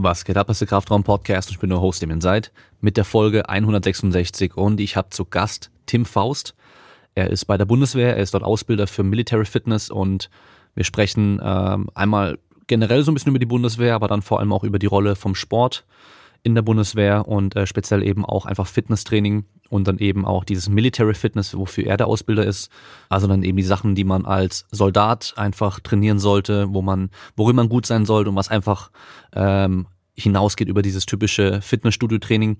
Was geht ab, das ist der Kraftraum-Podcast und ich bin der Host, dem ihr seid, mit der Folge 166 und ich habe zu Gast Tim Faust. Er ist bei der Bundeswehr, er ist dort Ausbilder für Military Fitness und wir sprechen ähm, einmal generell so ein bisschen über die Bundeswehr, aber dann vor allem auch über die Rolle vom Sport in der Bundeswehr und äh, speziell eben auch einfach Fitnesstraining und dann eben auch dieses Military Fitness, wofür er der Ausbilder ist. Also dann eben die Sachen, die man als Soldat einfach trainieren sollte, wo man, worin man gut sein sollte und was einfach ähm, hinausgeht über dieses typische Fitnessstudio-Training.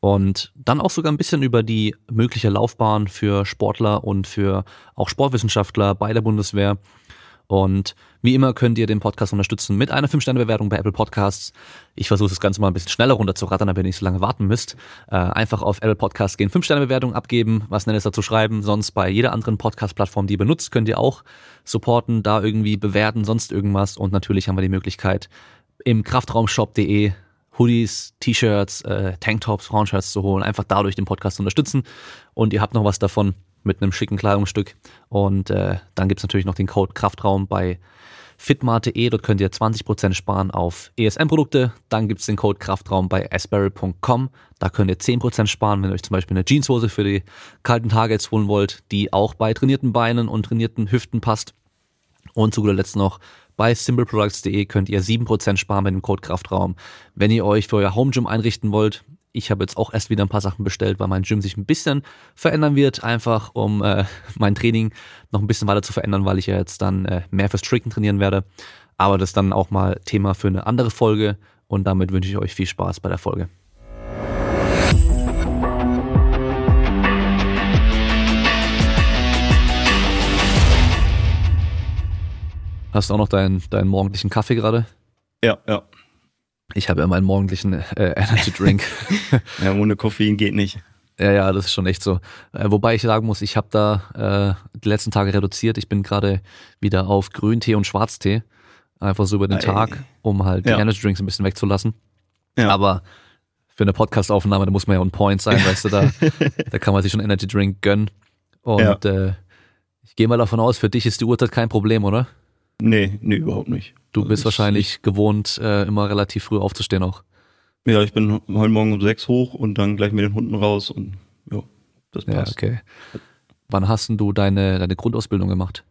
Und dann auch sogar ein bisschen über die mögliche Laufbahn für Sportler und für auch Sportwissenschaftler bei der Bundeswehr. Und wie immer könnt ihr den Podcast unterstützen mit einer 5-Sterne-Bewertung bei Apple Podcasts. Ich versuche das Ganze mal ein bisschen schneller runterzurattern, damit ihr nicht so lange warten müsst. Äh, einfach auf Apple Podcasts gehen, 5-Sterne-Bewertung abgeben, was Nettes dazu schreiben. Sonst bei jeder anderen Podcast-Plattform, die ihr benutzt, könnt ihr auch supporten, da irgendwie bewerten, sonst irgendwas. Und natürlich haben wir die Möglichkeit, im Kraftraumshop.de Hoodies, T-Shirts, äh, Tanktops, Frauenshirts zu holen, einfach dadurch den Podcast zu unterstützen. Und ihr habt noch was davon mit einem schicken Kleidungsstück. Und äh, dann gibt's natürlich noch den Code Kraftraum bei fitmart.de. Dort könnt ihr 20% sparen auf ESM-Produkte. Dann gibt's den Code Kraftraum bei asperry.com. Da könnt ihr 10% sparen, wenn ihr euch zum Beispiel eine Jeanshose für die kalten jetzt holen wollt, die auch bei trainierten Beinen und trainierten Hüften passt. Und zu guter Letzt noch bei simpleproducts.de könnt ihr 7% sparen mit dem Code Kraftraum. Wenn ihr euch für euer Home Gym einrichten wollt, ich habe jetzt auch erst wieder ein paar Sachen bestellt, weil mein Gym sich ein bisschen verändern wird, einfach um äh, mein Training noch ein bisschen weiter zu verändern, weil ich ja jetzt dann äh, mehr fürs Tricken trainieren werde. Aber das ist dann auch mal Thema für eine andere Folge und damit wünsche ich euch viel Spaß bei der Folge. Hast du auch noch deinen, deinen morgendlichen Kaffee gerade? Ja, ja. Ich habe ja meinen morgendlichen äh, Energy Drink. ja, ohne Koffein geht nicht. Ja, ja, das ist schon echt so. Äh, wobei ich sagen muss, ich habe da äh, die letzten Tage reduziert. Ich bin gerade wieder auf Grüntee und Schwarztee. Einfach so über den Ei. Tag, um halt ja. die Energy Drinks ein bisschen wegzulassen. Ja. Aber für eine Podcast-Aufnahme, da muss man ja on point sein, weißt du, da, da kann man sich schon Energy Drink gönnen. Und ja. äh, ich gehe mal davon aus, für dich ist die Uhrzeit kein Problem, oder? Nee, nee, überhaupt nicht. Du bist also wahrscheinlich ich, gewohnt, äh, immer relativ früh aufzustehen auch. Ja, ich bin heute Morgen um sechs hoch und dann gleich mit den Hunden raus und ja, das passt. Ja, okay. Wann hast du deine, deine Grundausbildung gemacht?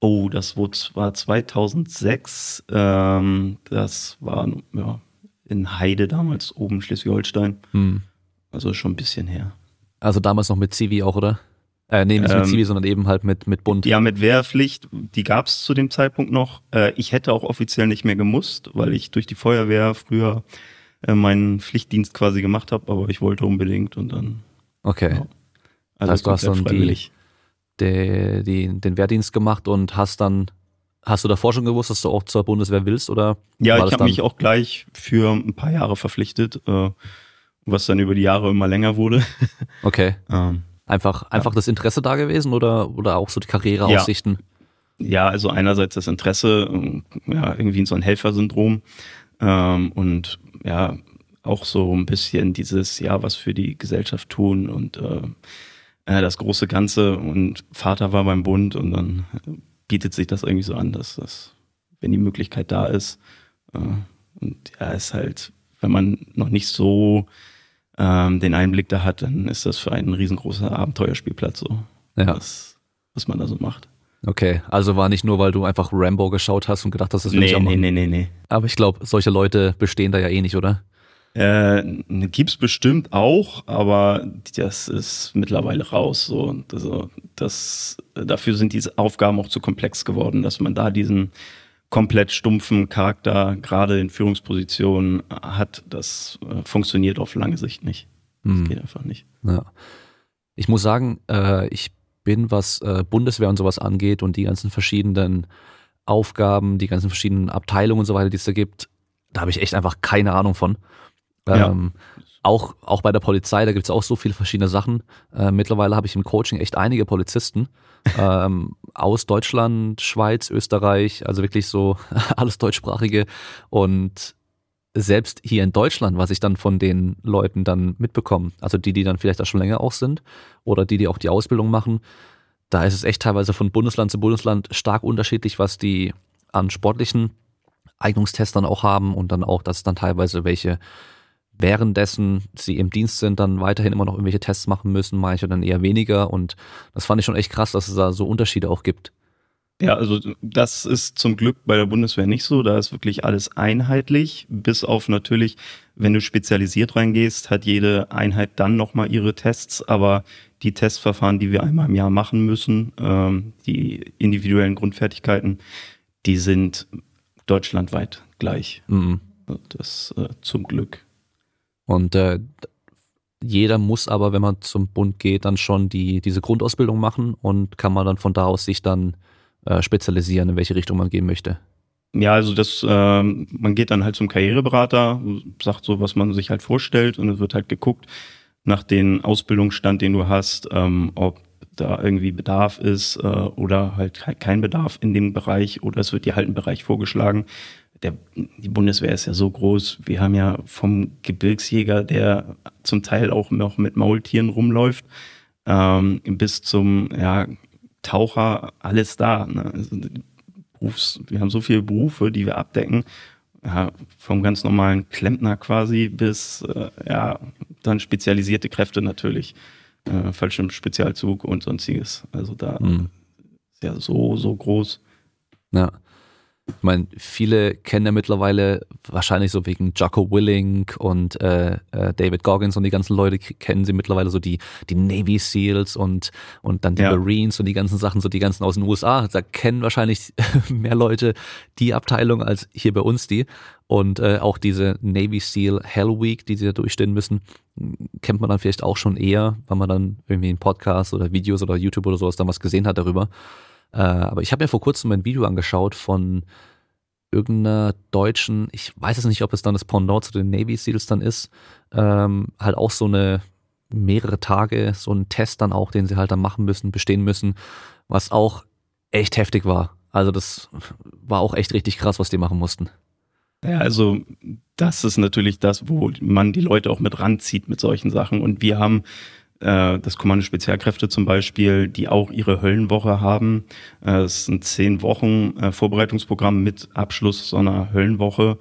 Oh, das war 2006. Ähm, das war ja, in Heide damals, oben Schleswig-Holstein. Hm. Also schon ein bisschen her. Also damals noch mit Zivi auch, oder? Äh, nee, nicht ähm, mit Zivi, sondern eben halt mit, mit Bund. Ja, mit Wehrpflicht, die gab es zu dem Zeitpunkt noch. Äh, ich hätte auch offiziell nicht mehr gemusst, weil ich durch die Feuerwehr früher äh, meinen Pflichtdienst quasi gemacht habe, aber ich wollte unbedingt und dann. Okay. Ja. Also das heißt, du hast dann die, die, die, den Wehrdienst gemacht und hast dann, hast du davor schon gewusst, dass du auch zur Bundeswehr willst oder? Ja, ich habe mich auch gleich für ein paar Jahre verpflichtet, äh, was dann über die Jahre immer länger wurde. Okay. ähm, Einfach, einfach ja. das Interesse da gewesen oder, oder auch so die Karriereaussichten? Ja. ja, also einerseits das Interesse, ähm, ja, irgendwie so ein Helfersyndrom ähm, und ja, auch so ein bisschen dieses, ja, was für die Gesellschaft tun und äh, äh, das große Ganze und Vater war beim Bund und dann bietet sich das irgendwie so an, dass das, wenn die Möglichkeit da ist, äh, und ja, ist halt, wenn man noch nicht so ähm, den Einblick da hat, dann ist das für einen ein riesengroßer Abenteuerspielplatz so. Ja. Was, was man da so macht. Okay, also war nicht nur, weil du einfach Rambo geschaut hast und gedacht hast, das will nee, ich auch machen. Nee, nee, nee, nee. Aber ich glaube, solche Leute bestehen da ja eh nicht, oder? Äh, gibt's bestimmt auch, aber das ist mittlerweile raus. So, also das, dafür sind diese Aufgaben auch zu komplex geworden, dass man da diesen komplett stumpfen Charakter, gerade in Führungspositionen hat, das äh, funktioniert auf lange Sicht nicht. Das hm. geht einfach nicht. Ja. Ich muss sagen, äh, ich bin, was äh, Bundeswehr und sowas angeht und die ganzen verschiedenen Aufgaben, die ganzen verschiedenen Abteilungen und so weiter, die es da gibt, da habe ich echt einfach keine Ahnung von. Ähm, ja. Auch, auch bei der Polizei, da gibt es auch so viele verschiedene Sachen. Äh, mittlerweile habe ich im Coaching echt einige Polizisten ähm, aus Deutschland, Schweiz, Österreich, also wirklich so alles deutschsprachige und selbst hier in Deutschland, was ich dann von den Leuten dann mitbekomme, also die, die dann vielleicht da schon länger auch sind oder die, die auch die Ausbildung machen, da ist es echt teilweise von Bundesland zu Bundesland stark unterschiedlich, was die an sportlichen Eignungstests dann auch haben und dann auch, dass dann teilweise welche währenddessen sie im Dienst sind, dann weiterhin immer noch irgendwelche Tests machen müssen, manche dann eher weniger und das fand ich schon echt krass, dass es da so Unterschiede auch gibt. Ja, also das ist zum Glück bei der Bundeswehr nicht so. Da ist wirklich alles einheitlich, bis auf natürlich, wenn du spezialisiert reingehst, hat jede Einheit dann nochmal ihre Tests, aber die Testverfahren, die wir einmal im Jahr machen müssen, ähm, die individuellen Grundfertigkeiten, die sind deutschlandweit gleich. Mhm. Das äh, zum Glück. Und äh, jeder muss aber, wenn man zum Bund geht, dann schon die, diese Grundausbildung machen und kann man dann von da aus sich dann äh, spezialisieren, in welche Richtung man gehen möchte. Ja, also das, äh, man geht dann halt zum Karriereberater, sagt so, was man sich halt vorstellt und es wird halt geguckt nach dem Ausbildungsstand, den du hast, ähm, ob da irgendwie Bedarf ist äh, oder halt kein Bedarf in dem Bereich oder es wird dir halt ein Bereich vorgeschlagen. Der, die Bundeswehr ist ja so groß. Wir haben ja vom Gebirgsjäger, der zum Teil auch noch mit Maultieren rumläuft, ähm, bis zum ja, Taucher, alles da. Ne? Also Berufs, wir haben so viele Berufe, die wir abdecken. Ja, vom ganz normalen Klempner quasi bis äh, ja dann spezialisierte Kräfte natürlich äh, Fallschirm-Spezialzug und sonstiges. Also da mhm. ist ja so, so groß. Ja. Ich meine, viele kennen ja mittlerweile wahrscheinlich so wegen Jocko Willink und äh, äh, David Goggins und die ganzen Leute kennen sie mittlerweile so die, die Navy SEALs und, und dann die ja. Marines und die ganzen Sachen, so die ganzen aus den USA. Da kennen wahrscheinlich mehr Leute die Abteilung als hier bei uns die. Und äh, auch diese Navy SEAL Hell Week, die sie da durchstehen müssen, kennt man dann vielleicht auch schon eher, weil man dann irgendwie in Podcasts oder Videos oder YouTube oder sowas damals gesehen hat darüber. Äh, aber ich habe mir vor kurzem ein Video angeschaut von irgendeiner deutschen, ich weiß es nicht, ob es dann das Pendant zu den Navy Seals dann ist, ähm, halt auch so eine mehrere Tage, so ein Test dann auch, den sie halt dann machen müssen, bestehen müssen, was auch echt heftig war. Also das war auch echt richtig krass, was die machen mussten. Ja, also das ist natürlich das, wo man die Leute auch mit ranzieht mit solchen Sachen. Und wir haben äh, das Kommando Spezialkräfte zum Beispiel, die auch ihre Höllenwoche haben. Äh, es sind zehn Wochen äh, Vorbereitungsprogramm mit Abschluss so einer Höllenwoche,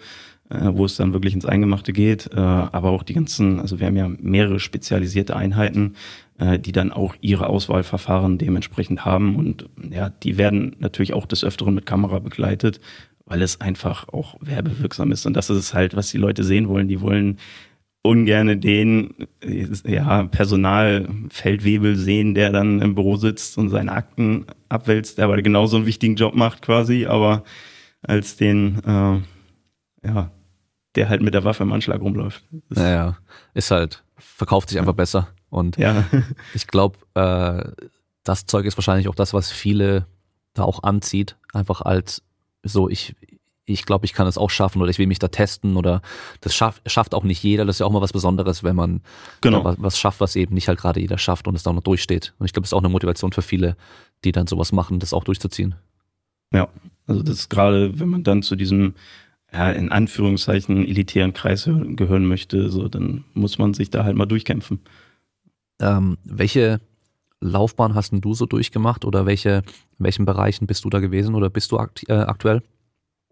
wo es dann wirklich ins Eingemachte geht. Aber auch die ganzen, also wir haben ja mehrere spezialisierte Einheiten, die dann auch ihre Auswahlverfahren dementsprechend haben. Und ja, die werden natürlich auch des Öfteren mit Kamera begleitet weil es einfach auch werbewirksam ist. Und das ist halt, was die Leute sehen wollen. Die wollen ungerne den ja, Personalfeldwebel sehen, der dann im Büro sitzt und seine Akten abwälzt, der aber genauso einen wichtigen Job macht quasi, aber als den, äh, ja, der halt mit der Waffe im Anschlag rumläuft. naja, ist halt, verkauft sich einfach besser. Und ja. ich glaube, äh, das Zeug ist wahrscheinlich auch das, was viele da auch anzieht, einfach als so, ich, ich glaube, ich kann es auch schaffen oder ich will mich da testen oder das schaff, schafft auch nicht jeder. Das ist ja auch mal was Besonderes, wenn man genau. was, was schafft, was eben nicht halt gerade jeder schafft und es da noch durchsteht. Und ich glaube, das ist auch eine Motivation für viele, die dann sowas machen, das auch durchzuziehen. Ja, also das ist gerade, wenn man dann zu diesem ja, in Anführungszeichen elitären Kreis gehören möchte, so dann muss man sich da halt mal durchkämpfen. Ähm, welche Laufbahn hast du so durchgemacht oder welche, in welchen Bereichen bist du da gewesen oder bist du akt, äh, aktuell?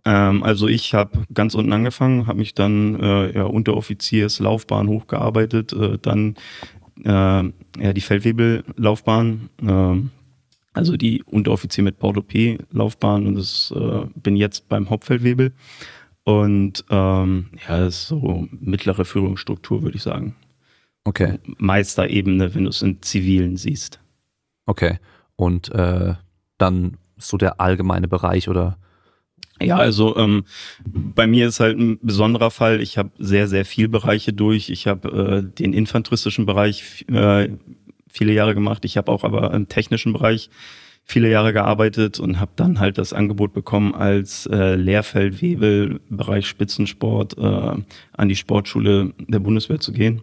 Ähm, also ich habe ganz unten angefangen, habe mich dann äh, ja, Unteroffizierslaufbahn hochgearbeitet, äh, dann äh, ja, die Feldwebellaufbahn, äh, also die Unteroffizier mit Port P Laufbahn und das äh, bin jetzt beim Hauptfeldwebel und ähm, ja, das ist so mittlere Führungsstruktur, würde ich sagen. Okay. Meisterebene, wenn du es in Zivilen siehst. Okay. Und äh, dann so der allgemeine Bereich oder ja, also ähm, bei mir ist halt ein besonderer Fall. Ich habe sehr, sehr viel Bereiche durch. Ich habe äh, den infanteristischen Bereich äh, viele Jahre gemacht. Ich habe auch aber im technischen Bereich viele Jahre gearbeitet und habe dann halt das Angebot bekommen, als äh, Lehrfeldwebel Bereich Spitzensport äh, an die Sportschule der Bundeswehr zu gehen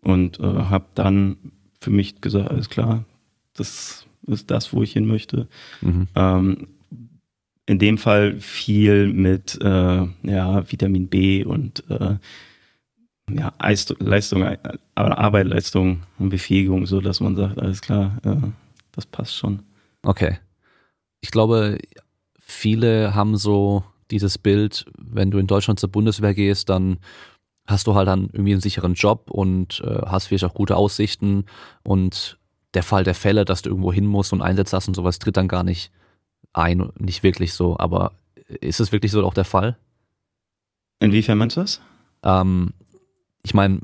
und äh, habe dann für mich gesagt, alles klar, das ist das, wo ich hin möchte. Mhm. Ähm, in dem Fall viel mit äh, ja, Vitamin B und äh, ja, Leistung, Arbeit, Leistung und Befähigung, so dass man sagt, alles klar, äh, das passt schon. Okay. Ich glaube, viele haben so dieses Bild, wenn du in Deutschland zur Bundeswehr gehst, dann hast du halt dann irgendwie einen sicheren Job und äh, hast vielleicht auch gute Aussichten und der Fall der Fälle, dass du irgendwo hin musst und Einsätze hast und sowas, tritt dann gar nicht ein, nicht wirklich so. Aber ist es wirklich so auch der Fall? Inwiefern meinst du das? Ähm, ich meine,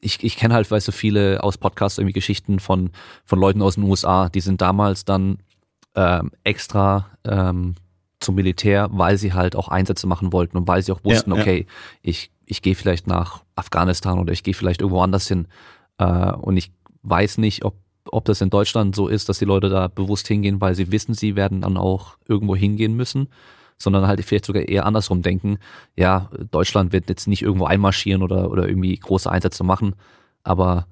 ich, ich kenne halt, weißt du, viele aus Podcasts irgendwie Geschichten von, von Leuten aus den USA, die sind damals dann ähm, extra ähm, zum Militär, weil sie halt auch Einsätze machen wollten und weil sie auch wussten, ja, ja. okay, ich, ich gehe vielleicht nach Afghanistan oder ich gehe vielleicht irgendwo anders hin. Äh, und ich weiß nicht, ob, ob das in Deutschland so ist, dass die Leute da bewusst hingehen, weil sie wissen, sie werden dann auch irgendwo hingehen müssen, sondern halt vielleicht sogar eher andersrum denken, ja, Deutschland wird jetzt nicht irgendwo einmarschieren oder, oder irgendwie große Einsätze machen, aber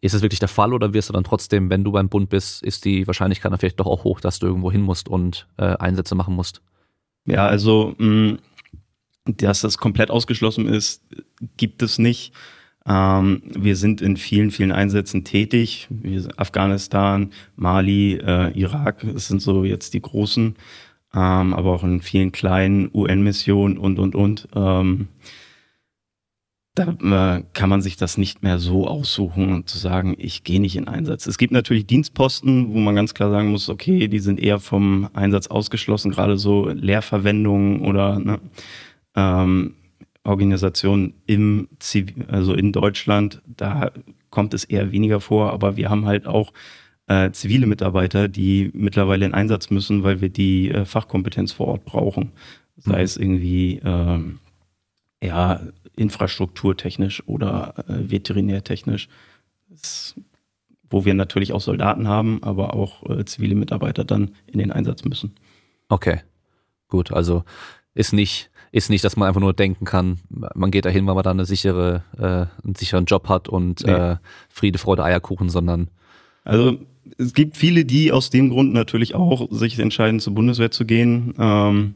ist es wirklich der Fall oder wirst du dann trotzdem, wenn du beim Bund bist, ist die Wahrscheinlichkeit dann vielleicht doch auch hoch, dass du irgendwo hin musst und äh, Einsätze machen musst? Ja, also mh, dass das komplett ausgeschlossen ist, gibt es nicht. Ähm, wir sind in vielen, vielen Einsätzen tätig. Afghanistan, Mali, äh, Irak, das sind so jetzt die großen, ähm, aber auch in vielen kleinen UN-Missionen und, und, und. Ähm, da äh, kann man sich das nicht mehr so aussuchen und zu sagen, ich gehe nicht in Einsatz. Es gibt natürlich Dienstposten, wo man ganz klar sagen muss, okay, die sind eher vom Einsatz ausgeschlossen, gerade so Lehrverwendungen oder ne, ähm, Organisationen im Zivil, also in Deutschland, da kommt es eher weniger vor, aber wir haben halt auch äh, zivile Mitarbeiter, die mittlerweile in Einsatz müssen, weil wir die äh, Fachkompetenz vor Ort brauchen. Sei mhm. es irgendwie ähm, ja, infrastrukturtechnisch oder äh, veterinärtechnisch, das, wo wir natürlich auch Soldaten haben, aber auch äh, zivile Mitarbeiter dann in den Einsatz müssen. Okay, gut, also ist nicht ist nicht, dass man einfach nur denken kann, man geht dahin, weil man da eine sichere, äh, einen sicheren Job hat und nee. äh, Friede, Freude, Eierkuchen, sondern also es gibt viele, die aus dem Grund natürlich auch sich entscheiden, zur Bundeswehr zu gehen. Ähm,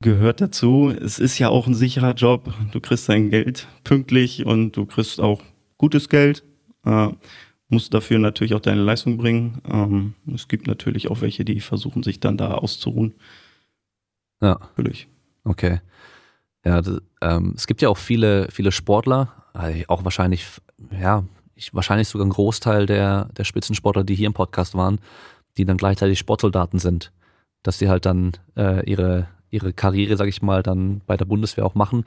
gehört dazu. Es ist ja auch ein sicherer Job. Du kriegst dein Geld pünktlich und du kriegst auch gutes Geld. Äh, musst dafür natürlich auch deine Leistung bringen. Ähm, es gibt natürlich auch welche, die versuchen, sich dann da auszuruhen. Ja. Natürlich. Okay. Ja, ähm, es gibt ja auch viele, viele Sportler, äh, auch wahrscheinlich, ja, ich, wahrscheinlich sogar ein Großteil der, der Spitzensportler, die hier im Podcast waren, die dann gleichzeitig Sportsoldaten sind. Dass die halt dann äh, ihre, ihre Karriere, sag ich mal, dann bei der Bundeswehr auch machen.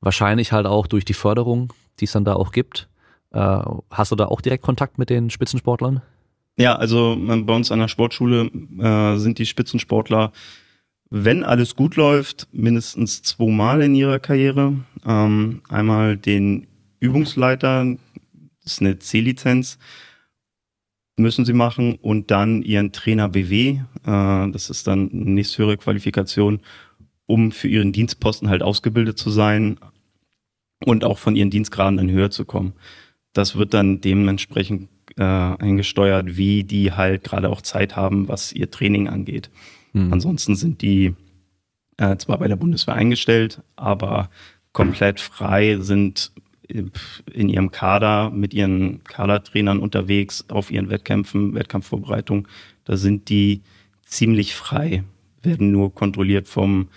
Wahrscheinlich halt auch durch die Förderung, die es dann da auch gibt. Äh, hast du da auch direkt Kontakt mit den Spitzensportlern? Ja, also bei uns an der Sportschule äh, sind die Spitzensportler wenn alles gut läuft, mindestens zweimal in ihrer Karriere. Ähm, einmal den Übungsleiter, das ist eine C-Lizenz, müssen sie machen und dann ihren Trainer BW, äh, das ist dann eine nächsthöhere Qualifikation, um für ihren Dienstposten halt ausgebildet zu sein und auch von ihren Dienstgraden in Höhe zu kommen. Das wird dann dementsprechend äh, eingesteuert, wie die halt gerade auch Zeit haben, was ihr Training angeht. Mhm. Ansonsten sind die äh, zwar bei der Bundeswehr eingestellt, aber komplett frei sind in ihrem Kader mit ihren Kadertrainern unterwegs auf ihren Wettkämpfen, Wettkampfvorbereitung. Da sind die ziemlich frei, werden nur kontrolliert vom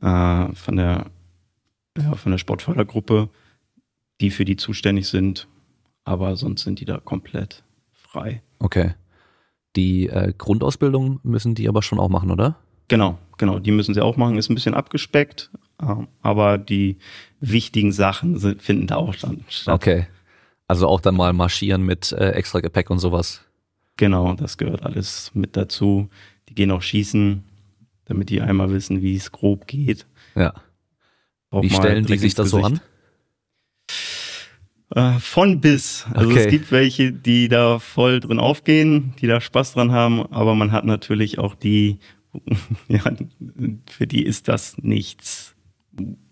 äh, von der ja, von der Sportfördergruppe, die für die zuständig sind, aber sonst sind die da komplett frei. Okay. Die äh, Grundausbildung müssen die aber schon auch machen, oder? Genau, genau. Die müssen sie auch machen. Ist ein bisschen abgespeckt, äh, aber die wichtigen Sachen sind, finden da auch statt. Okay. Also auch dann mal marschieren mit äh, extra Gepäck und sowas. Genau, das gehört alles mit dazu. Die gehen auch schießen, damit die einmal wissen, wie es grob geht. Ja. Auch wie stellen die sich das so an? Äh, von bis. Also okay. es gibt welche, die da voll drin aufgehen, die da Spaß dran haben, aber man hat natürlich auch die, ja, für die ist das nichts,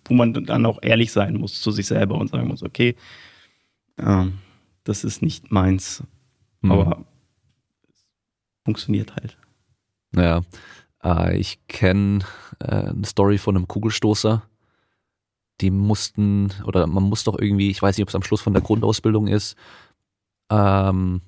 wo man dann auch ehrlich sein muss zu sich selber und sagen muss, okay, äh, das ist nicht meins, mhm. aber es funktioniert halt. Ja, äh, ich kenne äh, eine Story von einem Kugelstoßer, die mussten, oder man muss doch irgendwie, ich weiß nicht, ob es am Schluss von der Grundausbildung ist, ähm,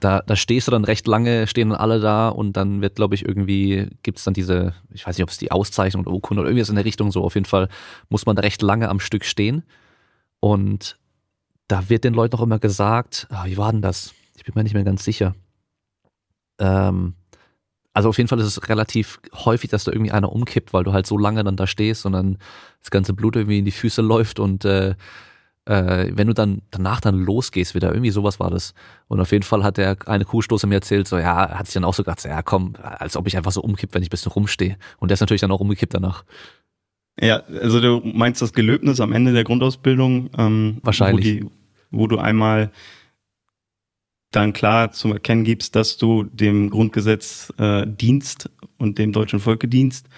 da, da stehst du dann recht lange, stehen dann alle da und dann wird, glaube ich, irgendwie, gibt es dann diese, ich weiß nicht, ob es die Auszeichnung oder Urkunde oder irgendwas in der Richtung so, auf jeden Fall muss man da recht lange am Stück stehen. Und da wird den Leuten auch immer gesagt, ah, wie war denn das? Ich bin mir nicht mehr ganz sicher. Ähm, also auf jeden Fall ist es relativ häufig, dass da irgendwie einer umkippt, weil du halt so lange dann da stehst und dann das ganze Blut irgendwie in die Füße läuft und äh, äh, wenn du dann danach dann losgehst wieder, irgendwie sowas war das. Und auf jeden Fall hat der eine Kuhstoße mir erzählt, so ja, hat sich dann auch so gedacht, so, ja komm, als ob ich einfach so umkipp, wenn ich ein bisschen rumstehe. Und der ist natürlich dann auch umgekippt danach. Ja, also du meinst das Gelöbnis am Ende der Grundausbildung? Ähm, Wahrscheinlich. Wo, die, wo du einmal dann klar zum Erkennen gibst, dass du dem Grundgesetz äh, dienst und dem deutschen Volke dienst.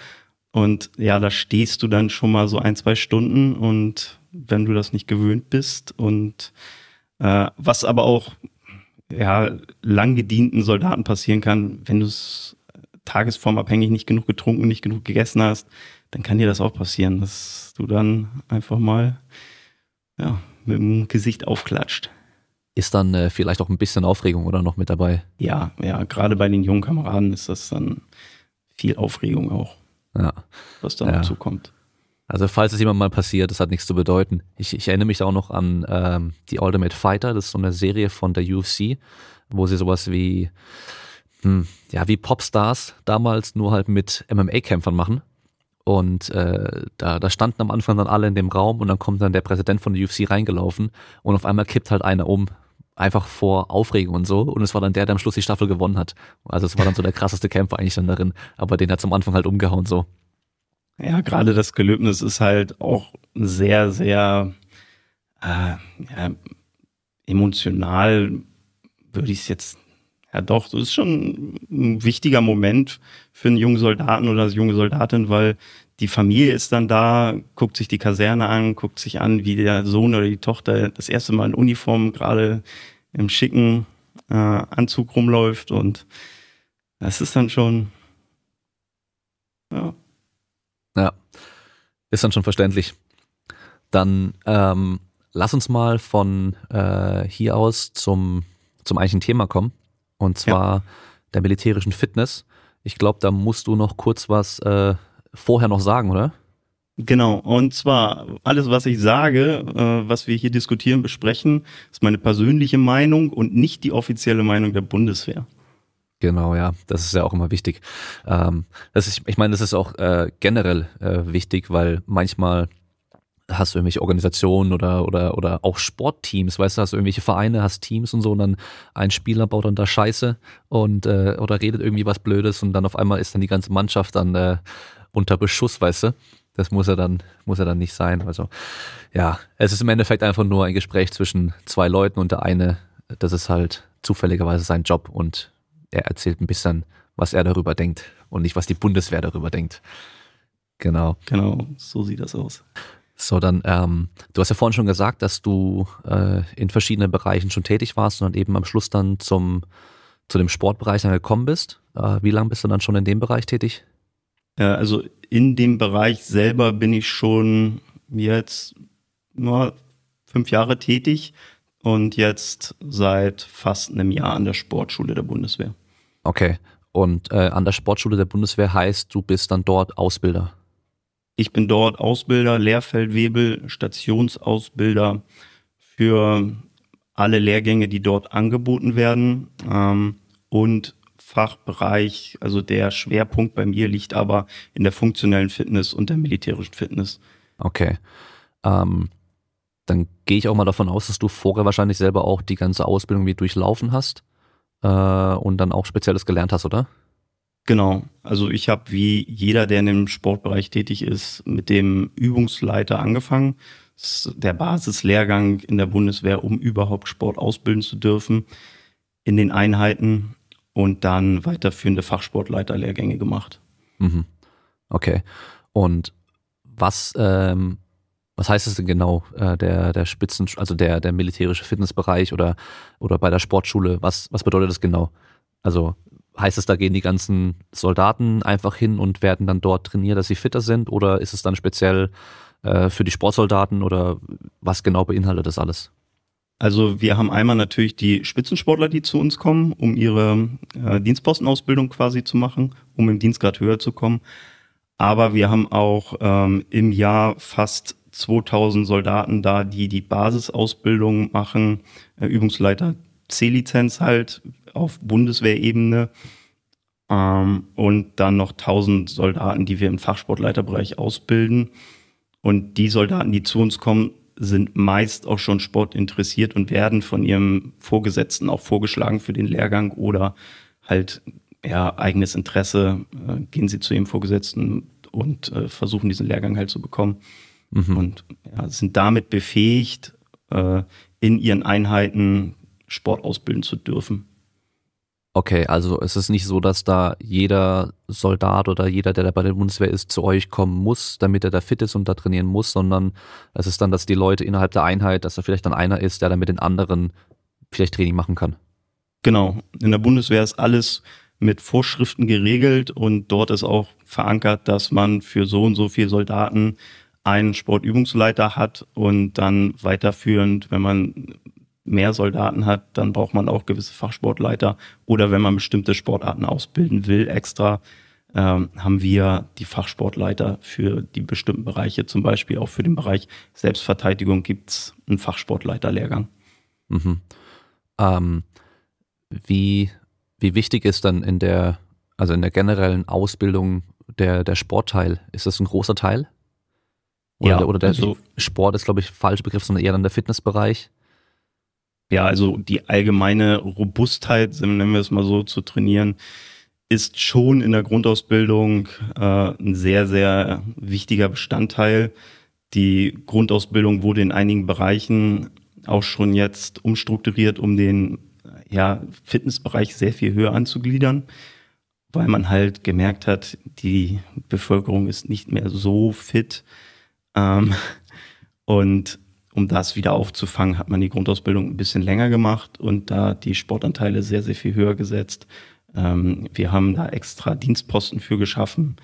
Und ja, da stehst du dann schon mal so ein, zwei Stunden und wenn du das nicht gewöhnt bist und äh, was aber auch ja lang gedienten Soldaten passieren kann, wenn du es tagesformabhängig nicht genug getrunken, nicht genug gegessen hast, dann kann dir das auch passieren, dass du dann einfach mal ja, mit dem Gesicht aufklatscht. Ist dann äh, vielleicht auch ein bisschen Aufregung oder noch mit dabei? Ja, ja, gerade bei den jungen Kameraden ist das dann viel Aufregung auch, ja. was dann ja. dazu kommt. Also falls es jemand mal passiert, das hat nichts zu bedeuten. Ich, ich erinnere mich da auch noch an ähm, die Ultimate Fighter, das ist so eine Serie von der UFC, wo sie sowas wie, hm, ja, wie Popstars damals nur halt mit MMA-Kämpfern machen. Und äh, da, da standen am Anfang dann alle in dem Raum und dann kommt dann der Präsident von der UFC reingelaufen und auf einmal kippt halt einer um, einfach vor Aufregung und so. Und es war dann der, der am Schluss die Staffel gewonnen hat. Also es war dann so der krasseste Kämpfer eigentlich dann darin, aber den hat zum Anfang halt umgehauen so. Ja, gerade das Gelöbnis ist halt auch sehr, sehr äh, ja, emotional, würde ich es jetzt, ja doch, das ist schon ein wichtiger Moment für einen jungen Soldaten oder eine junge Soldatin, weil die Familie ist dann da, guckt sich die Kaserne an, guckt sich an, wie der Sohn oder die Tochter das erste Mal in Uniform gerade im schicken äh, Anzug rumläuft und das ist dann schon, ja, ja, ist dann schon verständlich. Dann ähm, lass uns mal von äh, hier aus zum, zum eigentlichen Thema kommen. Und zwar ja. der militärischen Fitness. Ich glaube, da musst du noch kurz was äh, vorher noch sagen, oder? Genau, und zwar alles, was ich sage, äh, was wir hier diskutieren, besprechen, ist meine persönliche Meinung und nicht die offizielle Meinung der Bundeswehr. Genau, ja, das ist ja auch immer wichtig. Ähm, das ist, ich meine, das ist auch äh, generell äh, wichtig, weil manchmal hast du irgendwelche Organisationen oder oder oder auch Sportteams, weißt du, hast du irgendwelche Vereine, hast Teams und so und dann ein Spieler baut dann da Scheiße und äh, oder redet irgendwie was Blödes und dann auf einmal ist dann die ganze Mannschaft dann äh, unter Beschuss, weißt du? Das muss er dann muss er dann nicht sein. Also ja, es ist im Endeffekt einfach nur ein Gespräch zwischen zwei Leuten und der eine, das ist halt zufälligerweise sein Job und er erzählt ein bisschen, was er darüber denkt und nicht, was die Bundeswehr darüber denkt. Genau. Genau, so sieht das aus. So, dann, ähm, du hast ja vorhin schon gesagt, dass du äh, in verschiedenen Bereichen schon tätig warst und dann eben am Schluss dann zum, zu dem Sportbereich dann gekommen bist. Äh, wie lange bist du dann schon in dem Bereich tätig? Ja, also in dem Bereich selber bin ich schon jetzt nur fünf Jahre tätig und jetzt seit fast einem Jahr an der Sportschule der Bundeswehr. Okay. Und äh, an der Sportschule der Bundeswehr heißt, du bist dann dort Ausbilder? Ich bin dort Ausbilder, Lehrfeldwebel, Stationsausbilder für alle Lehrgänge, die dort angeboten werden ähm, und Fachbereich, also der Schwerpunkt bei mir liegt aber in der funktionellen Fitness und der militärischen Fitness. Okay. Ähm, dann gehe ich auch mal davon aus, dass du vorher wahrscheinlich selber auch die ganze Ausbildung wie durchlaufen hast äh, und dann auch Spezielles gelernt hast, oder? Genau. Also ich habe wie jeder, der in dem Sportbereich tätig ist, mit dem Übungsleiter angefangen. Das ist der Basislehrgang in der Bundeswehr, um überhaupt Sport ausbilden zu dürfen in den Einheiten und dann weiterführende Fachsportleiterlehrgänge gemacht. Mhm. Okay. Und was ähm, was heißt es denn genau, äh, der, der Spitzen, also der, der militärische Fitnessbereich oder, oder bei der Sportschule? Was, was bedeutet das genau? Also heißt es, da gehen die ganzen Soldaten einfach hin und werden dann dort trainiert, dass sie fitter sind? Oder ist es dann speziell äh, für die Sportsoldaten oder was genau beinhaltet das alles? Also wir haben einmal natürlich die Spitzensportler, die zu uns kommen, um ihre äh, Dienstpostenausbildung quasi zu machen, um im Dienstgrad höher zu kommen. Aber wir haben auch ähm, im Jahr fast 2000 Soldaten da, die die Basisausbildung machen, äh, Übungsleiter C-Lizenz halt auf Bundeswehrebene ähm, und dann noch 1000 Soldaten, die wir im Fachsportleiterbereich ausbilden. Und die Soldaten, die zu uns kommen, sind meist auch schon sportinteressiert und werden von ihrem Vorgesetzten auch vorgeschlagen für den Lehrgang oder halt ja, eigenes Interesse, äh, gehen sie zu ihrem Vorgesetzten und äh, versuchen diesen Lehrgang halt zu bekommen mhm. und ja, sind damit befähigt, äh, in ihren Einheiten Sport ausbilden zu dürfen. Okay, also es ist nicht so, dass da jeder Soldat oder jeder, der da bei der Bundeswehr ist, zu euch kommen muss, damit er da fit ist und da trainieren muss, sondern es ist dann, dass die Leute innerhalb der Einheit, dass da vielleicht dann einer ist, der dann mit den anderen vielleicht Training machen kann. Genau. In der Bundeswehr ist alles mit Vorschriften geregelt und dort ist auch verankert, dass man für so und so viele Soldaten einen Sportübungsleiter hat und dann weiterführend, wenn man mehr Soldaten hat, dann braucht man auch gewisse Fachsportleiter. Oder wenn man bestimmte Sportarten ausbilden will, extra, ähm, haben wir die Fachsportleiter für die bestimmten Bereiche. Zum Beispiel auch für den Bereich Selbstverteidigung gibt's einen Fachsportleiterlehrgang. Mhm. Ähm, wie, wie wichtig ist dann in der, also in der generellen Ausbildung der, der Sportteil? Ist das ein großer Teil? Oder, ja, oder der also, Sport ist, glaube ich, falscher Begriff, sondern eher dann der Fitnessbereich? Ja, also die allgemeine Robustheit, nennen wir es mal so, zu trainieren, ist schon in der Grundausbildung äh, ein sehr, sehr wichtiger Bestandteil. Die Grundausbildung wurde in einigen Bereichen auch schon jetzt umstrukturiert, um den ja, Fitnessbereich sehr viel höher anzugliedern, weil man halt gemerkt hat, die Bevölkerung ist nicht mehr so fit. Ähm, und um das wieder aufzufangen, hat man die Grundausbildung ein bisschen länger gemacht und da die Sportanteile sehr, sehr viel höher gesetzt. Ähm, wir haben da extra Dienstposten für geschaffen.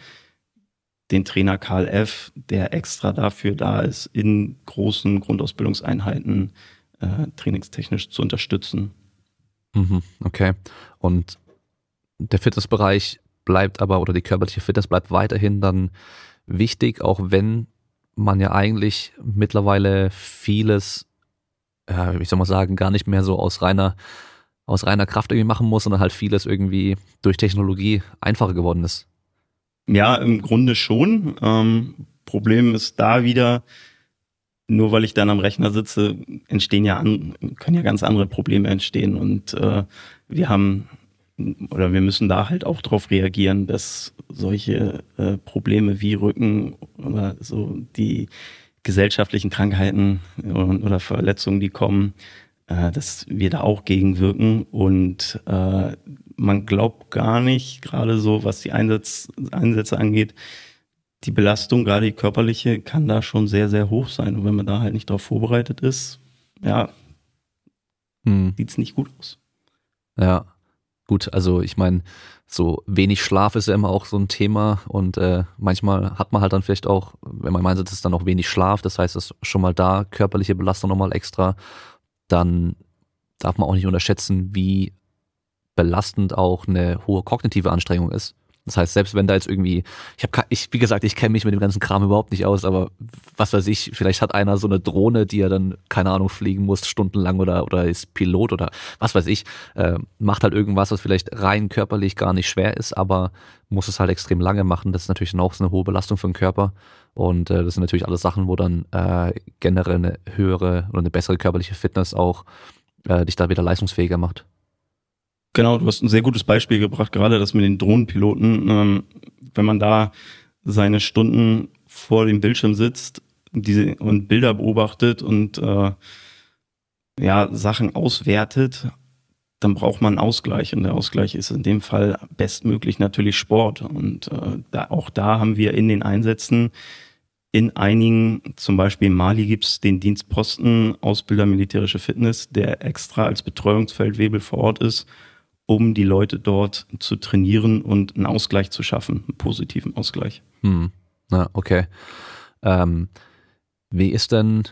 Den Trainer Karl F., der extra dafür da ist, in großen Grundausbildungseinheiten äh, trainingstechnisch zu unterstützen. Mhm, okay. Und der Fitnessbereich bleibt aber, oder die körperliche Fitness bleibt weiterhin dann wichtig, auch wenn man ja eigentlich mittlerweile vieles, äh, ich soll mal sagen, gar nicht mehr so aus reiner, aus reiner Kraft irgendwie machen muss, sondern halt vieles irgendwie durch Technologie einfacher geworden ist. Ja, im Grunde schon. Ähm, Problem ist da wieder, nur weil ich dann am Rechner sitze, entstehen ja an, können ja ganz andere Probleme entstehen. Und äh, wir haben oder wir müssen da halt auch drauf reagieren, dass solche äh, Probleme wie Rücken oder so die gesellschaftlichen Krankheiten oder Verletzungen, die kommen, äh, dass wir da auch gegenwirken und äh, man glaubt gar nicht, gerade so, was die Einsatz, Einsätze angeht, die Belastung, gerade die körperliche, kann da schon sehr, sehr hoch sein. Und wenn man da halt nicht darauf vorbereitet ist, ja, hm. sieht's nicht gut aus. Ja, gut, also ich meine, so wenig Schlaf ist ja immer auch so ein Thema und äh, manchmal hat man halt dann vielleicht auch, wenn man meint, es ist dann auch wenig Schlaf, das heißt, es ist schon mal da, körperliche Belastung nochmal extra, dann darf man auch nicht unterschätzen, wie belastend auch eine hohe kognitive Anstrengung ist. Das heißt, selbst wenn da jetzt irgendwie, ich habe, ich wie gesagt, ich kenne mich mit dem ganzen Kram überhaupt nicht aus, aber was weiß ich, vielleicht hat einer so eine Drohne, die er dann keine Ahnung fliegen muss stundenlang oder oder ist Pilot oder was weiß ich, äh, macht halt irgendwas, was vielleicht rein körperlich gar nicht schwer ist, aber muss es halt extrem lange machen. Das ist natürlich dann auch so eine hohe Belastung für den Körper und äh, das sind natürlich alles Sachen, wo dann äh, generell eine höhere oder eine bessere körperliche Fitness auch äh, dich da wieder leistungsfähiger macht. Genau, du hast ein sehr gutes Beispiel gebracht, gerade das mit den Drohnenpiloten. Ähm, wenn man da seine Stunden vor dem Bildschirm sitzt diese, und Bilder beobachtet und äh, ja, Sachen auswertet, dann braucht man einen Ausgleich. Und der Ausgleich ist in dem Fall bestmöglich natürlich Sport. Und äh, da, auch da haben wir in den Einsätzen in einigen, zum Beispiel in Mali gibt's den Dienstposten Ausbilder militärische Fitness, der extra als Betreuungsfeldwebel vor Ort ist um die Leute dort zu trainieren und einen Ausgleich zu schaffen, einen positiven Ausgleich. Hm. Na, okay. Ähm, wie ist denn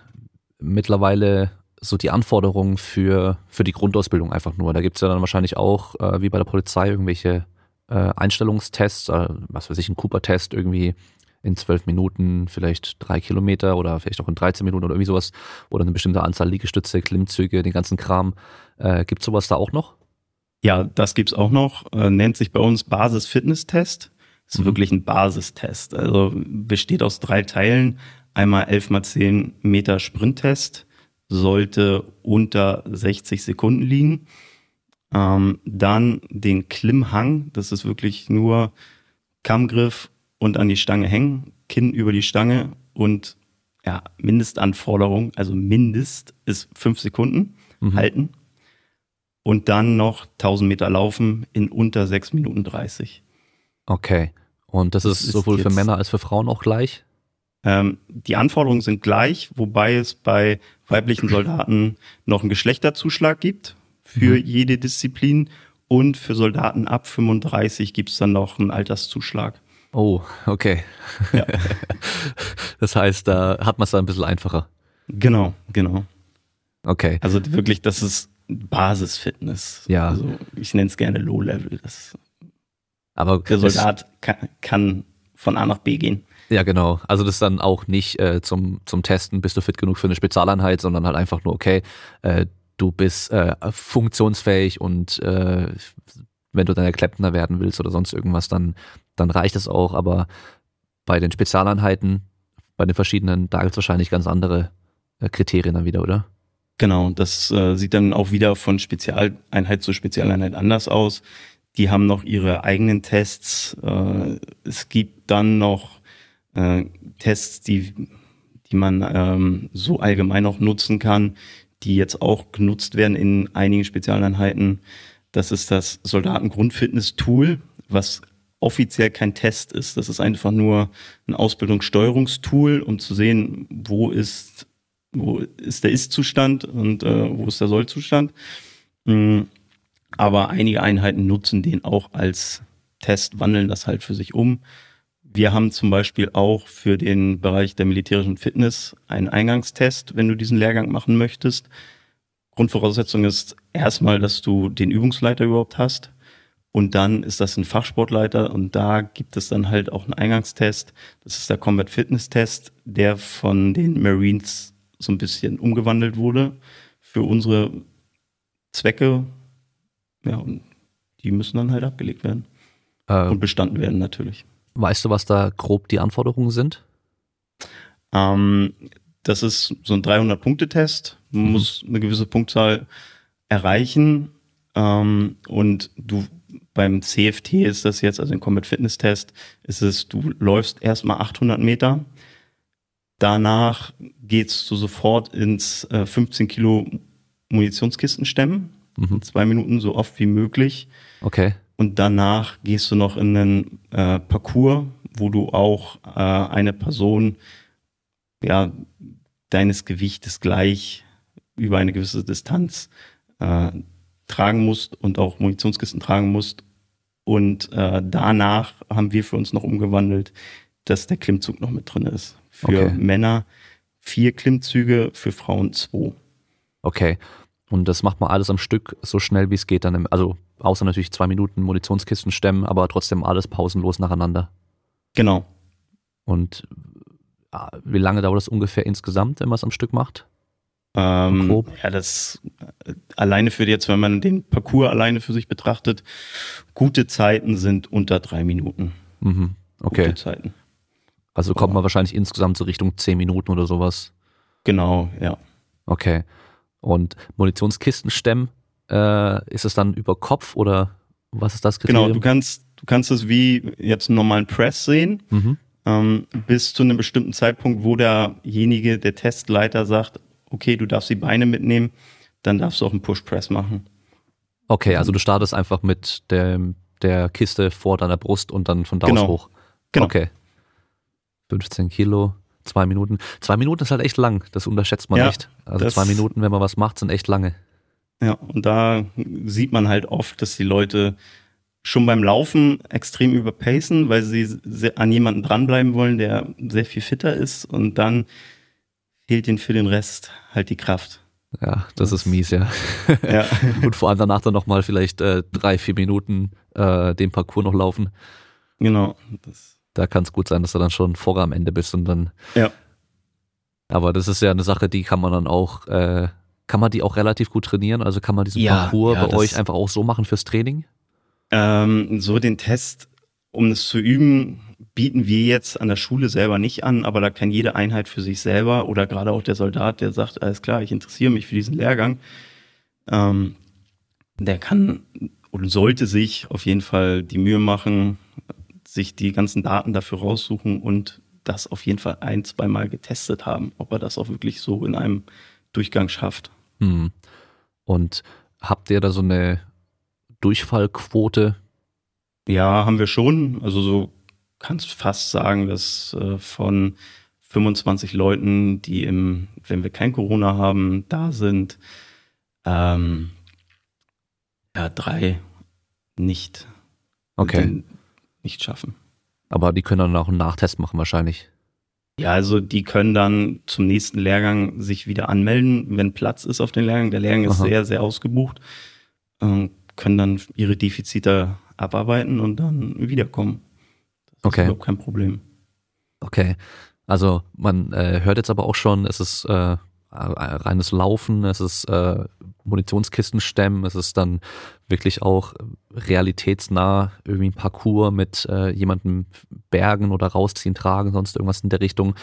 mittlerweile so die Anforderungen für, für die Grundausbildung einfach nur. Da gibt's ja dann wahrscheinlich auch, äh, wie bei der Polizei, irgendwelche äh, Einstellungstests, äh, was weiß ich, ein Cooper-Test irgendwie in zwölf Minuten, vielleicht drei Kilometer oder vielleicht auch in 13 Minuten oder irgendwie sowas oder eine bestimmte Anzahl Liegestütze, Klimmzüge, den ganzen Kram. Äh, gibt's sowas da auch noch? Ja, das gibt's auch noch. Äh, nennt sich bei uns Basis-Fitness-Test. Ist mhm. wirklich ein Basistest. Also besteht aus drei Teilen. Einmal 11 mal 10 Meter Sprinttest, sollte unter 60 Sekunden liegen. Ähm, dann den Klimmhang, das ist wirklich nur Kammgriff und an die Stange hängen, Kinn über die Stange und ja, Mindestanforderung, also Mindest ist fünf Sekunden mhm. halten und dann noch 1000 Meter laufen in unter sechs Minuten 30. Okay. Und das, das ist sowohl für Männer als für Frauen auch gleich? Ähm, die Anforderungen sind gleich, wobei es bei weiblichen Soldaten noch einen Geschlechterzuschlag gibt für mhm. jede Disziplin und für Soldaten ab 35 gibt es dann noch einen Alterszuschlag. Oh, okay. Ja. das heißt, da hat man es dann ein bisschen einfacher. Genau, genau. Okay. Also wirklich, das ist Basisfitness. Ja. Also ich nenne es gerne Low Level. Das Aber der Soldat kann, kann von A nach B gehen. Ja, genau. Also das ist dann auch nicht äh, zum, zum Testen, bist du fit genug für eine Spezialeinheit, sondern halt einfach nur, okay, äh, du bist äh, funktionsfähig und äh, wenn du dann der Klempner werden willst oder sonst irgendwas, dann, dann reicht es auch. Aber bei den Spezialeinheiten, bei den verschiedenen, da gibt es wahrscheinlich ganz andere äh, Kriterien dann wieder, oder? Genau, das äh, sieht dann auch wieder von Spezialeinheit zu Spezialeinheit anders aus. Die haben noch ihre eigenen Tests. Äh, es gibt dann noch äh, Tests, die, die man ähm, so allgemein auch nutzen kann, die jetzt auch genutzt werden in einigen Spezialeinheiten. Das ist das Soldatengrundfitness-Tool, was offiziell kein Test ist. Das ist einfach nur ein Ausbildungssteuerungstool, um zu sehen, wo ist wo ist der Ist-Zustand und äh, wo ist der Soll-Zustand. Mhm. Aber einige Einheiten nutzen den auch als Test, wandeln das halt für sich um. Wir haben zum Beispiel auch für den Bereich der militärischen Fitness einen Eingangstest, wenn du diesen Lehrgang machen möchtest. Grundvoraussetzung ist erstmal, dass du den Übungsleiter überhaupt hast. Und dann ist das ein Fachsportleiter und da gibt es dann halt auch einen Eingangstest. Das ist der Combat Fitness Test, der von den Marines so ein bisschen umgewandelt wurde für unsere Zwecke. Ja, und die müssen dann halt abgelegt werden. Äh, und bestanden werden natürlich. Weißt du, was da grob die Anforderungen sind? Ähm, das ist so ein 300-Punkte-Test. Man mhm. muss eine gewisse Punktzahl erreichen. Ähm, und du beim CFT ist das jetzt, also im Combat Fitness Test, ist es, du läufst erstmal 800 Meter Danach geht's du sofort ins äh, 15 Kilo Munitionskisten stemmen. Mhm. Zwei Minuten so oft wie möglich. Okay. Und danach gehst du noch in einen äh, Parcours, wo du auch äh, eine Person ja deines Gewichtes gleich über eine gewisse Distanz äh, tragen musst und auch Munitionskisten tragen musst. Und äh, danach haben wir für uns noch umgewandelt, dass der Klimmzug noch mit drin ist. Für okay. Männer vier Klimmzüge, für Frauen zwei. Okay. Und das macht man alles am Stück so schnell wie es geht dann, im, also außer natürlich zwei Minuten Munitionskisten stemmen, aber trotzdem alles pausenlos nacheinander. Genau. Und ah, wie lange dauert das ungefähr insgesamt, wenn man es am Stück macht? Ähm, grob? Ja, das äh, alleine für jetzt, wenn man den Parcours alleine für sich betrachtet, gute Zeiten sind unter drei Minuten. Mhm. Okay. Gute Zeiten. Also kommt man wahrscheinlich insgesamt so Richtung zehn Minuten oder sowas. Genau, ja. Okay. Und Munitionskistenstemmen, äh, ist es dann über Kopf oder was ist das Kriterium? Genau, du kannst, du kannst es wie jetzt einen normalen Press sehen, mhm. ähm, bis zu einem bestimmten Zeitpunkt, wo derjenige, der Testleiter sagt, okay, du darfst die Beine mitnehmen, dann darfst du auch einen Push-Press machen. Okay, also du startest einfach mit der, der Kiste vor deiner Brust und dann von da genau. aus hoch. Genau. Okay. 15 Kilo, zwei Minuten. Zwei Minuten ist halt echt lang, das unterschätzt man ja, nicht. Also zwei Minuten, wenn man was macht, sind echt lange. Ja, und da sieht man halt oft, dass die Leute schon beim Laufen extrem überpacen, weil sie an jemanden dranbleiben wollen, der sehr viel fitter ist und dann fehlt ihnen für den Rest halt die Kraft. Ja, das, das ist mies, ja. ja. Und vor allem danach dann nochmal vielleicht äh, drei, vier Minuten äh, den Parcours noch laufen. Genau. Das da kann es gut sein, dass du dann schon vorher am Ende bist und dann. Ja. Aber das ist ja eine Sache, die kann man dann auch, äh, kann man die auch relativ gut trainieren? Also kann man diesen ja, Parcours ja, bei euch einfach auch so machen fürs Training? Ähm, so den Test, um es zu üben, bieten wir jetzt an der Schule selber nicht an, aber da kann jede Einheit für sich selber oder gerade auch der Soldat, der sagt, alles klar, ich interessiere mich für diesen Lehrgang, ähm, der kann und sollte sich auf jeden Fall die Mühe machen, sich die ganzen Daten dafür raussuchen und das auf jeden Fall ein, zweimal getestet haben, ob er das auch wirklich so in einem Durchgang schafft. Hm. Und habt ihr da so eine Durchfallquote? Ja, haben wir schon. Also so kannst fast sagen, dass äh, von 25 Leuten, die im, wenn wir kein Corona haben, da sind, ähm, ja, drei nicht, okay. Nicht schaffen. Aber die können dann auch einen Nachtest machen wahrscheinlich. Ja, also die können dann zum nächsten Lehrgang sich wieder anmelden, wenn Platz ist auf den Lehrgang. Der Lehrgang ist Aha. sehr, sehr ausgebucht. Äh, können dann ihre Defizite abarbeiten und dann wiederkommen. Das okay. ist überhaupt kein Problem. Okay. Also man äh, hört jetzt aber auch schon, es ist äh, reines Laufen, es ist äh, Munitionskisten stemmen, es ist dann wirklich auch realitätsnah irgendwie ein Parcours mit äh, jemandem bergen oder rausziehen, tragen, sonst irgendwas in der Richtung.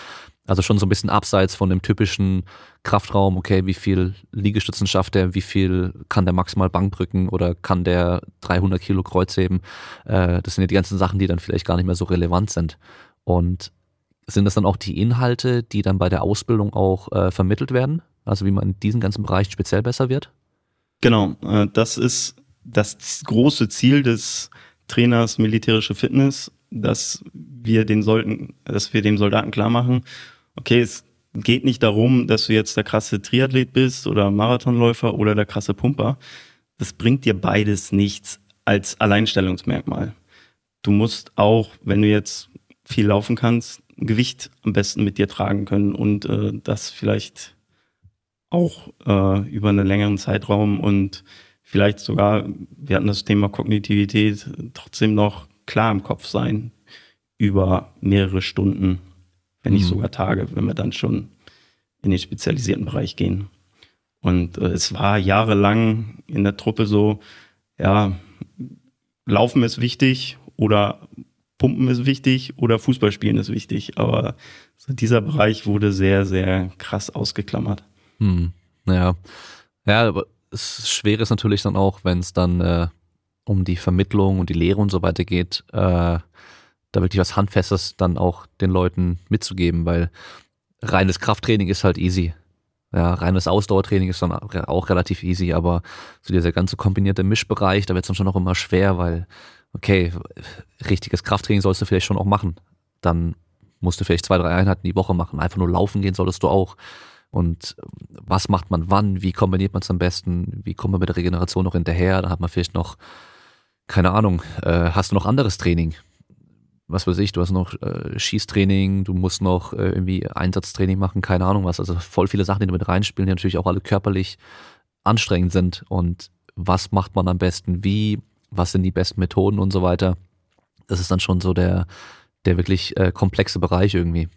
Also schon so ein bisschen abseits von dem typischen Kraftraum, okay, wie viel Liegestützen schafft er, wie viel kann der maximal Bankdrücken oder kann der 300 Kilo Kreuzheben. Äh, das sind ja die ganzen Sachen, die dann vielleicht gar nicht mehr so relevant sind. Und sind das dann auch die Inhalte, die dann bei der Ausbildung auch äh, vermittelt werden? Also wie man in diesem ganzen Bereich speziell besser wird? Genau, äh, das ist das große Ziel des Trainers militärische Fitness, dass wir den sollten, dass wir dem Soldaten klar machen, okay, es geht nicht darum, dass du jetzt der krasse Triathlet bist oder Marathonläufer oder der krasse Pumper. Das bringt dir beides nichts als Alleinstellungsmerkmal. Du musst auch, wenn du jetzt viel laufen kannst, Gewicht am besten mit dir tragen können und äh, das vielleicht auch äh, über einen längeren Zeitraum und vielleicht sogar, wir hatten das Thema Kognitivität, trotzdem noch klar im Kopf sein über mehrere Stunden, wenn nicht mhm. sogar Tage, wenn wir dann schon in den spezialisierten Bereich gehen. Und äh, es war jahrelang in der Truppe so, ja, Laufen ist wichtig oder Pumpen ist wichtig oder Fußballspielen ist wichtig. Aber so dieser Bereich wurde sehr, sehr krass ausgeklammert. Hm. Ja. Ja, aber es schwer ist natürlich dann auch, wenn es dann äh, um die Vermittlung und die Lehre und so weiter geht, äh, da wirklich was Handfestes dann auch den Leuten mitzugeben, weil reines Krafttraining ist halt easy. Ja, reines Ausdauertraining ist dann auch relativ easy, aber so dieser ganze kombinierte Mischbereich, da wird es dann schon auch immer schwer, weil okay, richtiges Krafttraining sollst du vielleicht schon auch machen. Dann musst du vielleicht zwei, drei Einheiten die Woche machen. Einfach nur laufen gehen solltest du auch. Und was macht man wann? Wie kombiniert man es am besten? Wie kommt man mit der Regeneration noch hinterher? Da hat man vielleicht noch, keine Ahnung, äh, hast du noch anderes Training? Was weiß ich, du hast noch äh, Schießtraining, du musst noch äh, irgendwie Einsatztraining machen, keine Ahnung was. Also voll viele Sachen, die da mit reinspielen, die natürlich auch alle körperlich anstrengend sind. Und was macht man am besten? Wie was sind die besten Methoden und so weiter. Das ist dann schon so der, der wirklich äh, komplexe Bereich irgendwie.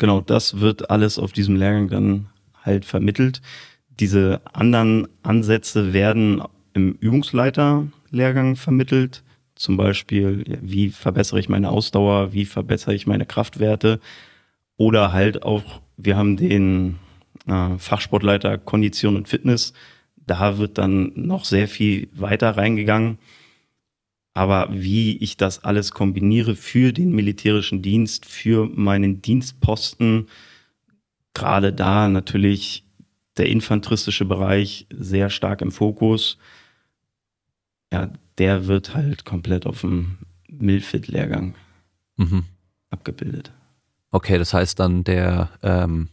Genau, das wird alles auf diesem Lehrgang dann halt vermittelt. Diese anderen Ansätze werden im Übungsleiter-Lehrgang vermittelt. Zum Beispiel, wie verbessere ich meine Ausdauer, wie verbessere ich meine Kraftwerte. Oder halt auch, wir haben den äh, Fachsportleiter Kondition und Fitness, da wird dann noch sehr viel weiter reingegangen. Aber wie ich das alles kombiniere für den militärischen Dienst, für meinen Dienstposten, gerade da natürlich der infanteristische Bereich sehr stark im Fokus. Ja, der wird halt komplett auf dem Milfit-Lehrgang mhm. abgebildet. Okay, das heißt dann der, ähm,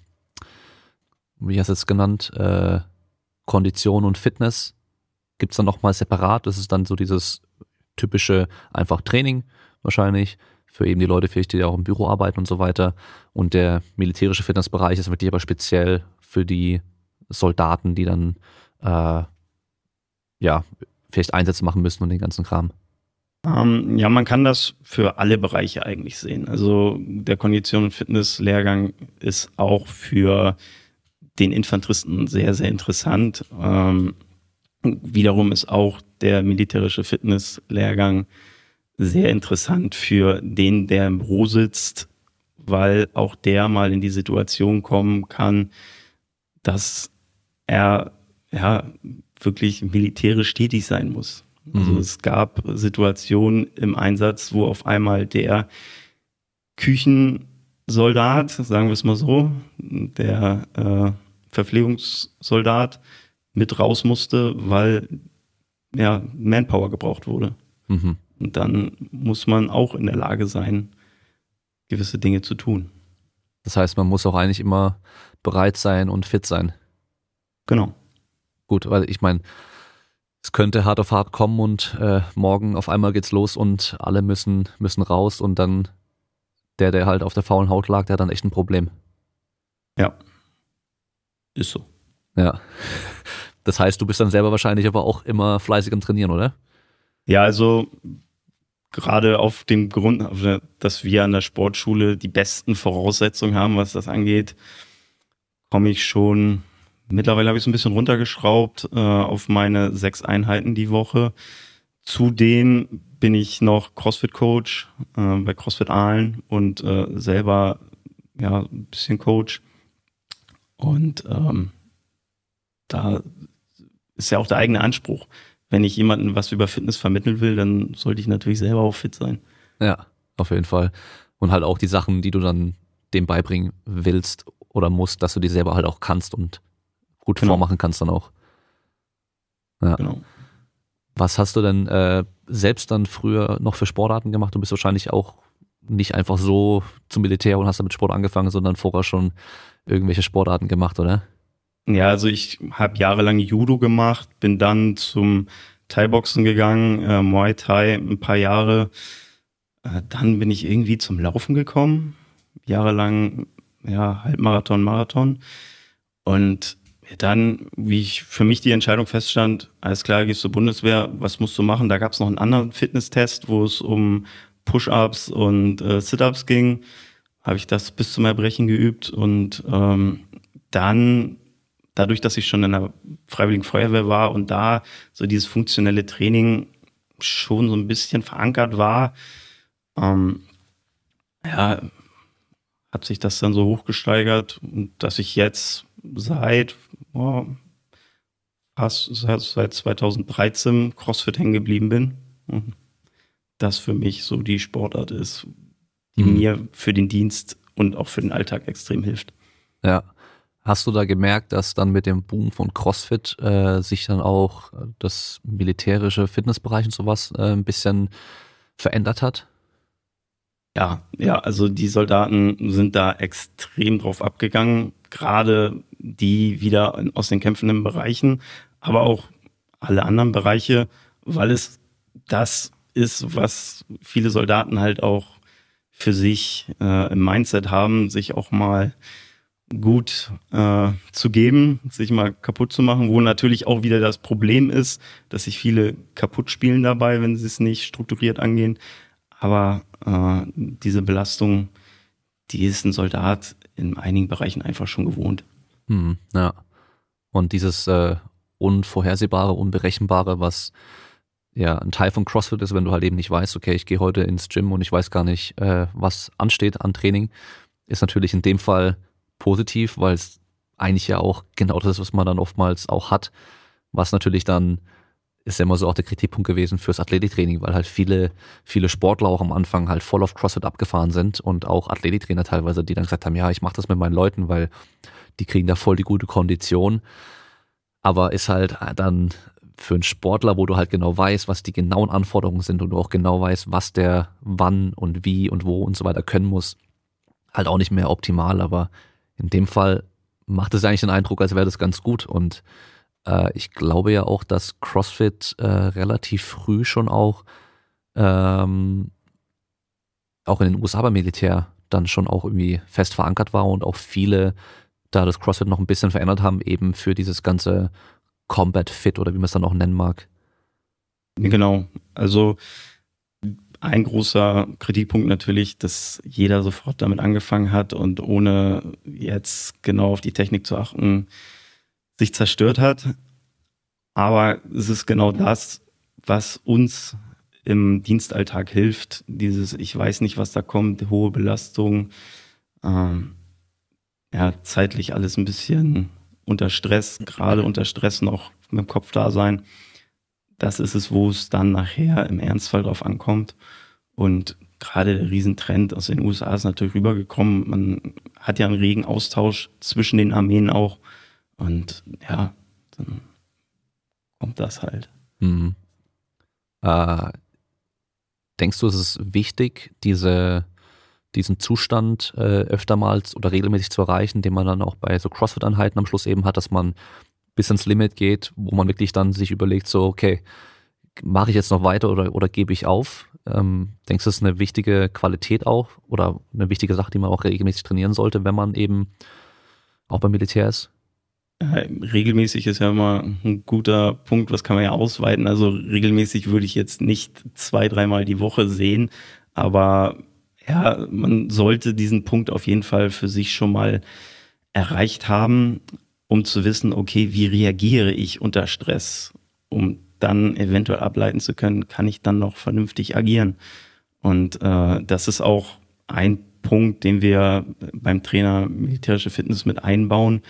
wie hast du es genannt, äh, Kondition und Fitness gibt's dann nochmal separat. Das ist dann so dieses typische einfach Training wahrscheinlich für eben die Leute vielleicht, die auch im Büro arbeiten und so weiter. Und der militärische Fitnessbereich ist wirklich aber speziell für die Soldaten, die dann äh, ja vielleicht Einsätze machen müssen und den ganzen Kram? Ähm, ja, man kann das für alle Bereiche eigentlich sehen. Also der Kondition- und Fitnesslehrgang ist auch für den Infanteristen sehr, sehr interessant. Ähm, wiederum ist auch der militärische Fitnesslehrgang sehr interessant für den, der im Büro sitzt, weil auch der mal in die Situation kommen kann, dass er ja wirklich militärisch tätig sein muss. Also mhm. es gab Situationen im Einsatz, wo auf einmal der Küchensoldat, sagen wir es mal so, der äh, Verpflegungssoldat mit raus musste, weil ja Manpower gebraucht wurde. Mhm. Und dann muss man auch in der Lage sein, gewisse Dinge zu tun. Das heißt, man muss auch eigentlich immer bereit sein und fit sein. Genau. Gut, weil ich meine, es könnte hart auf hart kommen und äh, morgen auf einmal geht's los und alle müssen, müssen raus und dann der, der halt auf der faulen Haut lag, der hat dann echt ein Problem. Ja. Ist so. Ja. Das heißt, du bist dann selber wahrscheinlich aber auch immer fleißig am Trainieren, oder? Ja, also gerade auf dem Grund, dass wir an der Sportschule die besten Voraussetzungen haben, was das angeht, komme ich schon Mittlerweile habe ich es ein bisschen runtergeschraubt äh, auf meine sechs Einheiten die Woche. Zudem bin ich noch CrossFit-Coach äh, bei CrossFit Aalen und äh, selber ja ein bisschen Coach. Und ähm, da ist ja auch der eigene Anspruch. Wenn ich jemandem was über Fitness vermitteln will, dann sollte ich natürlich selber auch fit sein. Ja, auf jeden Fall. Und halt auch die Sachen, die du dann dem beibringen willst oder musst, dass du die selber halt auch kannst und gut genau. vormachen kannst dann auch. Ja. Genau. Was hast du denn äh, selbst dann früher noch für Sportarten gemacht? Du bist wahrscheinlich auch nicht einfach so zum Militär und hast damit Sport angefangen, sondern vorher schon irgendwelche Sportarten gemacht, oder? Ja, also ich habe jahrelang Judo gemacht, bin dann zum Thai-Boxen gegangen, äh, Muay Thai ein paar Jahre. Äh, dann bin ich irgendwie zum Laufen gekommen, jahrelang ja Halbmarathon, Marathon. Und dann, wie ich für mich die Entscheidung feststand, alles klar, gehst zur Bundeswehr, was musst du machen? Da gab es noch einen anderen Fitnesstest, wo es um Push-ups und äh, Sit-ups ging. Habe ich das bis zum Erbrechen geübt und ähm, dann dadurch, dass ich schon in der Freiwilligen Feuerwehr war und da so dieses funktionelle Training schon so ein bisschen verankert war, ähm, ja, hat sich das dann so hochgesteigert und dass ich jetzt seit oh, fast seit 2013 CrossFit hängen geblieben bin. Und das für mich so die Sportart ist, die mhm. mir für den Dienst und auch für den Alltag extrem hilft. Ja. Hast du da gemerkt, dass dann mit dem Boom von CrossFit äh, sich dann auch das militärische Fitnessbereich und sowas äh, ein bisschen verändert hat? Ja, ja, also die Soldaten sind da extrem drauf abgegangen, gerade die wieder aus den kämpfenden Bereichen, aber auch alle anderen Bereiche, weil es das ist, was viele Soldaten halt auch für sich äh, im Mindset haben, sich auch mal gut äh, zu geben, sich mal kaputt zu machen, wo natürlich auch wieder das Problem ist, dass sich viele kaputt spielen dabei, wenn sie es nicht strukturiert angehen. Aber äh, diese Belastung, die ist ein Soldat in einigen Bereichen einfach schon gewohnt. Hm, ja. Und dieses äh, Unvorhersehbare, Unberechenbare, was ja ein Teil von CrossFit ist, wenn du halt eben nicht weißt, okay, ich gehe heute ins Gym und ich weiß gar nicht, äh, was ansteht an Training, ist natürlich in dem Fall positiv, weil es eigentlich ja auch genau das ist, was man dann oftmals auch hat, was natürlich dann ist ja immer so auch der Kritikpunkt gewesen fürs Athletiktraining, weil halt viele, viele Sportler auch am Anfang halt voll auf CrossFit abgefahren sind und auch Athletiktrainer teilweise, die dann gesagt haben, ja, ich mache das mit meinen Leuten, weil die kriegen da voll die gute Kondition. Aber ist halt dann für einen Sportler, wo du halt genau weißt, was die genauen Anforderungen sind und du auch genau weißt, was der wann und wie und wo und so weiter können muss, halt auch nicht mehr optimal. Aber in dem Fall macht es eigentlich den Eindruck, als wäre das ganz gut und äh, ich glaube ja auch, dass CrossFit äh, relativ früh schon auch ähm, auch in den USA beim Militär dann schon auch irgendwie fest verankert war und auch viele da das CrossFit noch ein bisschen verändert haben, eben für dieses ganze Combat Fit oder wie man es dann auch nennen mag. Genau. Also ein großer Kritikpunkt natürlich, dass jeder sofort damit angefangen hat und ohne jetzt genau auf die Technik zu achten, sich zerstört hat. Aber es ist genau das, was uns im Dienstalltag hilft. Dieses, ich weiß nicht, was da kommt, hohe Belastung, ähm, ja, zeitlich alles ein bisschen unter Stress, gerade unter Stress noch mit dem Kopf da sein. Das ist es, wo es dann nachher im Ernstfall drauf ankommt. Und gerade der Riesentrend aus den USA ist natürlich rübergekommen. Man hat ja einen regen Austausch zwischen den Armeen auch. Und ja, dann kommt das halt. Mhm. Äh, denkst du, es ist wichtig, diese, diesen Zustand äh, öftermals oder regelmäßig zu erreichen, den man dann auch bei so CrossFit-Einheiten am Schluss eben hat, dass man bis ins Limit geht, wo man wirklich dann sich überlegt, so, okay, mache ich jetzt noch weiter oder, oder gebe ich auf? Ähm, denkst du, das ist eine wichtige Qualität auch oder eine wichtige Sache, die man auch regelmäßig trainieren sollte, wenn man eben auch beim Militär ist? regelmäßig ist ja immer ein guter Punkt, was kann man ja ausweiten. Also regelmäßig würde ich jetzt nicht zwei, dreimal die Woche sehen, aber ja, man sollte diesen Punkt auf jeden Fall für sich schon mal erreicht haben, um zu wissen, okay, wie reagiere ich unter Stress, um dann eventuell ableiten zu können, kann ich dann noch vernünftig agieren. Und äh, das ist auch ein Punkt, den wir beim Trainer militärische Fitness mit einbauen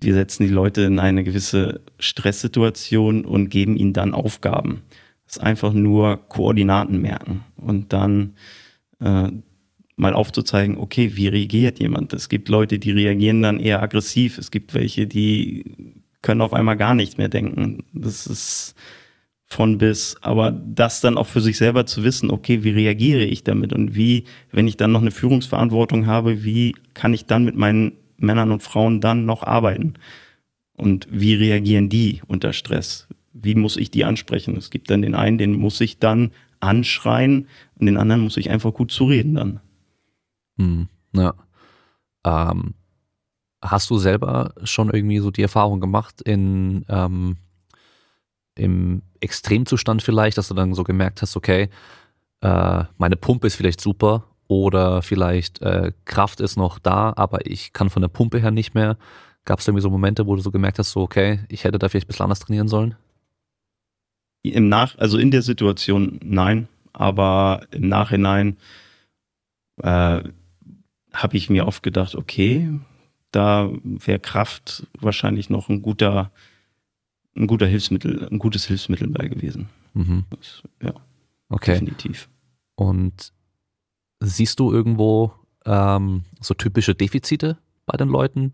wir setzen die Leute in eine gewisse Stresssituation und geben ihnen dann Aufgaben. Das ist einfach nur Koordinaten merken und dann äh, mal aufzuzeigen, okay, wie reagiert jemand? Es gibt Leute, die reagieren dann eher aggressiv. Es gibt welche, die können auf einmal gar nicht mehr denken. Das ist von bis, aber das dann auch für sich selber zu wissen, okay, wie reagiere ich damit und wie, wenn ich dann noch eine Führungsverantwortung habe, wie kann ich dann mit meinen Männern und Frauen dann noch arbeiten? Und wie reagieren die unter Stress? Wie muss ich die ansprechen? Es gibt dann den einen, den muss ich dann anschreien und den anderen muss ich einfach gut zureden dann. Hm, ja. Ähm, hast du selber schon irgendwie so die Erfahrung gemacht in ähm, im Extremzustand vielleicht, dass du dann so gemerkt hast, okay, äh, meine Pumpe ist vielleicht super oder vielleicht äh, Kraft ist noch da, aber ich kann von der Pumpe her nicht mehr. Gab es irgendwie so Momente, wo du so gemerkt hast, so okay, ich hätte da vielleicht ein bisschen anders trainieren sollen? Im Nach, also in der Situation nein, aber im Nachhinein äh, habe ich mir oft gedacht, okay, da wäre Kraft wahrscheinlich noch ein guter, ein guter Hilfsmittel, ein gutes Hilfsmittel bei gewesen. Mhm. Das, ja, okay. definitiv. Und Siehst du irgendwo ähm, so typische Defizite bei den Leuten,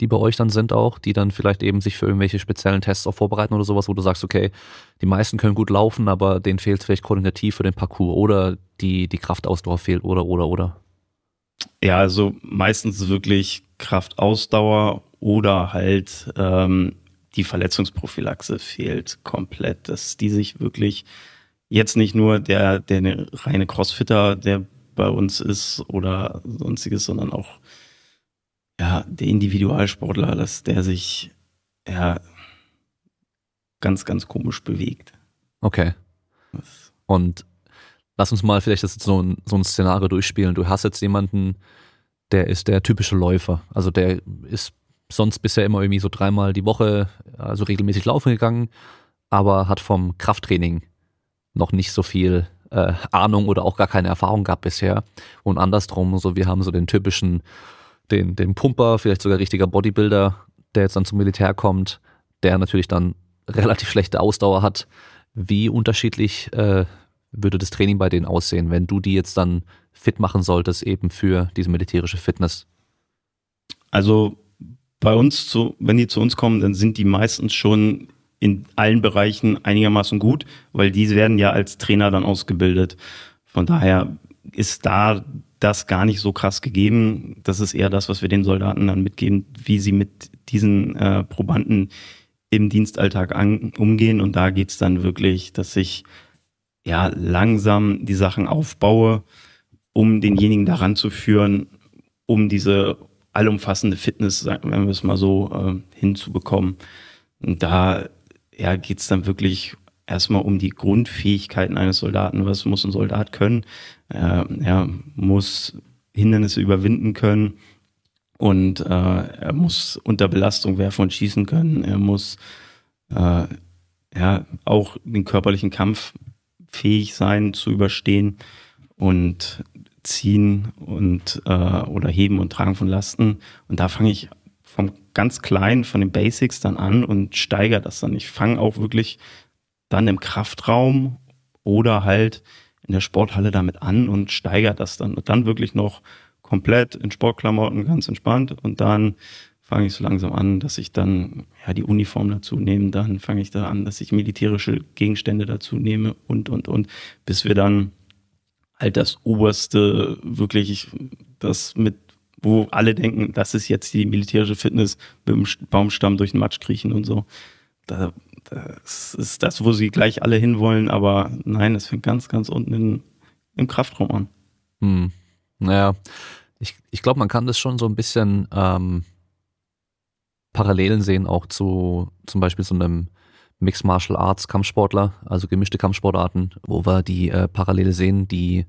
die bei euch dann sind auch, die dann vielleicht eben sich für irgendwelche speziellen Tests auch vorbereiten oder sowas, wo du sagst, okay, die meisten können gut laufen, aber denen fehlt vielleicht koordinativ für den Parcours oder die, die Kraftausdauer fehlt oder, oder, oder? Ja, also meistens wirklich Kraftausdauer oder halt ähm, die Verletzungsprophylaxe fehlt komplett, dass die sich wirklich jetzt nicht nur der, der eine reine Crossfitter, der bei uns ist oder sonstiges, sondern auch ja, der Individualsportler, dass der sich ja ganz, ganz komisch bewegt. Okay. Und lass uns mal vielleicht jetzt so ein, so ein Szenario durchspielen. Du hast jetzt jemanden, der ist der typische Läufer. Also der ist sonst bisher immer irgendwie so dreimal die Woche, also regelmäßig laufen gegangen, aber hat vom Krafttraining noch nicht so viel äh, Ahnung oder auch gar keine Erfahrung gab bisher. Und andersrum, so wir haben so den typischen, den, den Pumper, vielleicht sogar richtiger Bodybuilder, der jetzt dann zum Militär kommt, der natürlich dann relativ schlechte Ausdauer hat. Wie unterschiedlich äh, würde das Training bei denen aussehen, wenn du die jetzt dann fit machen solltest, eben für diese militärische Fitness? Also bei uns, zu, wenn die zu uns kommen, dann sind die meistens schon in allen Bereichen einigermaßen gut, weil diese werden ja als Trainer dann ausgebildet. Von daher ist da das gar nicht so krass gegeben. Das ist eher das, was wir den Soldaten dann mitgeben, wie sie mit diesen äh, Probanden im Dienstalltag an, umgehen. Und da geht's dann wirklich, dass ich ja langsam die Sachen aufbaue, um denjenigen daran zu führen, um diese allumfassende Fitness, wenn wir es mal so äh, hinzubekommen. Und da ja, geht es dann wirklich erstmal um die Grundfähigkeiten eines Soldaten. Was muss ein Soldat können? Äh, er muss Hindernisse überwinden können und äh, er muss unter Belastung werfen und schießen können. Er muss äh, ja auch den körperlichen Kampf fähig sein zu überstehen und ziehen und äh, oder heben und tragen von Lasten. Und da fange ich vom ganz klein, von den Basics dann an und steigere das dann. Ich fange auch wirklich dann im Kraftraum oder halt in der Sporthalle damit an und steigere das dann. Und dann wirklich noch komplett in Sportklamotten, ganz entspannt. Und dann fange ich so langsam an, dass ich dann ja die Uniform dazu nehme. Dann fange ich da an, dass ich militärische Gegenstände dazu nehme und, und, und, bis wir dann halt das oberste, wirklich das mit, wo alle denken, das ist jetzt die militärische Fitness, mit dem Baumstamm durch den Matsch kriechen und so. Da, das ist das, wo sie gleich alle hinwollen, aber nein, es fängt ganz, ganz unten in, im Kraftraum an. Hm. Naja, ich, ich glaube, man kann das schon so ein bisschen ähm, Parallelen sehen, auch zu zum Beispiel so einem Mixed Martial Arts Kampfsportler, also gemischte Kampfsportarten, wo wir die äh, Parallele sehen, die,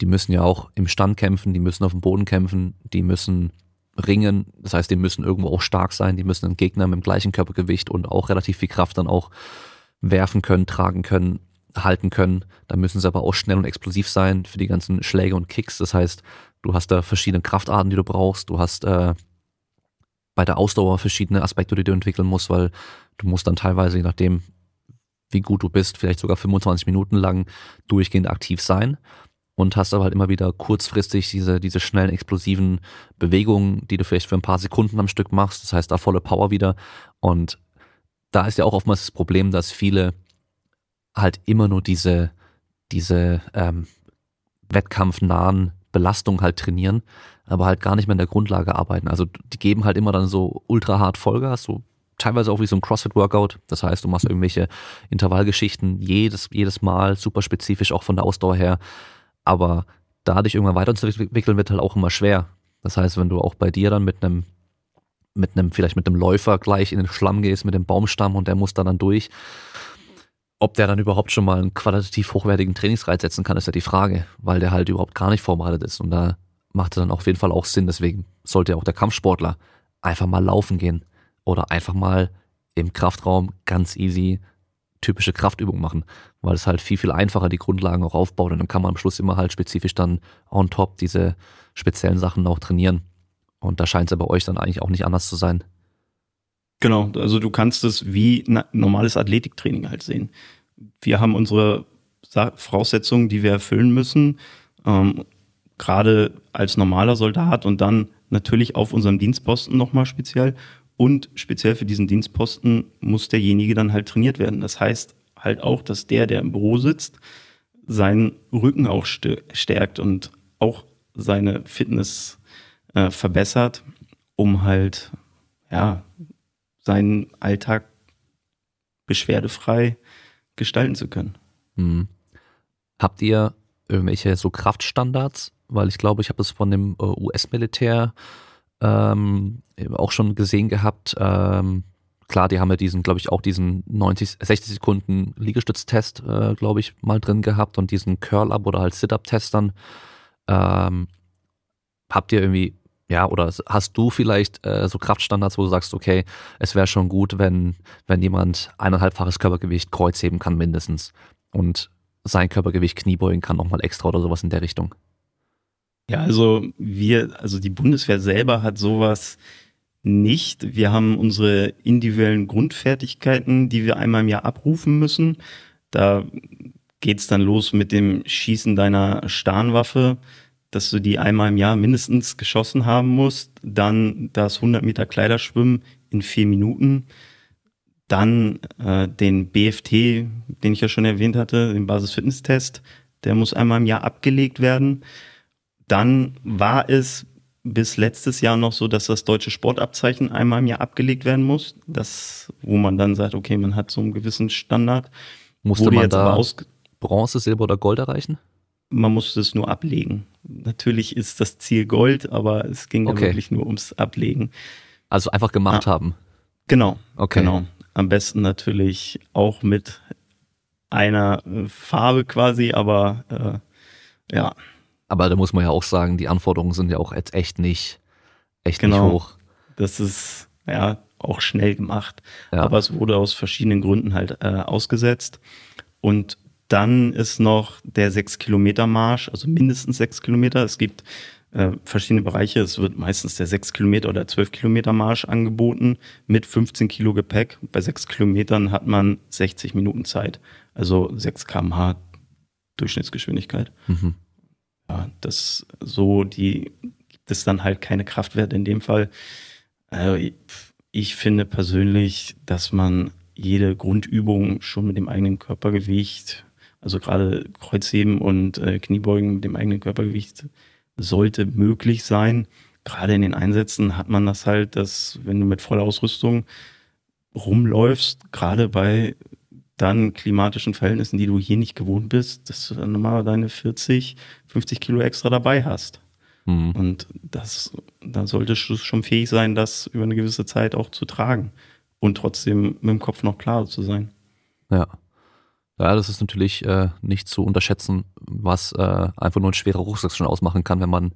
die müssen ja auch im Stand kämpfen, die müssen auf dem Boden kämpfen, die müssen ringen, das heißt, die müssen irgendwo auch stark sein, die müssen einen Gegner mit dem gleichen Körpergewicht und auch relativ viel Kraft dann auch werfen können, tragen können, halten können. Da müssen sie aber auch schnell und explosiv sein für die ganzen Schläge und Kicks. Das heißt, du hast da verschiedene Kraftarten, die du brauchst. Du hast äh, bei der Ausdauer verschiedene Aspekte, die du entwickeln musst, weil du musst dann teilweise, je nachdem, wie gut du bist, vielleicht sogar 25 Minuten lang durchgehend aktiv sein und hast aber halt immer wieder kurzfristig diese, diese schnellen, explosiven Bewegungen, die du vielleicht für ein paar Sekunden am Stück machst. Das heißt, da volle Power wieder. Und da ist ja auch oftmals das Problem, dass viele halt immer nur diese, diese ähm, wettkampfnahen Belastungen halt trainieren aber halt gar nicht mehr in der Grundlage arbeiten. Also die geben halt immer dann so ultra hart Vollgas, so teilweise auch wie so ein CrossFit-Workout. Das heißt, du machst irgendwelche Intervallgeschichten jedes, jedes Mal, super spezifisch auch von der Ausdauer her. Aber da dich irgendwann weiterzuentwickeln, wird halt auch immer schwer. Das heißt, wenn du auch bei dir dann mit einem, mit einem, vielleicht mit einem Läufer gleich in den Schlamm gehst, mit dem Baumstamm und der muss da dann durch, ob der dann überhaupt schon mal einen qualitativ hochwertigen Trainingsreiz setzen kann, ist ja die Frage, weil der halt überhaupt gar nicht vorbereitet ist. Und da macht dann auf jeden Fall auch Sinn. Deswegen sollte auch der Kampfsportler einfach mal laufen gehen oder einfach mal im Kraftraum ganz easy typische Kraftübungen machen, weil es halt viel, viel einfacher die Grundlagen auch aufbaut und dann kann man am Schluss immer halt spezifisch dann on top diese speziellen Sachen auch trainieren. Und da scheint es ja bei euch dann eigentlich auch nicht anders zu sein. Genau, also du kannst es wie normales Athletiktraining halt sehen. Wir haben unsere Voraussetzungen, die wir erfüllen müssen. Ähm, gerade als normaler Soldat und dann natürlich auf unserem Dienstposten nochmal speziell. Und speziell für diesen Dienstposten muss derjenige dann halt trainiert werden. Das heißt halt auch, dass der, der im Büro sitzt, seinen Rücken auch stärkt und auch seine Fitness äh, verbessert, um halt ja seinen Alltag beschwerdefrei gestalten zu können. Hm. Habt ihr irgendwelche so Kraftstandards, weil ich glaube, ich habe es von dem äh, US-Militär ähm, auch schon gesehen gehabt. Ähm, klar, die haben ja diesen, glaube ich, auch diesen 90, 60 Sekunden Liegestütztest, äh, glaube ich, mal drin gehabt und diesen Curl-Up oder halt Sit-Up-Test dann. Ähm, habt ihr irgendwie, ja, oder hast du vielleicht äh, so Kraftstandards, wo du sagst, okay, es wäre schon gut, wenn, wenn jemand eineinhalbfaches Körpergewicht Kreuzheben kann mindestens und sein Körpergewicht Kniebeugen kann nochmal extra oder sowas in der Richtung? Ja, also wir, also die Bundeswehr selber hat sowas nicht. Wir haben unsere individuellen Grundfertigkeiten, die wir einmal im Jahr abrufen müssen. Da geht's dann los mit dem Schießen deiner Starnwaffe, dass du die einmal im Jahr mindestens geschossen haben musst. Dann das 100 Meter Kleiderschwimmen in vier Minuten. Dann äh, den BFT, den ich ja schon erwähnt hatte, den Basis-Fitness-Test. Der muss einmal im Jahr abgelegt werden. Dann war es bis letztes Jahr noch so, dass das deutsche Sportabzeichen einmal im Jahr abgelegt werden muss. Das, wo man dann sagt, okay, man hat so einen gewissen Standard. Musste man da Bronze, Silber oder Gold erreichen? man musste es nur ablegen. Natürlich ist das Ziel Gold, aber es ging Okay. ja wirklich nur ums Ablegen. Also einfach gemacht Ah. haben. Genau, Okay. genau. Am besten natürlich auch mit einer äh, Farbe quasi, aber äh, ja, Aber da muss man ja auch sagen, die Anforderungen sind ja auch jetzt echt nicht, echt Genau. nicht hoch. das ist ja auch schnell gemacht. Ja. Aber es wurde aus verschiedenen Gründen halt äh, ausgesetzt. Und dann ist noch der 6-Kilometer-Marsch, also mindestens 6 Kilometer. Es gibt äh, verschiedene Bereiche. Es wird meistens der 6 Kilometer oder 12 Kilometer Marsch angeboten mit 15 Kilo Gepäck. Bei 6 Kilometern hat man 60 Minuten Zeit. Also 6 kmh Durchschnittsgeschwindigkeit. Mhm. Ja, das so die gibt es dann halt keine Kraftwerte in dem Fall. Äh, ich finde persönlich, dass man jede Grundübung schon mit dem eigenen Körpergewicht, also gerade Kreuzheben und äh, Kniebeugen mit dem eigenen Körpergewicht, sollte möglich sein. Gerade in den Einsätzen hat man das halt, dass wenn du mit voller Ausrüstung rumläufst, gerade bei dann klimatischen Verhältnissen, die du hier nicht gewohnt bist, dass du dann nochmal deine 40, 50 Kilo extra dabei hast. Mhm. Und das, da solltest du schon fähig sein, das über eine gewisse Zeit auch zu tragen und trotzdem mit dem Kopf noch klar zu sein. Ja. Ja, das ist natürlich äh, nicht zu unterschätzen, was äh, einfach nur ein schwerer Rucksack schon ausmachen kann, wenn man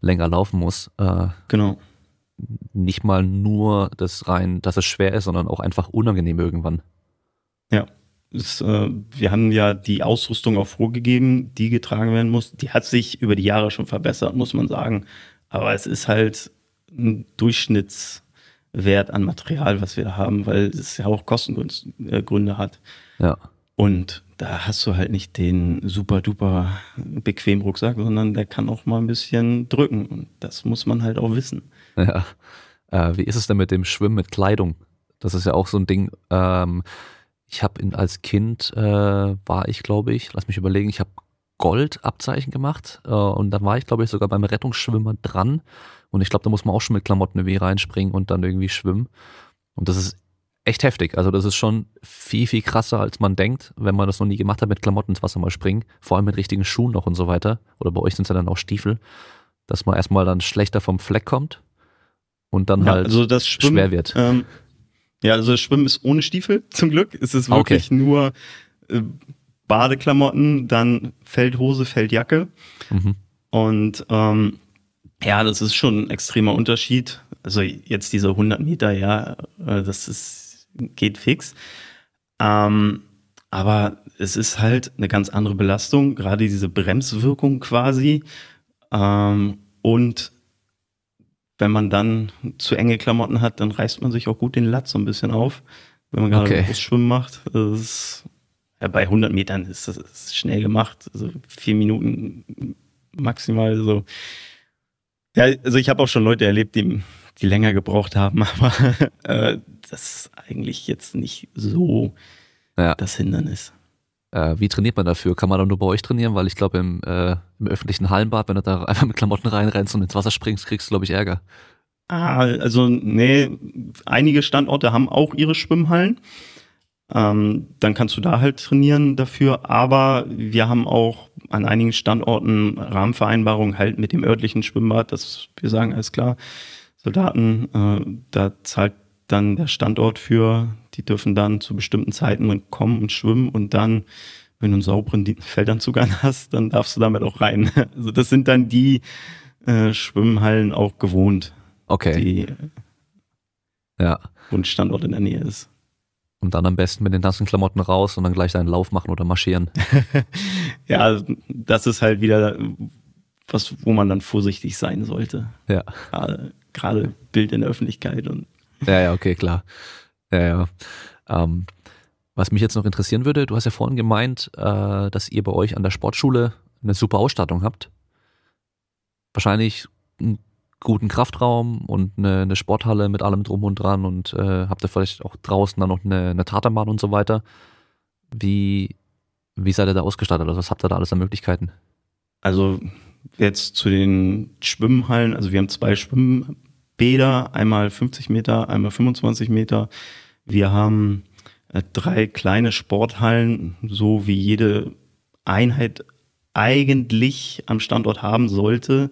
länger laufen muss. Äh, Genau. nicht mal nur das rein, dass es schwer ist, sondern auch einfach unangenehm irgendwann. Ja. Es, äh, wir haben ja die Ausrüstung auch vorgegeben, die getragen werden muss. Die hat sich über die Jahre schon verbessert, muss man sagen. Aber es ist halt ein Durchschnittswert an Material, was wir da haben, weil es ja auch Kostengründe hat. Ja. Und da hast du halt nicht den super duper bequem Rucksack, sondern der kann auch mal ein bisschen drücken. Und das muss man halt auch wissen. Ja. Äh, wie ist es denn mit dem Schwimmen mit Kleidung? Das ist ja auch so ein Ding. Ähm, ich habe als Kind äh, war ich, glaube ich, lass mich überlegen, ich habe Goldabzeichen gemacht äh, und dann war ich, glaube ich, sogar beim Rettungsschwimmer dran. Und ich glaube, da muss man auch schon mit Klamotten irgendwie reinspringen und dann irgendwie schwimmen. Und das ist echt heftig. Also das ist schon viel, viel krasser, als man denkt, wenn man das noch nie gemacht hat, mit Klamotten ins Wasser mal springen. Vor allem mit richtigen Schuhen noch und so weiter. Oder bei euch sind es ja dann auch Stiefel. Dass man erstmal dann schlechter vom Fleck kommt und dann Ja, halt also das Schwimmen, schwer wird. Ähm, ja, also das Schwimmen ist ohne Stiefel, zum Glück. Es ist Ah, okay. wirklich nur äh, Badeklamotten, dann Feldhose, Feldjacke. Mhm. Und ähm, ja, das ist schon ein extremer Unterschied. Also jetzt diese 100 Meter, ja, äh, das ist, geht fix. Ähm, aber es ist halt eine ganz andere Belastung, gerade diese Bremswirkung quasi. Ähm, und wenn man dann zu enge Klamotten hat, dann reißt man sich auch gut den Latz so ein bisschen auf, wenn man gerade Okay. groß Schwimmen macht. Das ist, ja, bei 100 Metern ist das ist schnell gemacht, also vier Minuten maximal so. Ja, also ich habe auch schon Leute erlebt, die, die länger gebraucht haben, aber äh, das ist eigentlich jetzt nicht so Ja. das Hindernis. Äh, wie trainiert man dafür? Kann man dann nur bei euch trainieren? Weil ich glaube, im, äh, im öffentlichen Hallenbad, wenn du da einfach mit Klamotten reinrennst und ins Wasser springst, kriegst du, glaube ich, Ärger. Ah, also nee, einige Standorte haben auch ihre Schwimmhallen. Ähm, dann kannst du da halt trainieren dafür, aber wir haben auch an einigen Standorten Rahmenvereinbarungen halt mit dem örtlichen Schwimmbad, dass wir sagen, alles klar, Soldaten, äh, da zahlt dann der Standort für, die dürfen dann zu bestimmten Zeiten kommen und schwimmen und dann, wenn du einen sauberen Feldanzug an hast, dann darfst du damit auch rein. Also das sind dann die äh, Schwimmhallen auch gewohnt Okay. die Ja. wo ein Standort in der Nähe ist. Und dann am besten mit den nassen Klamotten raus und dann gleich deinen Lauf machen oder marschieren. Ja, das ist halt wieder was, wo man dann vorsichtig sein sollte. Ja. Gerade, gerade Bild in der Öffentlichkeit und Ja, ja, okay, klar. Ja, ja. Ähm, was mich jetzt noch interessieren würde, du hast ja vorhin gemeint, äh, dass ihr bei euch an der Sportschule eine super Ausstattung habt. Wahrscheinlich einen guten Kraftraum und eine, eine Sporthalle mit allem drum und dran und äh, habt ihr vielleicht auch draußen dann noch eine, eine Tatanbahn und so weiter. Wie, wie seid ihr da ausgestattet? Also was habt ihr da alles an Möglichkeiten? also jetzt zu den Schwimmhallen, also wir haben zwei Schwimmbäder, einmal 50 Meter, einmal 25 Meter. Wir haben äh, drei kleine Sporthallen, so wie jede Einheit eigentlich am Standort haben sollte.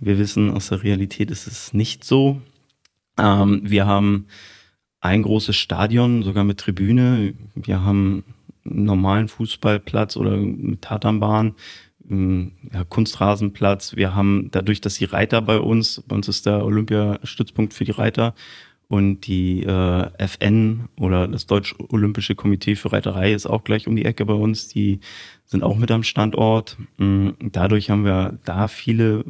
Wir wissen, aus der Realität ist es nicht so. Ähm, wir haben ein großes Stadion, sogar mit Tribüne. Wir haben einen normalen Fußballplatz oder mit Tatanbahn, ja, Kunstrasenplatz. Wir haben dadurch, dass die Reiter bei uns, bei uns ist der Olympiastützpunkt für die Reiter und die äh, FN oder das Deutsch-Olympische Komitee für Reiterei ist auch gleich um die Ecke bei uns. Die sind auch mit am Standort. Dadurch haben wir da viele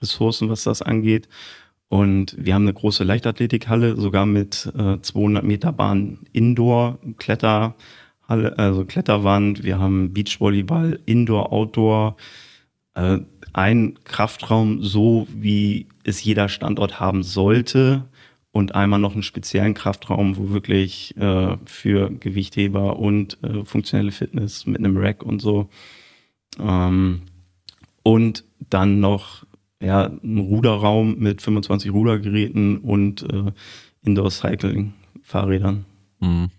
Ressourcen, was das angeht. Und wir haben eine große Leichtathletikhalle, sogar mit äh, 200 Meter Bahn Indoor, Kletterhalle, also Kletterwand. Wir haben Beachvolleyball, Indoor, Outdoor. Äh, ein Kraftraum, so wie es jeder Standort haben sollte. Und einmal noch einen speziellen Kraftraum, wo wirklich äh, für Gewichtheber und äh, funktionelle Fitness mit einem Rack und so. Ähm, und dann noch ja, ein Ruderraum mit 25 Rudergeräten und äh, Indoor-Cycling-Fahrrädern. Mhm.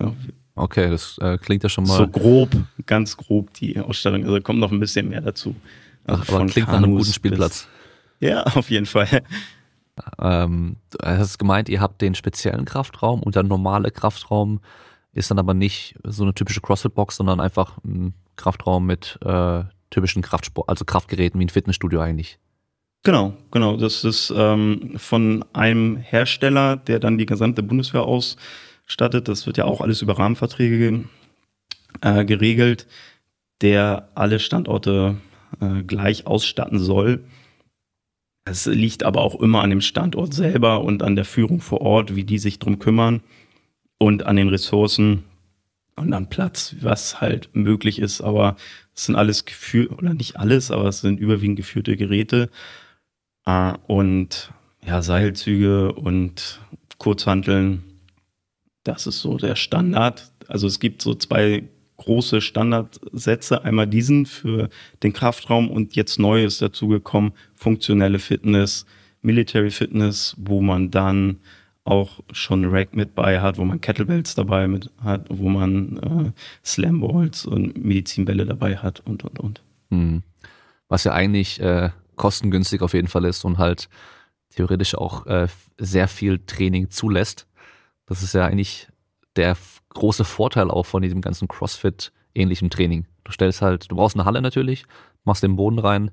Ja. Okay, das äh, klingt ja schon mal. So grob, ganz grob die Ausstattung. Also kommt noch ein bisschen mehr dazu. Also Ach, aber klingt Kanus nach einem guten Spielplatz. Bis, ja, auf jeden Fall. Ähm, du hast gemeint, ihr habt den speziellen Kraftraum und der normale Kraftraum ist dann aber nicht so eine typische CrossFit-Box, sondern einfach ein Kraftraum mit äh, typischen Kraftsport, also Kraftgeräten wie ein Fitnessstudio eigentlich. Genau, genau. Das ist ähm, von einem Hersteller, der dann die gesamte Bundeswehr ausstattet. Das wird ja auch alles über Rahmenverträge äh, geregelt, der alle Standorte äh, gleich ausstatten soll. Es liegt aber auch immer an dem Standort selber und an der Führung vor Ort, wie die sich drum kümmern und an den Ressourcen und am Platz, was halt möglich ist. Aber es sind alles geführt, oder nicht alles, aber es sind überwiegend geführte Geräte. Äh, und ja, Seilzüge und Kurzhanteln, das ist so der Standard. Also es gibt so zwei große Standardsätze. Einmal diesen für den Kraftraum und jetzt neu ist dazu gekommen, funktionelle Fitness, Military Fitness, wo man dann auch schon Rack mit bei hat, wo man Kettlebells dabei mit hat, wo man äh, Slamballs und Medizinbälle dabei hat und und und. Hm. Was ja eigentlich äh, kostengünstig auf jeden Fall ist und halt theoretisch auch äh, sehr viel Training zulässt. Das ist ja eigentlich der große Vorteil auch von diesem ganzen CrossFit-ähnlichen Training. Du stellst halt, du brauchst eine Halle natürlich, machst den Boden rein,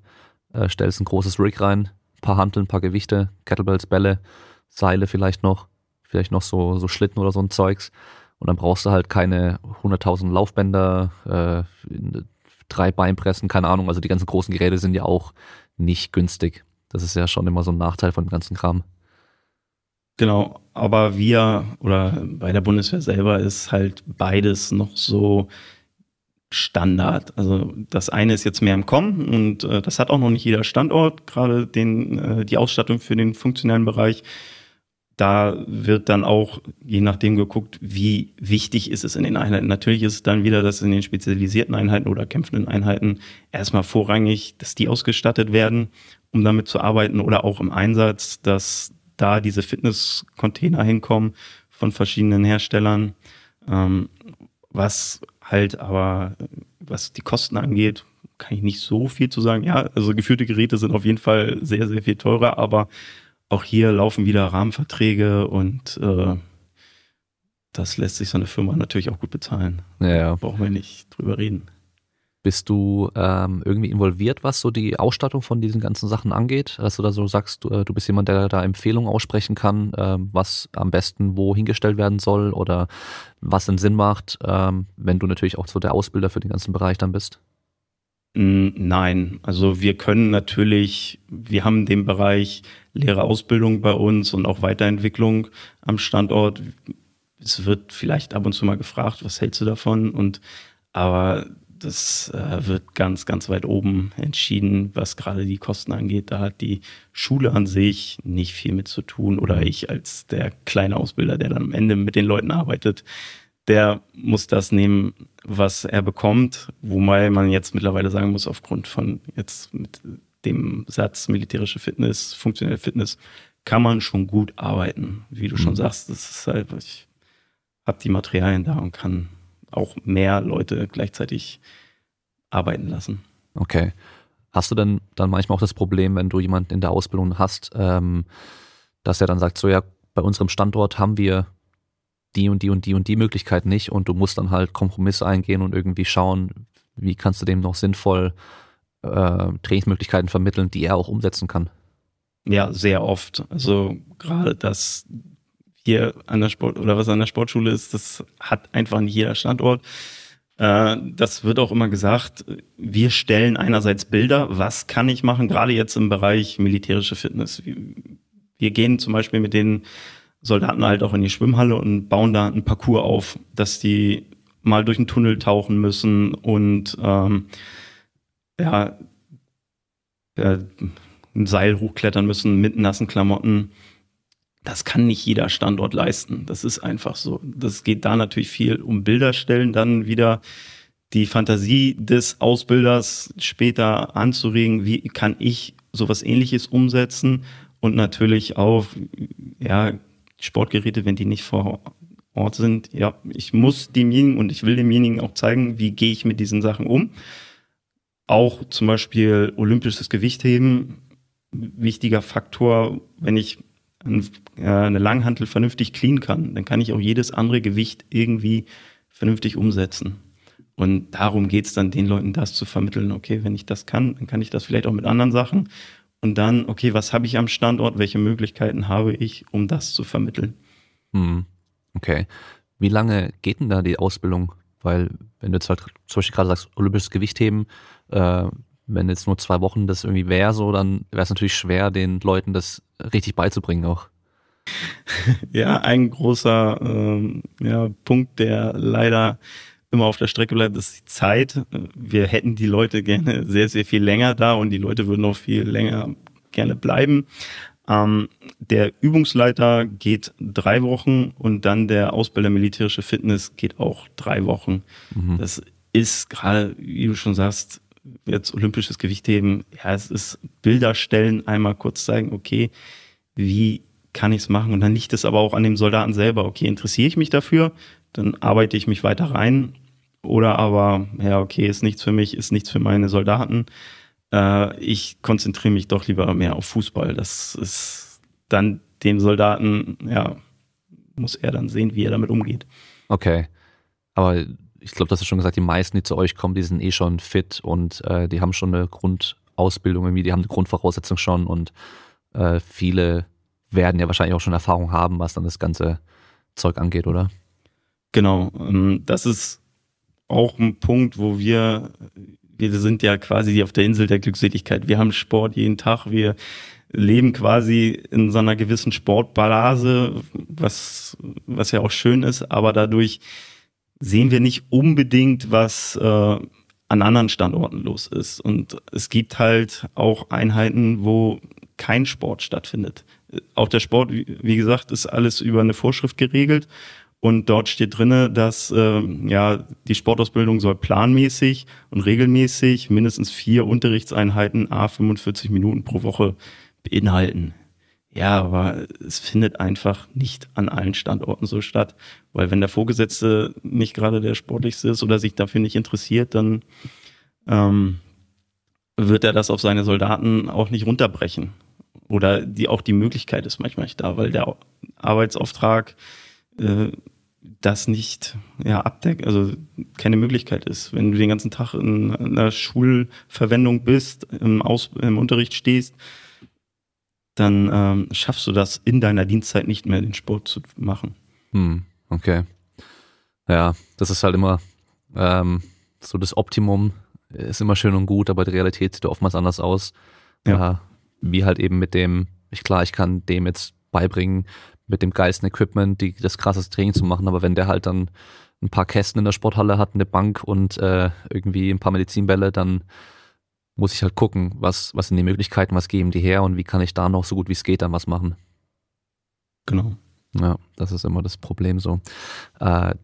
äh, stellst ein großes Rig rein, paar Hanteln, paar Gewichte, Kettlebells, Bälle, Seile vielleicht noch, vielleicht noch so, so Schlitten oder so ein Zeugs. Und dann brauchst du halt keine 100.000 Laufbänder, äh, drei Beinpressen, keine Ahnung. Also die ganzen großen Geräte sind ja auch nicht günstig. Das ist ja schon immer so ein Nachteil von dem ganzen Kram. Genau, aber wir oder bei der Bundeswehr selber ist halt beides noch so Standard. Also das eine ist jetzt mehr im Kommen und äh, das hat auch noch nicht jeder Standort, gerade den äh, die Ausstattung für den funktionellen Bereich da wird dann auch je nachdem geguckt, wie wichtig ist es in den Einheiten. Natürlich ist es dann wieder, dass in den spezialisierten Einheiten oder kämpfenden Einheiten erstmal vorrangig, dass die ausgestattet werden, um damit zu arbeiten oder auch im Einsatz, dass da diese Fitness-Container hinkommen von verschiedenen Herstellern, ähm, was halt aber, was die Kosten angeht, kann ich nicht so viel zu sagen. Ja, also geführte Geräte sind auf jeden Fall sehr, sehr viel teurer, aber auch hier laufen wieder Rahmenverträge und äh, das lässt sich so eine Firma natürlich auch gut bezahlen. Ja, ja. Brauchen wir nicht drüber reden. Bist du ähm, irgendwie involviert, was so die Ausstattung von diesen ganzen Sachen angeht? Dass du da so sagst, du, äh, du bist jemand, der da Empfehlungen aussprechen kann, ähm, was am besten wo hingestellt werden soll oder was einen Sinn macht, ähm, wenn du natürlich auch so der Ausbilder für den ganzen Bereich dann bist? Nein, also wir können natürlich, wir haben den Bereich Lehrerausbildung bei uns und auch Weiterentwicklung am Standort. Es wird vielleicht ab und zu mal gefragt, was hältst du davon? Und aber das äh, wird ganz, ganz weit oben entschieden, was gerade die Kosten angeht. Da hat die Schule an sich nicht viel mit zu tun oder ich als der kleine Ausbilder, der dann am Ende mit den Leuten arbeitet, der muss das nehmen, was er bekommt, wobei man jetzt mittlerweile sagen muss, aufgrund von jetzt mit dem Satz militärische Fitness, funktionelle Fitness, kann man schon gut arbeiten. Wie du mhm. schon sagst, das ist halt, ich habe die Materialien da und kann auch mehr Leute gleichzeitig arbeiten lassen. Okay. Hast du denn dann manchmal auch das Problem, wenn du jemanden in der Ausbildung hast, ähm, dass er dann sagt, so ja, bei unserem Standort haben wir die und die und die und die Möglichkeit nicht und du musst dann halt Kompromisse eingehen und irgendwie schauen, wie kannst du dem noch sinnvoll äh, Trainingsmöglichkeiten vermitteln, die er auch umsetzen kann. Ja, sehr oft. Also gerade das hier an der Sport oder was an der Sportschule ist, das hat einfach nicht jeder Standort. Äh, das wird auch immer gesagt. Wir stellen einerseits Bilder. Was kann ich machen? Gerade jetzt im Bereich militärische Fitness. Wir gehen zum Beispiel mit den Soldaten halt auch in die Schwimmhalle und bauen da einen Parcours auf, dass die mal durch einen Tunnel tauchen müssen und ähm, ja, ja ein Seil hochklettern müssen mit nassen Klamotten. Das kann nicht jeder Standort leisten. Das ist einfach so. Das geht da natürlich viel um Bilderstellen, dann wieder die Fantasie des Ausbilders später anzuregen, wie kann ich sowas ähnliches umsetzen und natürlich auch, ja, Sportgeräte, wenn die nicht vor Ort sind, ja, ich muss demjenigen und ich will demjenigen auch zeigen, wie gehe ich mit diesen Sachen um. Auch zum Beispiel olympisches Gewichtheben, wichtiger Faktor, wenn ich eine Langhantel vernünftig clean kann, dann kann ich auch jedes andere Gewicht irgendwie vernünftig umsetzen. Und darum geht's dann den Leuten, das zu vermitteln. Okay, wenn ich das kann, dann kann ich das vielleicht auch mit anderen Sachen. Und dann, okay, was habe ich am Standort? Welche Möglichkeiten habe ich, um das zu vermitteln? Hm. Okay. Wie lange geht denn da die Ausbildung? Weil, wenn du jetzt halt zum Beispiel gerade sagst, olympisches Gewichtheben, äh, wenn jetzt nur zwei Wochen das irgendwie wäre, so, dann wäre es natürlich schwer, den Leuten das richtig beizubringen auch. Ja, ein großer ähm, ja, Punkt, der leider immer auf der Strecke bleibt, ist die Zeit. Wir hätten die Leute gerne sehr, sehr viel länger da und die Leute würden auch viel länger gerne bleiben. Ähm, der Übungsleiter geht drei Wochen und dann der Ausbilder militärische Fitness geht auch drei Wochen. Mhm. Das ist gerade, wie du schon sagst, jetzt olympisches Gewichtheben, ja, es ist Bilder stellen, einmal kurz zeigen, okay, wie kann ich es machen? Und dann liegt es aber auch an dem Soldaten selber, okay, interessiere ich mich dafür, dann arbeite ich mich weiter rein. Oder aber, ja, okay, ist nichts für mich, ist nichts für meine Soldaten. Äh, ich konzentriere mich doch lieber mehr auf Fußball. Das ist dann dem Soldaten, ja, muss er dann sehen, wie er damit umgeht. Okay. Aber ich glaube, das ist schon gesagt, die meisten, die zu euch kommen, die sind eh schon fit und äh, die haben schon eine Grundausbildung irgendwie, die haben eine Grundvoraussetzung schon und äh, viele werden ja wahrscheinlich auch schon Erfahrung haben, was dann das ganze Zeug angeht, oder? Genau. Ähm, das ist auch ein Punkt, wo wir, wir sind ja quasi auf der Insel der Glückseligkeit. Wir haben Sport jeden Tag. Wir leben quasi in so einer gewissen Sportballase, was, was ja auch schön ist, aber dadurch sehen wir nicht unbedingt, was äh, an anderen Standorten los ist. Und es gibt halt auch Einheiten, wo kein Sport stattfindet. Auch der Sport, wie gesagt, ist alles über eine Vorschrift geregelt. Und dort steht drinne, dass äh, ja die Sportausbildung soll planmäßig und regelmäßig mindestens vier Unterrichtseinheiten a 45 Minuten pro Woche beinhalten. Ja, aber es findet einfach nicht an allen Standorten so statt. Weil wenn der Vorgesetzte nicht gerade der sportlichste ist oder sich dafür nicht interessiert, dann ähm, wird er das auf seine Soldaten auch nicht runterbrechen. Oder die auch die Möglichkeit ist manchmal nicht da, weil der Arbeitsauftrag äh, das nicht ja, abdeckt, also keine Möglichkeit ist. Wenn du den ganzen Tag in einer Schulverwendung bist, im, Aus im Unterricht stehst, dann ähm, schaffst du das in deiner Dienstzeit nicht mehr, den Sport zu machen. Hm, okay. Ja, das ist halt immer ähm, so das Optimum ist immer schön und gut, aber die Realität sieht oftmals anders aus. Ja. Äh, wie halt eben mit dem, ich klar, ich kann dem jetzt beibringen, mit dem geilsten Equipment die, das krasseste Training zu machen, aber wenn der halt dann ein paar Kästen in der Sporthalle hat, eine Bank und äh, irgendwie ein paar Medizinbälle, dann muss ich halt gucken, was, was sind die Möglichkeiten, was geben die her und wie kann ich da noch so gut wie es geht dann was machen. Genau. Ja, das ist immer das Problem so. Äh,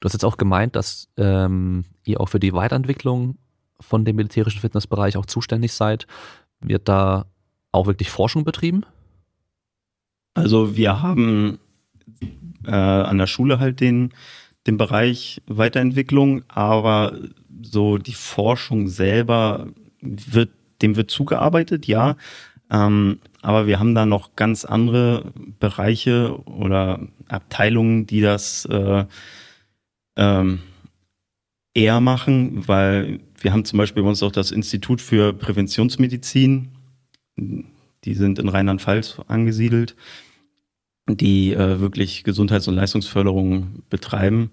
du hast jetzt auch gemeint, dass ähm, ihr auch für die Weiterentwicklung von dem militärischen Fitnessbereich auch zuständig seid. Wird da auch wirklich Forschung betrieben? Also wir haben äh, an der Schule halt den, den Bereich Weiterentwicklung, aber so die Forschung selber wird, dem wird zugearbeitet, ja. Ähm, aber wir haben da noch ganz andere Bereiche oder Abteilungen, die das äh, ähm, eher machen, weil wir haben zum Beispiel bei uns auch das Institut für Präventionsmedizin, die sind in Rheinland-Pfalz angesiedelt, die äh, wirklich Gesundheits- und Leistungsförderung betreiben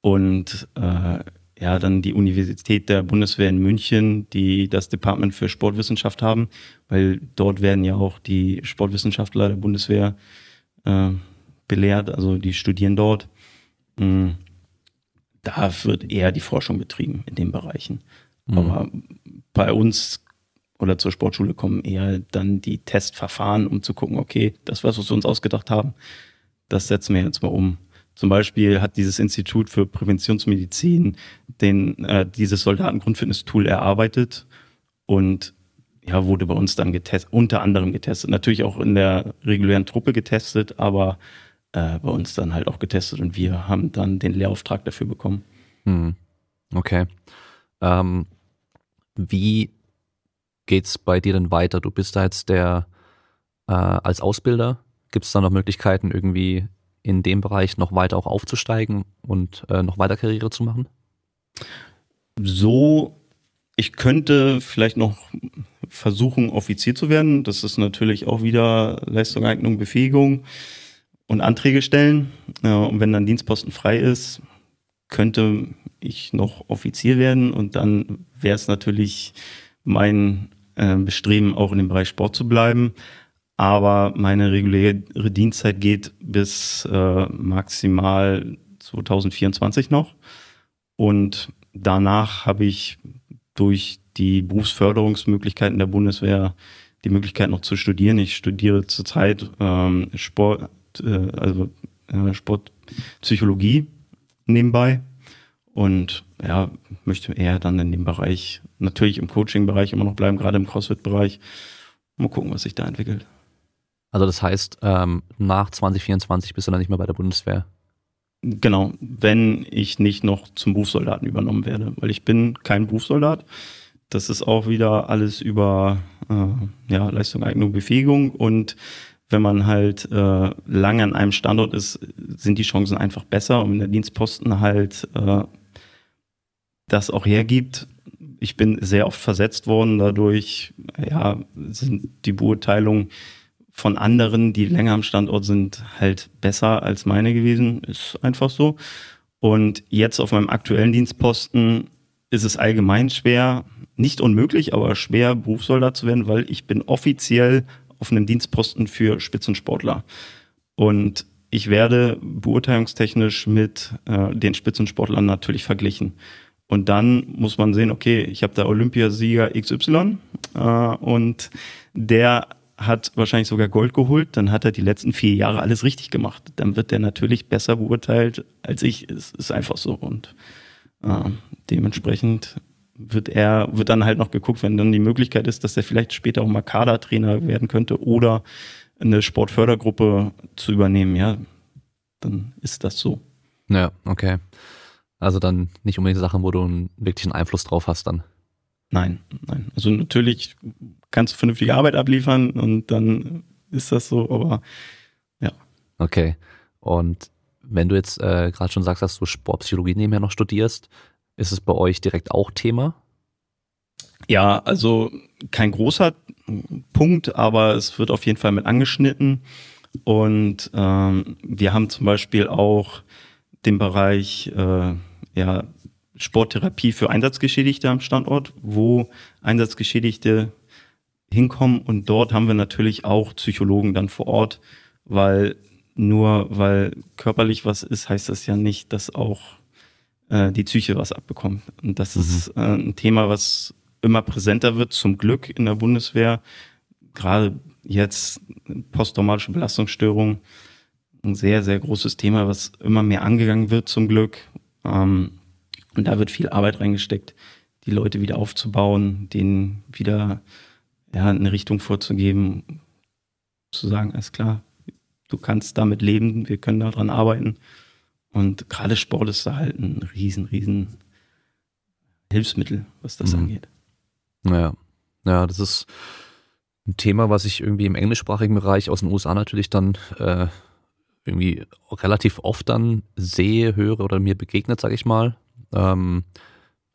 und äh, ja, dann die Universität der Bundeswehr in München, die das Department für Sportwissenschaft haben, weil dort werden ja auch die Sportwissenschaftler der Bundeswehr äh, belehrt, also die studieren dort. Mm, da wird eher die Forschung betrieben in den Bereichen. Mhm. Aber bei uns oder zur Sportschule kommen eher dann die Testverfahren, um zu gucken, okay, das, was wir uns ausgedacht haben, das setzen wir jetzt mal um. Zum Beispiel hat dieses Institut für Präventionsmedizin den, äh, dieses Soldatengrundfitness-Tool erarbeitet und ja, wurde bei uns dann getestet, unter anderem getestet. Natürlich auch in der regulären Truppe getestet, aber äh, bei uns dann halt auch getestet und wir haben dann den Lehrauftrag dafür bekommen. Hm. Okay. Ähm, wie geht's bei dir denn weiter? Du bist da jetzt der äh, als Ausbilder. Gibt es da noch Möglichkeiten, irgendwie in dem Bereich noch weiter auch aufzusteigen und äh, noch weiter Karriere zu machen? So, ich könnte vielleicht noch versuchen, Offizier zu werden. Das ist natürlich auch wieder Leistung, Eignung, Befähigung und Anträge stellen. Und wenn dann Dienstposten frei ist, könnte ich noch Offizier werden und dann wäre es natürlich mein äh, Bestreben, auch in dem Bereich Sport zu bleiben aber meine reguläre Dienstzeit geht bis äh, maximal 2024 noch. Und danach habe ich durch die Berufsförderungsmöglichkeiten der Bundeswehr die Möglichkeit noch zu studieren. Ich studiere zurzeit ähm, Sport, äh, also äh, Sportpsychologie nebenbei und ja, möchte eher dann in dem Bereich, natürlich im Coaching-Bereich immer noch bleiben, gerade im CrossFit-Bereich. Mal gucken, was sich da entwickelt. Also das heißt, ähm, nach 2024 bist du dann nicht mehr bei der Bundeswehr. Genau, wenn ich nicht noch zum Berufssoldaten übernommen werde, weil ich bin kein Berufssoldat. Das ist auch wieder alles über äh, ja, Leistung, Eignung, Befähigung und wenn man halt äh, lange an einem Standort ist, sind die Chancen einfach besser und wenn der Dienstposten halt äh, das auch hergibt. Ich bin sehr oft versetzt worden, dadurch ja, sind die Beurteilungen von anderen, die länger am Standort sind, halt besser als meine gewesen. Ist einfach so. Und jetzt auf meinem aktuellen Dienstposten ist es allgemein schwer, nicht unmöglich, aber schwer, Berufssoldat zu werden, weil ich bin offiziell auf einem Dienstposten für Spitzensportler. Und ich werde beurteilungstechnisch mit äh, den Spitzensportlern natürlich verglichen. Und dann muss man sehen, okay, ich habe da Olympiasieger XY äh, und der hat wahrscheinlich sogar Gold geholt, dann hat er die letzten vier Jahre alles richtig gemacht. Dann wird er natürlich besser beurteilt als ich. Es ist einfach so. Und äh, dementsprechend wird er, wird dann halt noch geguckt, wenn dann die Möglichkeit ist, dass er vielleicht später auch mal Kadertrainer werden könnte oder eine Sportfördergruppe zu übernehmen, ja, dann ist das so. Ja, okay. Also dann nicht unbedingt Sachen, wo du einen wirklichen Einfluss drauf hast dann. Nein, nein. Also natürlich kannst du vernünftige Arbeit abliefern und dann ist das so, aber ja. Okay. Und wenn du jetzt äh, gerade schon sagst, dass du Sportpsychologie nebenher noch studierst, ist es bei euch direkt auch Thema? Ja, also kein großer Punkt, aber es wird auf jeden Fall mit angeschnitten. Und ähm, wir haben zum Beispiel auch den Bereich äh, ja, Sporttherapie für Einsatzgeschädigte am Standort, wo Einsatzgeschädigte hinkommen und dort haben wir natürlich auch Psychologen dann vor Ort, weil nur weil körperlich was ist, heißt das ja nicht, dass auch äh, die Psyche was abbekommt. Und das mhm. ist äh, ein Thema, was immer präsenter wird, zum Glück in der Bundeswehr. Gerade jetzt posttraumatische Belastungsstörung, ein sehr, sehr großes Thema, was immer mehr angegangen wird, zum Glück. Ähm, und da wird viel Arbeit reingesteckt, die Leute wieder aufzubauen, denen wieder ja, eine Richtung vorzugeben, zu sagen, alles klar, du kannst damit leben, wir können daran arbeiten. Und gerade Sport ist da halt ein riesen, riesen Hilfsmittel, was das mhm. angeht. Naja, ja, das ist ein Thema, was ich irgendwie im englischsprachigen Bereich aus den USA natürlich dann äh, irgendwie relativ oft dann sehe, höre oder mir begegnet, sage ich mal. Ähm,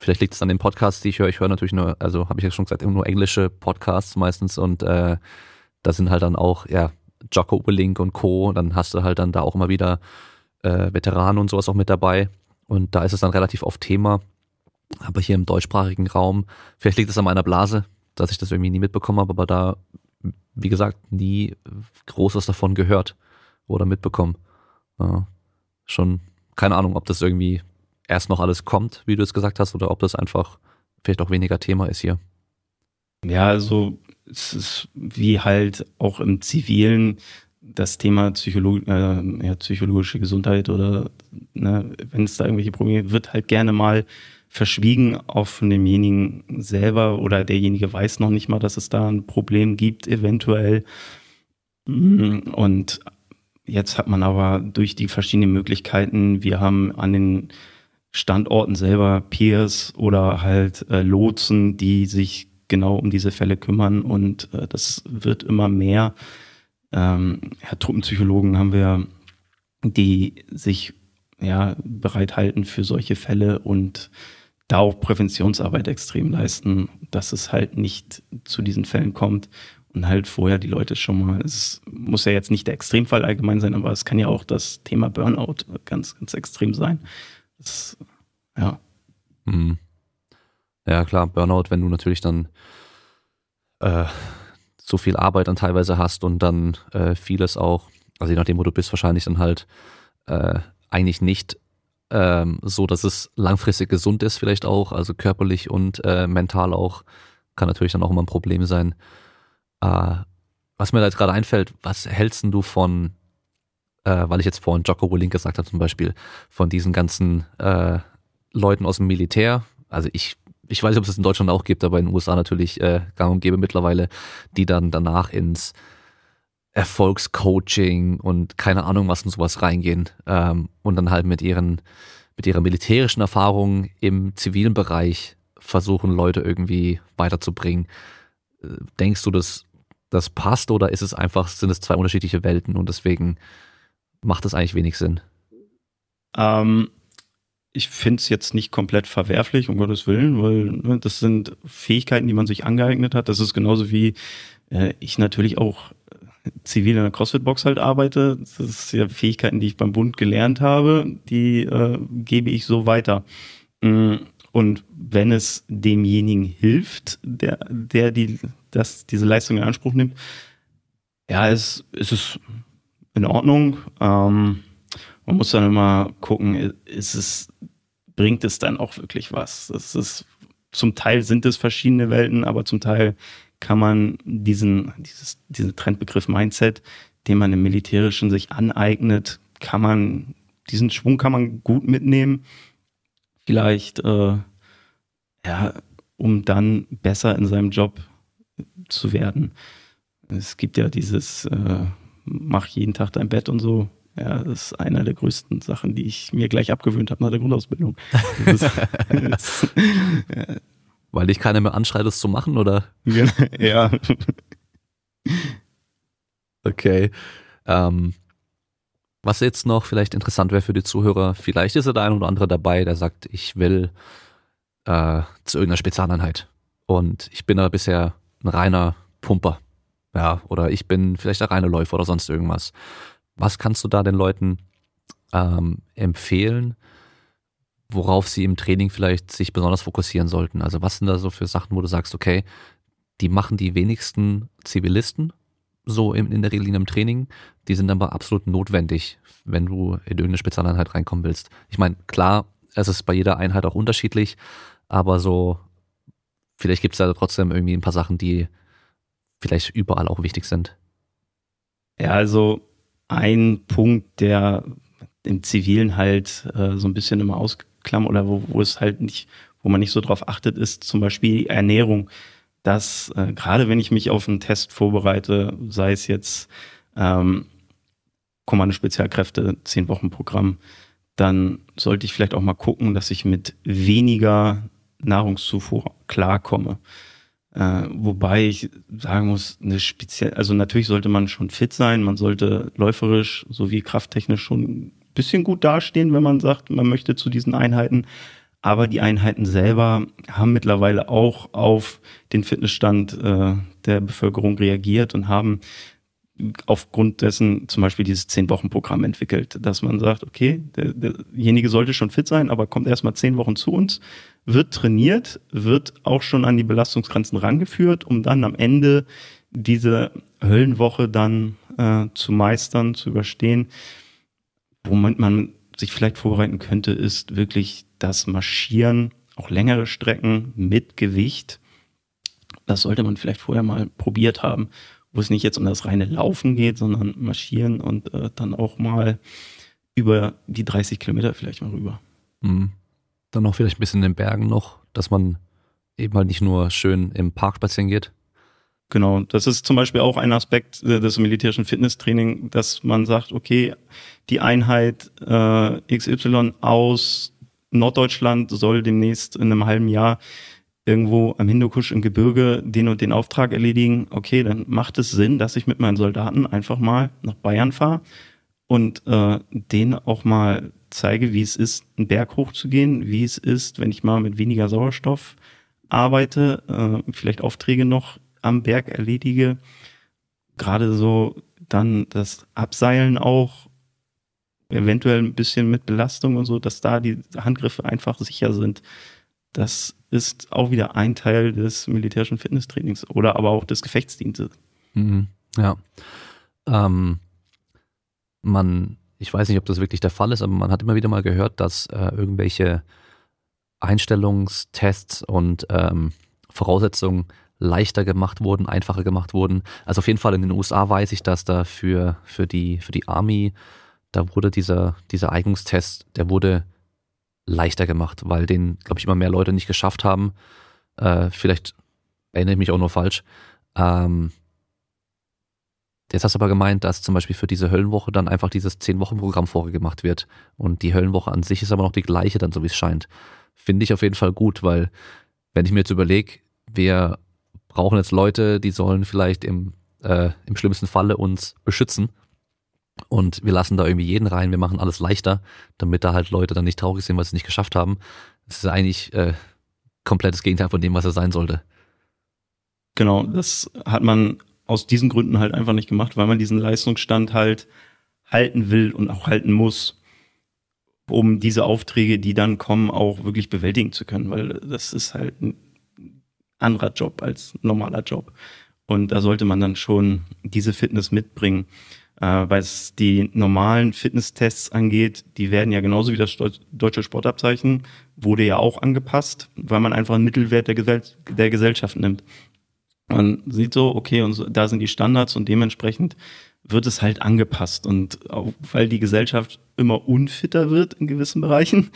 vielleicht liegt es an den Podcasts, die ich höre. Ich höre natürlich nur, also habe ich ja schon gesagt, nur englische Podcasts meistens und äh, da sind halt dann auch, ja, Jocko Willink und Co. Dann hast du halt dann da auch immer wieder äh, Veteranen und sowas auch mit dabei. Und da ist es dann relativ oft Thema. Aber hier im deutschsprachigen Raum, vielleicht liegt es an meiner Blase, dass ich das irgendwie nie mitbekommen habe, aber da, wie gesagt, nie Großes davon gehört oder mitbekommen. Ja, schon keine Ahnung, ob das irgendwie erst noch alles kommt, wie du es gesagt hast, oder ob das einfach vielleicht auch weniger Thema ist hier. Ja, also es ist wie halt auch im Zivilen das Thema Psycholo äh, ja, psychologische Gesundheit oder ne, wenn es da irgendwelche Probleme wird halt gerne mal verschwiegen auch von demjenigen selber oder derjenige weiß noch nicht mal, dass es da ein Problem gibt, eventuell. Und jetzt hat man aber durch die verschiedenen Möglichkeiten, wir haben an den Standorten selber Peers oder halt äh, Lotsen, die sich genau um diese Fälle kümmern und äh, das wird immer mehr. Ähm, ja, Truppenpsychologen haben wir, die sich ja bereithalten für solche Fälle und da auch Präventionsarbeit extrem leisten, dass es halt nicht zu diesen Fällen kommt und halt vorher die Leute schon mal, es muss ja jetzt nicht der Extremfall allgemein sein, aber es kann ja auch das Thema Burnout ganz, ganz extrem sein. Das, ja. Mhm. Ja, klar, Burnout, wenn du natürlich dann äh, so viel Arbeit dann teilweise hast und dann äh, vieles auch, also je nachdem, wo du bist, wahrscheinlich dann halt äh, eigentlich nicht ähm, so, dass es langfristig gesund ist, vielleicht auch, also körperlich und äh, mental auch, kann natürlich dann auch immer ein Problem sein. Äh, was mir da jetzt gerade einfällt, was hältst du von, äh, weil ich jetzt vorhin Jocko Willink gesagt habe zum Beispiel, von diesen ganzen äh, Leuten aus dem Militär, also ich ich weiß nicht, ob es das in Deutschland auch gibt, aber in den USA natürlich äh, gang und gäbe mittlerweile, die dann danach ins Erfolgscoaching und keine Ahnung was und sowas reingehen ähm, und dann halt mit ihren mit ihrer militärischen Erfahrung im zivilen Bereich versuchen Leute irgendwie weiterzubringen. Äh, denkst du, dass das passt oder ist es einfach sind es zwei unterschiedliche Welten und deswegen macht es eigentlich wenig Sinn? Ähm, ich finde es jetzt nicht komplett verwerflich, um Gottes Willen, weil ne, das sind Fähigkeiten, die man sich angeeignet hat. Das ist genauso wie äh, ich natürlich auch zivil in der CrossFit-Box halt arbeite. Das ist ja Fähigkeiten, die ich beim Bund gelernt habe, die äh, gebe ich so weiter. Mm, und wenn es demjenigen hilft, der, der die, das, diese Leistung in Anspruch nimmt, ja, es, es ist in Ordnung. Ähm, man muss dann immer gucken, ist es, bringt es dann auch wirklich was? Das ist, zum Teil sind es verschiedene Welten, aber zum Teil kann man diesen, dieses, diesen Trendbegriff Mindset, den man im Militärischen sich aneignet, kann man, diesen Schwung kann man gut mitnehmen. Vielleicht, äh, ja, um dann besser in seinem Job zu werden. Es gibt ja dieses, äh, mach jeden Tag dein Bett und so. Ja, das ist einer der größten Sachen, die ich mir gleich abgewöhnt habe nach der Grundausbildung. Das ist, das, ja, weil dich keiner mehr anschreit, es zu machen, oder? ja. okay. Ähm, was jetzt noch vielleicht interessant wäre für die Zuhörer, vielleicht ist ja der ein oder andere dabei, der sagt, ich will äh, zu irgendeiner Spezialeinheit. Und ich bin da bisher ein reiner Pumper. Ja, oder ich bin vielleicht der reine Läufer oder sonst irgendwas. Was kannst du da den Leuten ähm, empfehlen, worauf sie im Training vielleicht sich besonders fokussieren sollten? Also was sind da so für Sachen, wo du sagst, okay, die machen die wenigsten Zivilisten so in, in der Regel in einem Training, die sind aber absolut notwendig, wenn du in irgendeine Spezialeinheit reinkommen willst. Ich meine, klar, es ist bei jeder Einheit auch unterschiedlich, aber so, vielleicht gibt es da trotzdem irgendwie ein paar Sachen, die vielleicht überall auch wichtig sind. Ja, also ein Punkt, der im Zivilen halt äh, so ein bisschen immer aus, Klamm oder wo, wo es halt nicht, wo man nicht so drauf achtet, ist zum Beispiel Ernährung. Dass äh, gerade wenn ich mich auf einen Test vorbereite, sei es jetzt ähm, Kommando Spezialkräfte, zehn Wochen Programm, dann sollte ich vielleicht auch mal gucken, dass ich mit weniger Nahrungszufuhr klarkomme. Äh, wobei ich sagen muss, eine speziell, also natürlich sollte man schon fit sein, man sollte läuferisch sowie krafttechnisch schon ein bisschen gut dastehen, wenn man sagt, man möchte zu diesen Einheiten. Aber die Einheiten selber haben mittlerweile auch auf den Fitnessstand äh, der Bevölkerung reagiert und haben aufgrund dessen zum Beispiel dieses Zehn-Wochen-Programm entwickelt, dass man sagt, okay, der, derjenige sollte schon fit sein, aber kommt erstmal zehn Wochen zu uns, wird trainiert, wird auch schon an die Belastungsgrenzen rangeführt, um dann am Ende diese Höllenwoche dann äh, zu meistern, zu überstehen. Womit man sich vielleicht vorbereiten könnte, ist wirklich das Marschieren, auch längere Strecken mit Gewicht. Das sollte man vielleicht vorher mal probiert haben wo es nicht jetzt um das reine Laufen geht, sondern marschieren und äh, dann auch mal über die 30 Kilometer vielleicht mal rüber. Mhm. Dann auch vielleicht ein bisschen in den Bergen noch, dass man eben halt nicht nur schön im Park spazieren geht. Genau, das ist zum Beispiel auch ein Aspekt äh, des militärischen Fitnesstraining, dass man sagt, okay, die Einheit äh, XY aus Norddeutschland soll demnächst in einem halben Jahr irgendwo am Hindukusch im Gebirge den und den Auftrag erledigen, okay, dann macht es Sinn, dass ich mit meinen Soldaten einfach mal nach Bayern fahre und äh, denen auch mal zeige, wie es ist, einen Berg hochzugehen, wie es ist, wenn ich mal mit weniger Sauerstoff arbeite, äh, vielleicht Aufträge noch am Berg erledige, gerade so dann das Abseilen auch, eventuell ein bisschen mit Belastung und so, dass da die Handgriffe einfach sicher sind. Das ist auch wieder ein Teil des militärischen Fitnesstrainings oder aber auch des Gefechtsdienstes. Mhm, ja. Ähm, man, ich weiß nicht, ob das wirklich der Fall ist, aber man hat immer wieder mal gehört, dass äh, irgendwelche Einstellungstests und ähm, Voraussetzungen leichter gemacht wurden, einfacher gemacht wurden. Also auf jeden Fall in den USA weiß ich, dass da für, für, die, für die Army, da wurde dieser, dieser Eignungstest, der wurde leichter gemacht, weil den, glaube ich, immer mehr Leute nicht geschafft haben. Äh, vielleicht erinnere ich mich auch nur falsch. Ähm, jetzt hast du aber gemeint, dass zum Beispiel für diese Höllenwoche dann einfach dieses Zehn-Wochen-Programm vorgemacht wird. Und die Höllenwoche an sich ist aber noch die gleiche, dann so wie es scheint. Finde ich auf jeden Fall gut, weil wenn ich mir jetzt überlege, wir brauchen jetzt Leute, die sollen vielleicht im, äh, im schlimmsten Falle uns beschützen und wir lassen da irgendwie jeden rein, wir machen alles leichter, damit da halt Leute dann nicht traurig sind, weil sie es nicht geschafft haben. Das ist eigentlich äh, komplettes Gegenteil von dem, was er sein sollte. Genau, das hat man aus diesen Gründen halt einfach nicht gemacht, weil man diesen Leistungsstand halt halten will und auch halten muss, um diese Aufträge, die dann kommen, auch wirklich bewältigen zu können, weil das ist halt ein anderer Job als normaler Job. Und da sollte man dann schon diese Fitness mitbringen. Äh, was die normalen Fitnesstests angeht, die werden ja genauso wie das deutsche Sportabzeichen, wurde ja auch angepasst, weil man einfach einen Mittelwert der, Gesell der Gesellschaft nimmt. Man sieht so, okay, und so, da sind die Standards und dementsprechend wird es halt angepasst. Und auch, weil die Gesellschaft immer unfitter wird in gewissen Bereichen,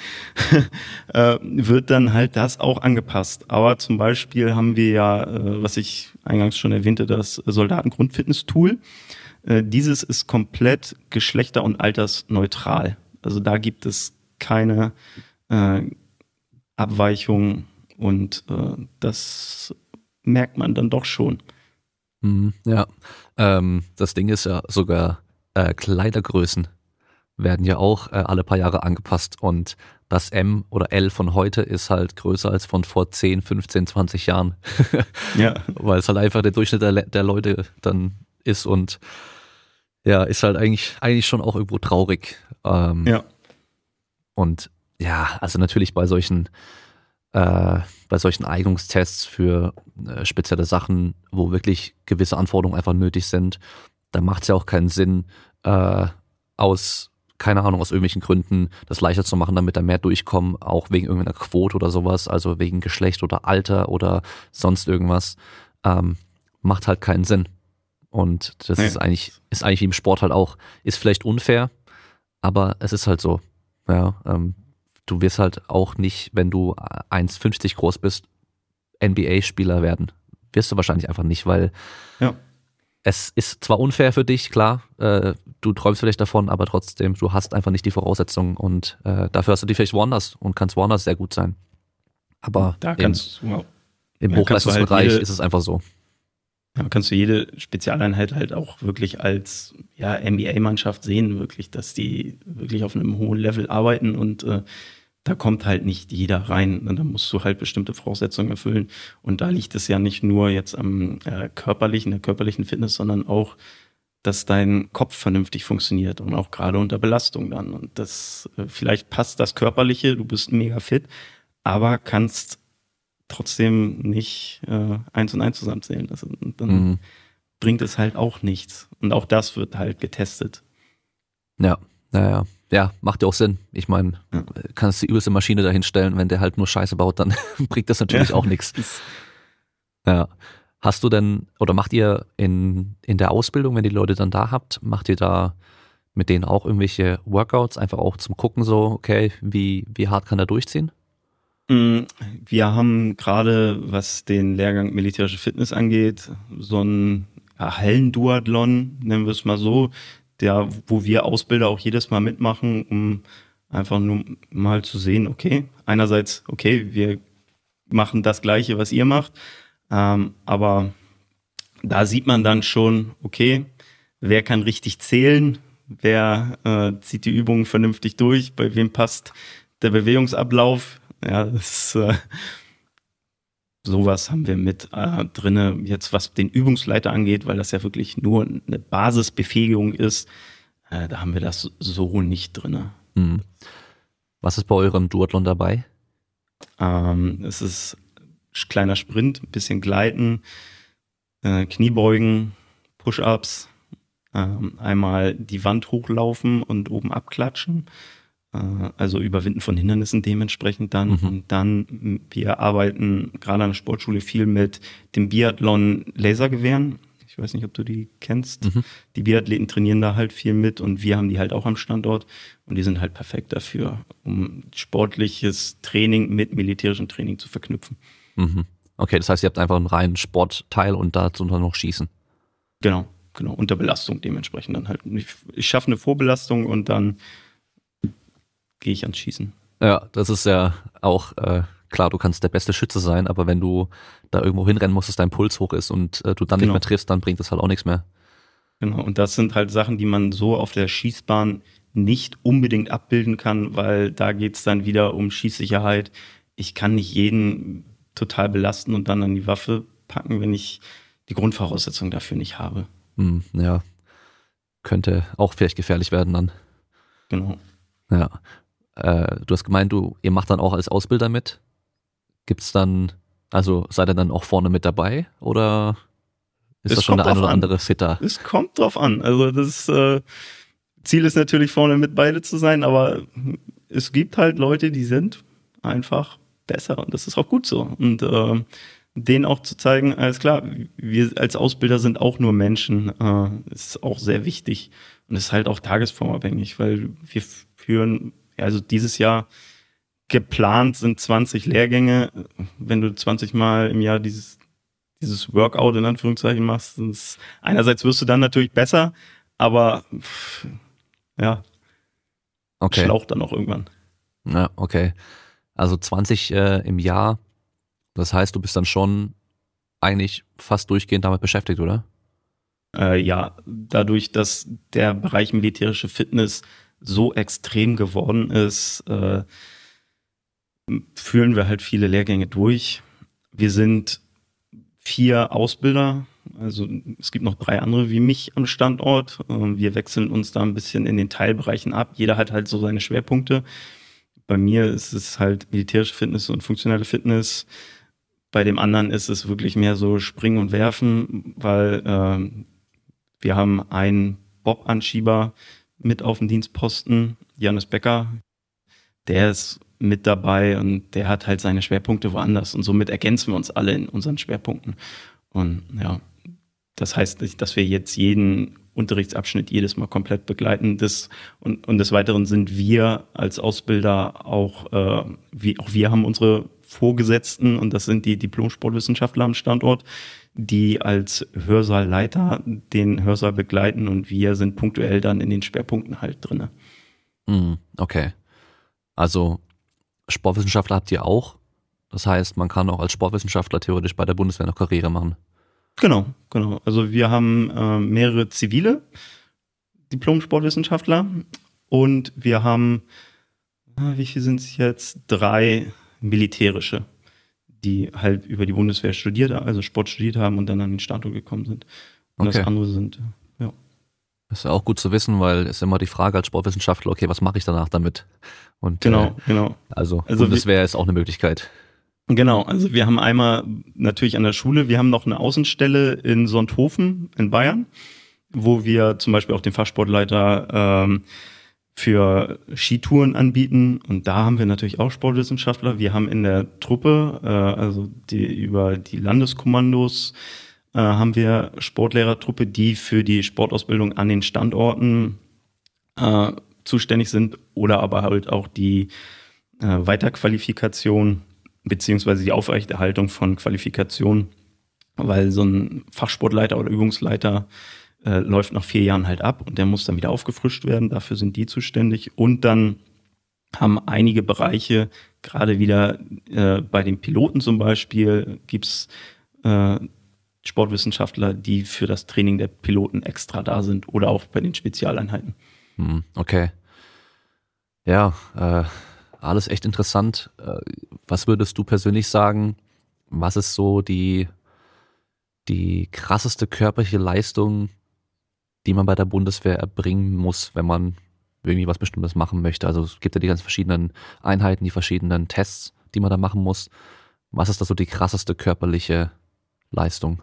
äh, wird dann halt das auch angepasst. Aber zum Beispiel haben wir ja, äh, was ich eingangs schon erwähnte, das Soldatengrundfitness-Tool. Äh, dieses ist komplett geschlechter- und altersneutral. Also da gibt es keine äh, Abweichung und äh, das merkt man dann doch schon. Mhm, ja, ähm, das Ding ist ja sogar äh, Kleidergrößen werden ja auch äh, alle paar Jahre angepasst und das M oder L von heute ist halt größer als von vor 10, 15, 20 Jahren. ja. Weil es halt einfach der Durchschnitt der, der Leute dann ist und ja, ist halt eigentlich, eigentlich schon auch irgendwo traurig. Ähm, ja. Und ja, also natürlich bei solchen, äh, bei solchen Eignungstests für äh, spezielle Sachen, wo wirklich gewisse Anforderungen einfach nötig sind, da macht es ja auch keinen Sinn, äh, aus, keine Ahnung, aus irgendwelchen Gründen das leichter zu machen, damit da mehr durchkommen, auch wegen irgendeiner Quote oder sowas, also wegen Geschlecht oder Alter oder sonst irgendwas, ähm, macht halt keinen Sinn. Und das nee. ist eigentlich, ist eigentlich wie im Sport halt auch, ist vielleicht unfair, aber es ist halt so. Ja, ähm, du wirst halt auch nicht, wenn du 1,50 groß bist, NBA-Spieler werden. Wirst du wahrscheinlich einfach nicht, weil ja. es ist zwar unfair für dich, klar, äh, du träumst vielleicht davon, aber trotzdem, du hast einfach nicht die Voraussetzungen und äh, dafür hast du die vielleicht woanders und kannst woanders sehr gut sein. Aber da kannst im, du, wow. im halt Hochleistungsbereich jede- ist es einfach so. Ja, kannst du jede Spezialeinheit halt auch wirklich als ja, NBA-Mannschaft sehen, wirklich, dass die wirklich auf einem hohen Level arbeiten und äh, da kommt halt nicht jeder rein. Und da musst du halt bestimmte Voraussetzungen erfüllen. Und da liegt es ja nicht nur jetzt am äh, körperlichen, der körperlichen Fitness, sondern auch, dass dein Kopf vernünftig funktioniert und auch gerade unter Belastung dann. Und das äh, vielleicht passt das Körperliche, du bist mega fit, aber kannst trotzdem nicht äh, eins und eins zusammenzählen. Also, und dann Mhm. bringt es halt auch nichts. Und auch das wird halt getestet. Ja, naja. Ja, macht ja auch Sinn. Ich meine, Ja. kannst die übelste Maschine dahinstellen, wenn der halt nur Scheiße baut, dann bringt das natürlich Ja. auch nichts. Ja. Hast du denn, oder macht ihr in, in der Ausbildung, wenn die Leute dann da habt, macht ihr da mit denen auch irgendwelche Workouts, einfach auch zum Gucken so, okay, wie, wie hart kann er durchziehen? Mm, Wir haben gerade, was den Lehrgang militärische Fitness angeht, so ein ja, Hallenduathlon, nennen wir es mal so, der, wo wir Ausbilder auch jedes Mal mitmachen, um einfach nur mal zu sehen, okay, einerseits, okay, wir machen das Gleiche, was ihr macht, ähm, aber da sieht man dann schon, okay, wer kann richtig zählen, wer äh, zieht die Übungen vernünftig durch, bei wem passt der Bewegungsablauf. Ja, das ist, äh, sowas haben wir mit äh, drinne, jetzt was den Übungsleiter angeht, weil das ja wirklich nur eine Basisbefähigung ist. Äh, da haben wir das so nicht drinne. Hm. Was ist bei eurem Duathlon dabei? Ähm, es ist kleiner Sprint, ein bisschen Gleiten, äh, Kniebeugen, Push-ups, ähm, einmal die Wand hochlaufen und oben abklatschen. Äh, also Überwinden von Hindernissen dementsprechend dann. Mhm. Und dann, wir arbeiten gerade an der Sportschule viel mit dem Biathlon Lasergewehren. Ich weiß nicht, ob du die kennst. Mhm. Die Biathleten trainieren da halt viel mit und wir haben die halt auch am Standort und die sind halt perfekt dafür, um sportliches Training mit militärischem Training zu verknüpfen. Mhm. Okay, das heißt, ihr habt einfach einen reinen Sportteil und dazu dann noch Schießen. Genau, genau, unter Belastung dementsprechend dann halt. Ich, ich schaffe eine Vorbelastung und dann gehe ich ans Schießen. Ja, das ist ja auch äh, klar, du kannst der beste Schütze sein, aber wenn du da irgendwo hinrennen musst, dass dein Puls hoch ist und äh, du dann Genau. nicht mehr triffst, dann bringt das halt auch nichts mehr. Genau, und das sind halt Sachen, die man so auf der Schießbahn nicht unbedingt abbilden kann, weil da geht's dann wieder um Schießsicherheit. Ich kann nicht jeden total belasten und dann an die Waffe packen, wenn ich die Grundvoraussetzung dafür nicht habe. Hm, ja, könnte auch vielleicht gefährlich werden dann. Genau. Ja. Äh, du hast gemeint, du, ihr macht dann auch als Ausbilder mit. Gibt's dann, also seid ihr dann auch vorne mit dabei oder ist Es das schon der ein oder an. andere Fitter? Es kommt drauf an. Also das äh, Ziel ist natürlich vorne mit beide zu sein, aber es gibt halt Leute, die sind einfach besser und das ist auch gut so. Und äh, denen auch zu zeigen, alles klar, wir als Ausbilder sind auch nur Menschen, äh, ist auch sehr wichtig und ist halt auch tagesformabhängig, weil wir führen, also dieses Jahr geplant sind 20 Lehrgänge. Wenn du 20 Mal im Jahr dieses dieses Workout in Anführungszeichen machst, ist, einerseits wirst du dann natürlich besser, aber pff, ja, Okay. schlaucht dann auch irgendwann. Ja, okay. Also 20 äh, im Jahr, das heißt, du bist dann schon eigentlich fast durchgehend damit beschäftigt, oder? Äh, ja, dadurch, dass der Bereich militärische Fitness so extrem geworden ist, äh, führen wir halt viele Lehrgänge durch. Wir sind vier Ausbilder, also es gibt noch drei andere wie mich am Standort. Ähm, Wir wechseln uns da ein bisschen in den Teilbereichen ab. Jeder hat halt so seine Schwerpunkte. Bei mir ist es halt militärische Fitness und funktionelle Fitness. Bei dem anderen ist es wirklich mehr so Springen und Werfen, weil ähm, wir haben einen Bob-Anschieber mit auf dem Dienstposten, Janis Becker. Der ist mit dabei und der hat halt seine Schwerpunkte woanders und somit ergänzen wir uns alle in unseren Schwerpunkten. Und ja, das heißt nicht, dass wir jetzt jeden Unterrichtsabschnitt jedes Mal komplett begleiten. Das, und, und des Weiteren sind wir als Ausbilder auch, äh, wie, auch wir haben unsere Vorgesetzten und das sind die Diplom-Sportwissenschaftler am Standort, die als Hörsaalleiter den Hörsaal begleiten und wir sind punktuell dann in den Schwerpunkten halt drinne. Hm, okay. Also Sportwissenschaftler habt ihr auch. Das heißt, man kann auch als Sportwissenschaftler theoretisch bei der Bundeswehr noch Karriere machen. Genau, genau. Also wir haben äh, mehrere zivile Diplom-Sportwissenschaftler und wir haben, äh, wie viel sind es jetzt? Drei militärische, die halt über die Bundeswehr studiert, also Sport studiert haben und dann an den Status gekommen sind. Und Okay. das andere sind, ja. Das ist ja auch gut zu wissen, weil es ist immer die Frage als Sportwissenschaftler, okay, was mache ich danach damit? Und Genau, äh, genau. also, Also Bundeswehr ist auch eine Möglichkeit. Genau, also wir haben einmal natürlich an der Schule, wir haben noch eine Außenstelle in Sonthofen in Bayern, wo wir zum Beispiel auch den Fachsportleiter ähm, für Skitouren anbieten. Und da haben wir natürlich auch Sportwissenschaftler. Wir haben in der Truppe, äh, also die, über die Landeskommandos, äh, haben wir Sportlehrertruppe, die für die Sportausbildung an den Standorten äh, zuständig sind oder aber halt auch die äh, Weiterqualifikation beziehungsweise die Aufrechterhaltung von Qualifikation, weil so ein Fachsportleiter oder Übungsleiter äh, läuft nach vier Jahren halt ab und der muss dann wieder aufgefrischt werden. Dafür sind die zuständig. Und dann haben einige Bereiche, gerade wieder äh, bei den Piloten zum Beispiel, gibt's äh, Sportwissenschaftler, die für das Training der Piloten extra da sind oder auch bei den Spezialeinheiten. Hm, okay. Ja, äh, alles echt interessant. Äh, was würdest du persönlich sagen? Was ist so die, die krasseste körperliche Leistung, die man bei der Bundeswehr erbringen muss, wenn man irgendwie was Bestimmtes machen möchte? Also es gibt ja die ganz verschiedenen Einheiten, die verschiedenen Tests, die man da machen muss. Was ist da so die krasseste körperliche Leistung?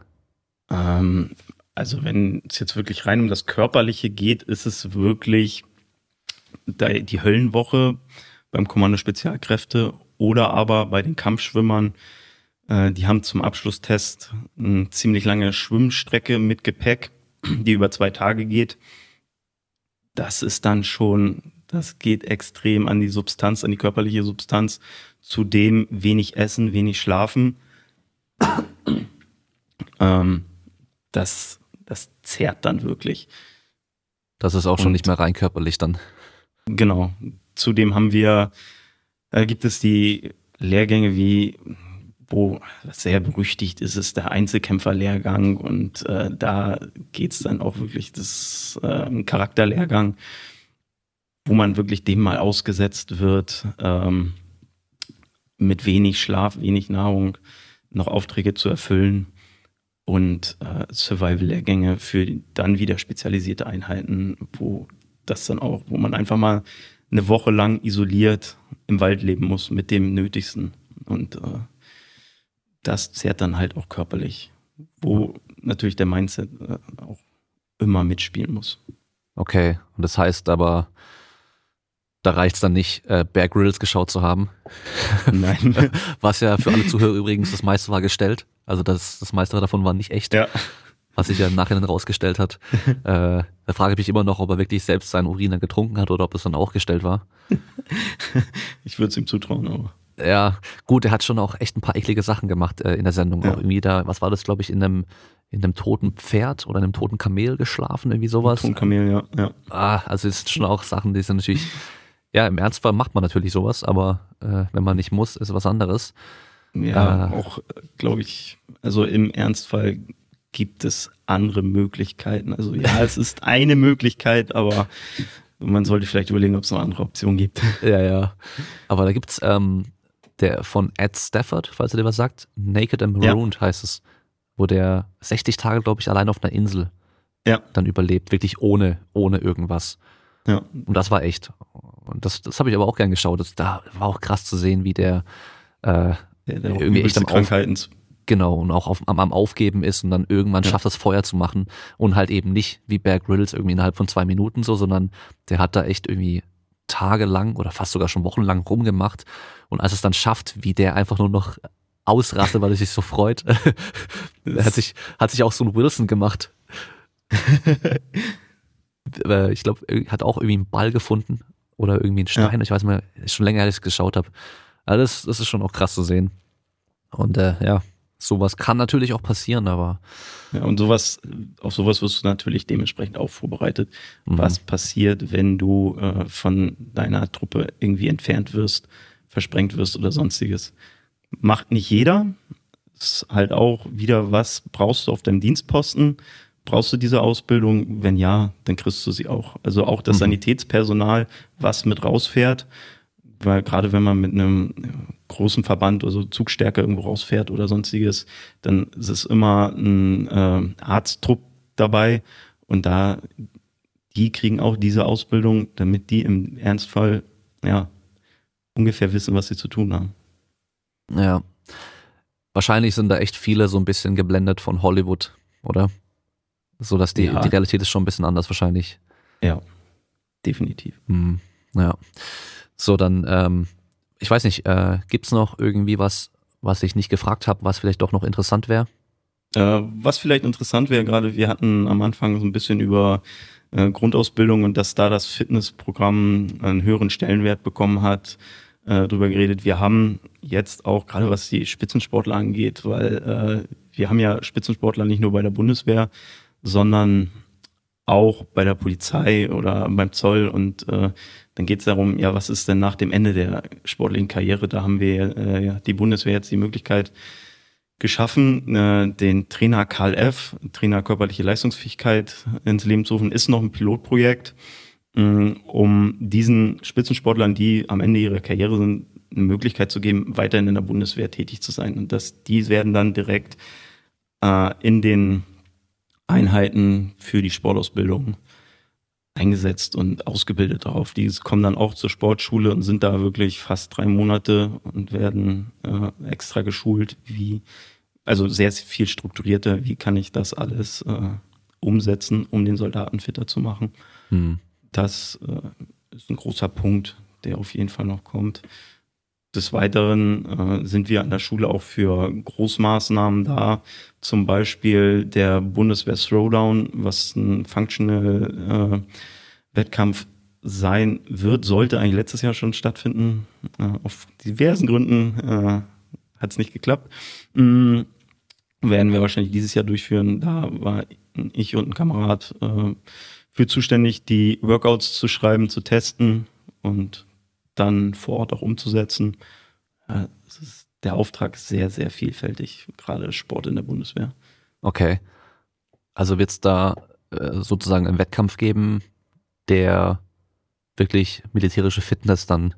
Ähm, also wenn es jetzt wirklich rein um das Körperliche geht, ist es wirklich die Höllenwoche beim Kommando Spezialkräfte oder aber bei den Kampfschwimmern. Äh, die haben zum Abschlusstest eine ziemlich lange Schwimmstrecke mit Gepäck, die über zwei Tage geht. Das ist dann schon, das geht extrem an die Substanz, an die körperliche Substanz. Zudem wenig essen, wenig schlafen. ähm, das, das zehrt dann wirklich. Das ist auch schon Und- nicht mehr rein körperlich dann. Genau. Zudem haben wir, äh, gibt es die Lehrgänge wie, wo sehr berüchtigt ist, ist der Einzelkämpferlehrgang und äh, da geht's dann auch wirklich, das äh, Charakterlehrgang, wo man wirklich dem mal ausgesetzt wird, ähm, mit wenig Schlaf, wenig Nahrung noch Aufträge zu erfüllen und äh, Survival-Lehrgänge für dann wieder spezialisierte Einheiten, wo das dann auch, wo man einfach mal eine Woche lang isoliert im Wald leben muss mit dem Nötigsten. Und äh, das zehrt dann halt auch körperlich, wo natürlich der Mindset äh, auch immer mitspielen muss. Okay, und das heißt aber, da reicht's dann nicht, äh, Bear Grylls geschaut zu haben. Nein. Was ja für alle Zuhörer übrigens das meiste war gestellt. Also das, das meiste davon war nicht echt, ja. was sich ja im Nachhinein rausgestellt hat. äh, da frage ich mich immer noch, ob er wirklich selbst seinen Urin dann getrunken hat oder ob das dann auch gestellt war. Ich würde es ihm zutrauen, aber. Ja, gut, er hat schon auch echt ein paar eklige Sachen gemacht äh, in der Sendung. Ja. Auch irgendwie da, was war das, glaube ich, in einem, in einem toten Pferd oder in einem toten Kamel geschlafen, irgendwie sowas. Tonkamel, ja. ja. Ah, also es sind schon auch Sachen, die sind natürlich, ja, im Ernstfall macht man natürlich sowas, aber äh, wenn man nicht muss, ist was anderes. Ja, Ah. auch, glaube ich, also im Ernstfall gibt es andere Möglichkeiten. Also ja, es ist eine Möglichkeit, aber man sollte vielleicht überlegen, ob es noch andere Optionen gibt. Ja, ja. Aber da gibt's ähm, der von Ed Stafford, falls er dir was sagt, Naked and Ja. Marooned heißt es, wo der 60 Tage, glaube ich, allein auf einer Insel Ja. dann überlebt, wirklich ohne, ohne irgendwas. Ja, Und das war echt. Und das, das habe ich aber auch gern geschaut. Das, da war auch krass zu sehen, wie der äh, der, der Irgendwie echt am Auf- Krankheiten. genau und auch auf, am, am Aufgeben ist und dann irgendwann Ja. schafft das Feuer zu machen und halt eben nicht wie Bear Grylls irgendwie innerhalb von zwei Minuten so, sondern der hat da echt irgendwie tagelang oder fast sogar schon wochenlang rumgemacht und als es dann schafft, wie der einfach nur noch ausrastet, weil er sich so freut, hat sich, hat sich auch so ein Wilson gemacht. Äh, ich glaube, hat auch irgendwie einen Ball gefunden oder irgendwie einen Stein, ich weiß mal, schon länger, dass ich es geschaut habe. Also das, das ist schon auch krass zu sehen. Und äh, ja, sowas kann natürlich auch passieren, aber Ja, und sowas, auf sowas wirst du natürlich dementsprechend auch vorbereitet. Mhm. Was passiert, wenn du äh, von deiner Truppe irgendwie entfernt wirst, versprengt wirst oder sonstiges? macht nicht jeder. Ist halt auch wieder, was brauchst du auf deinem Dienstposten? Brauchst du diese Ausbildung? Wenn ja, dann kriegst du sie auch. Also auch das mhm. Sanitätspersonal, was mit rausfährt, weil gerade wenn man mit einem großen Verband oder so Zugstärke irgendwo rausfährt oder sonstiges, dann ist es immer ein äh, Arzttrupp dabei und da die kriegen auch diese Ausbildung, damit die im Ernstfall ja ungefähr wissen, was sie zu tun haben. Ja. Wahrscheinlich sind da echt viele so ein bisschen geblendet von Hollywood, oder? So dass die, ja. die Realität ist schon ein bisschen anders wahrscheinlich. Ja, definitiv. Hm, ja. So, dann, ähm, ich weiß nicht, äh, gibt es noch irgendwie was, was ich nicht gefragt habe, was vielleicht doch noch interessant wäre? Äh, was vielleicht interessant wäre, gerade wir hatten am Anfang so ein bisschen über äh, Grundausbildung und dass da das Fitnessprogramm einen höheren Stellenwert bekommen hat, äh, drüber geredet. Wir haben jetzt auch, gerade was die Spitzensportler angeht, weil äh, wir haben ja Spitzensportler nicht nur bei der Bundeswehr, sondern auch bei der Polizei oder beim Zoll und äh, dann geht es darum, ja, was ist denn nach dem Ende der sportlichen Karriere? Da haben wir äh, ja die Bundeswehr jetzt die Möglichkeit geschaffen, äh, den Trainer Karl F., Trainer körperliche Leistungsfähigkeit ins Leben zu rufen, ist noch ein Pilotprojekt, mh, mm, um diesen Spitzensportlern, die am Ende ihrer Karriere sind, eine Möglichkeit zu geben, weiterhin in der Bundeswehr tätig zu sein. Und das, die werden dann direkt äh, in den Einheiten für die Sportausbildung eingesetzt und ausgebildet darauf. Die kommen dann auch zur Sportschule und sind da wirklich fast drei Monate und werden äh, extra geschult, wie, also sehr viel strukturierter, wie kann ich das alles äh, umsetzen, um den Soldaten fitter zu machen. Hm. Das äh, ist ein großer Punkt, der auf jeden Fall noch kommt. Des Weiteren äh, sind wir an der Schule auch für Großmaßnahmen da, zum Beispiel der Bundeswehr Throwdown, was ein Functional äh, Wettkampf sein wird, sollte eigentlich letztes Jahr schon stattfinden. Äh, auf diversen Gründen äh, hat es nicht geklappt. Mm, werden wir wahrscheinlich dieses Jahr durchführen. Da war ich und ein Kamerad äh, für zuständig, die Workouts zu schreiben, zu testen und dann vor Ort auch umzusetzen. Ja, ist, der Auftrag ist sehr, sehr vielfältig, gerade Sport in der Bundeswehr. Okay. Also wird es da äh, sozusagen einen Wettkampf geben, der wirklich militärische Fitness dann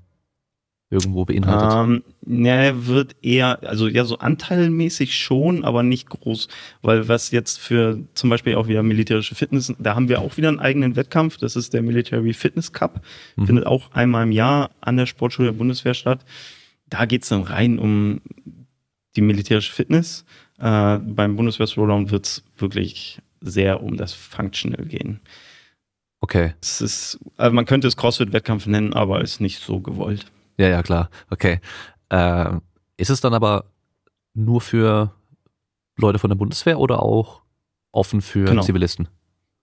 irgendwo beinhaltet? Ähm, ja, wird eher, also ja, so anteilmäßig schon, aber nicht groß, weil was jetzt für zum Beispiel auch wieder militärische Fitness, da haben wir auch wieder einen eigenen Wettkampf, das ist der Military Fitness Cup, mhm. findet auch einmal im Jahr an der Sportschule der Bundeswehr statt. Da geht's dann rein um die militärische Fitness. Äh, beim Bundeswehr Throwdown wird's wirklich sehr um das Functional gehen. Okay. Es ist, also man könnte es CrossFit-Wettkampf nennen, aber ist nicht so gewollt. Ja, ja, klar. Okay. Äh, ist es dann aber nur für Leute von der Bundeswehr oder auch offen für genau. Zivilisten?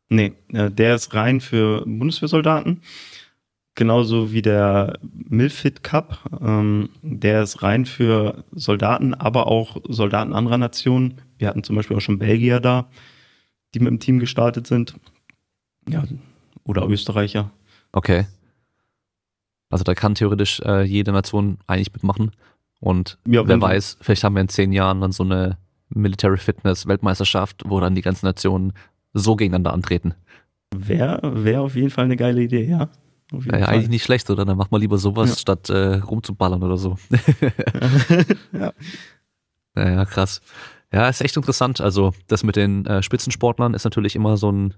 Nee, äh, der ist rein für Bundeswehrsoldaten. Genauso wie der Milfit Cup. Ähm, der ist rein für Soldaten, aber auch Soldaten anderer Nationen. Wir hatten zum Beispiel auch schon Belgier da, die mit dem Team gestartet sind. Ja, oder Österreicher. Okay. Also da kann theoretisch äh, jede Nation eigentlich mitmachen. Und ja, wer weiß, vielleicht haben wir in zehn Jahren dann so eine Military Fitness Weltmeisterschaft, wo dann die ganzen Nationen so gegeneinander antreten. Wäre wär auf jeden Fall eine geile Idee, ja. Ja, eigentlich nicht schlecht, oder? Dann macht man lieber sowas, ja. statt äh, rumzuballern oder so. ja. Naja, krass. Ja, ist echt interessant. Also, das mit den äh, Spitzensportlern ist natürlich immer so ein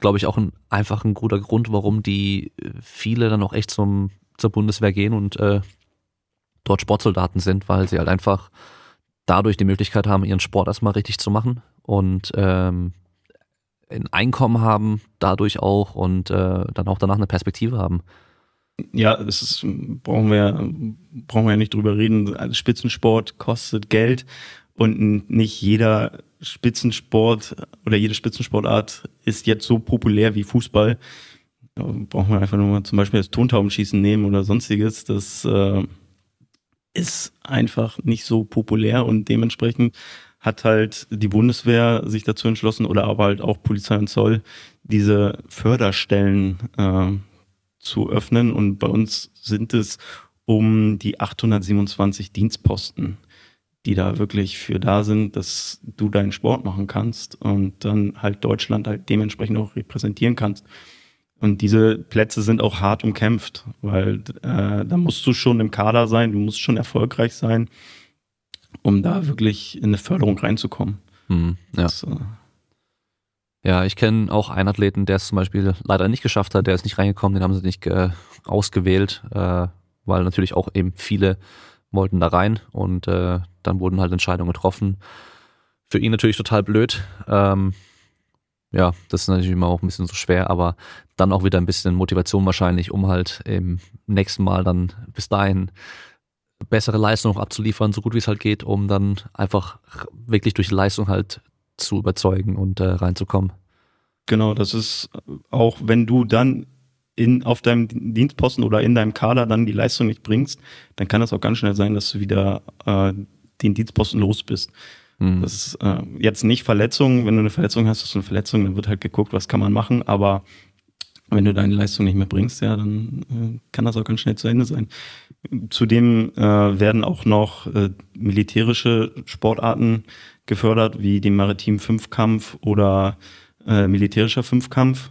glaube ich, auch ein, einfach ein guter Grund, warum die äh, viele dann auch echt zum, zur Bundeswehr gehen und äh, dort Sportsoldaten sind, weil sie halt einfach dadurch die Möglichkeit haben, ihren Sport erstmal richtig zu machen und ähm, ein Einkommen haben, dadurch auch und äh, dann auch danach eine Perspektive haben. Ja, das ist, brauchen wir, brauchen wir ja nicht drüber reden. Also Spitzensport kostet Geld und nicht jeder Spitzensport oder jede Spitzensportart ist jetzt so populär wie Fußball. Da brauchen wir einfach nur mal zum Beispiel das Tontaubenschießen nehmen oder sonstiges. Das äh, ist einfach nicht so populär und dementsprechend hat halt die Bundeswehr sich dazu entschlossen oder aber halt auch Polizei und Zoll diese Förderstellen äh, zu öffnen und bei uns sind es um die 827 Dienstposten die da wirklich für da sind, dass du deinen Sport machen kannst und dann halt Deutschland halt dementsprechend auch repräsentieren kannst. Und diese Plätze sind auch hart umkämpft, weil äh, da musst du schon im Kader sein, du musst schon erfolgreich sein, um da wirklich in eine Förderung reinzukommen. Mhm, ja. Das, äh, ja, ich kenne auch einen Athleten, der es zum Beispiel leider nicht geschafft hat, der ist nicht reingekommen, den haben sie nicht äh, ausgewählt, äh, weil natürlich auch eben viele wollten da rein und äh, dann wurden halt Entscheidungen getroffen. Für ihn natürlich total blöd. Ähm, ja, das ist natürlich immer auch ein bisschen so schwer, aber dann auch wieder ein bisschen Motivation wahrscheinlich, um halt im nächsten Mal dann bis dahin bessere Leistung abzuliefern, so gut wie es halt geht, um dann einfach wirklich durch Leistung halt zu überzeugen und äh, reinzukommen. Genau, das ist auch, wenn du dann in, auf deinem Dienstposten oder in deinem Kader dann die Leistung nicht bringst, dann kann das auch ganz schnell sein, dass du wieder äh, den Dienstposten los bist. Mhm. Das ist äh, jetzt nicht Verletzung. Wenn du eine Verletzung hast, du eine Verletzung, dann wird halt geguckt, was kann man machen. Aber wenn du deine Leistung nicht mehr bringst, ja, dann äh, kann das auch ganz schnell zu Ende sein. Zudem äh, werden auch noch äh, militärische Sportarten gefördert, wie den maritimen Fünfkampf oder äh, militärischer Fünfkampf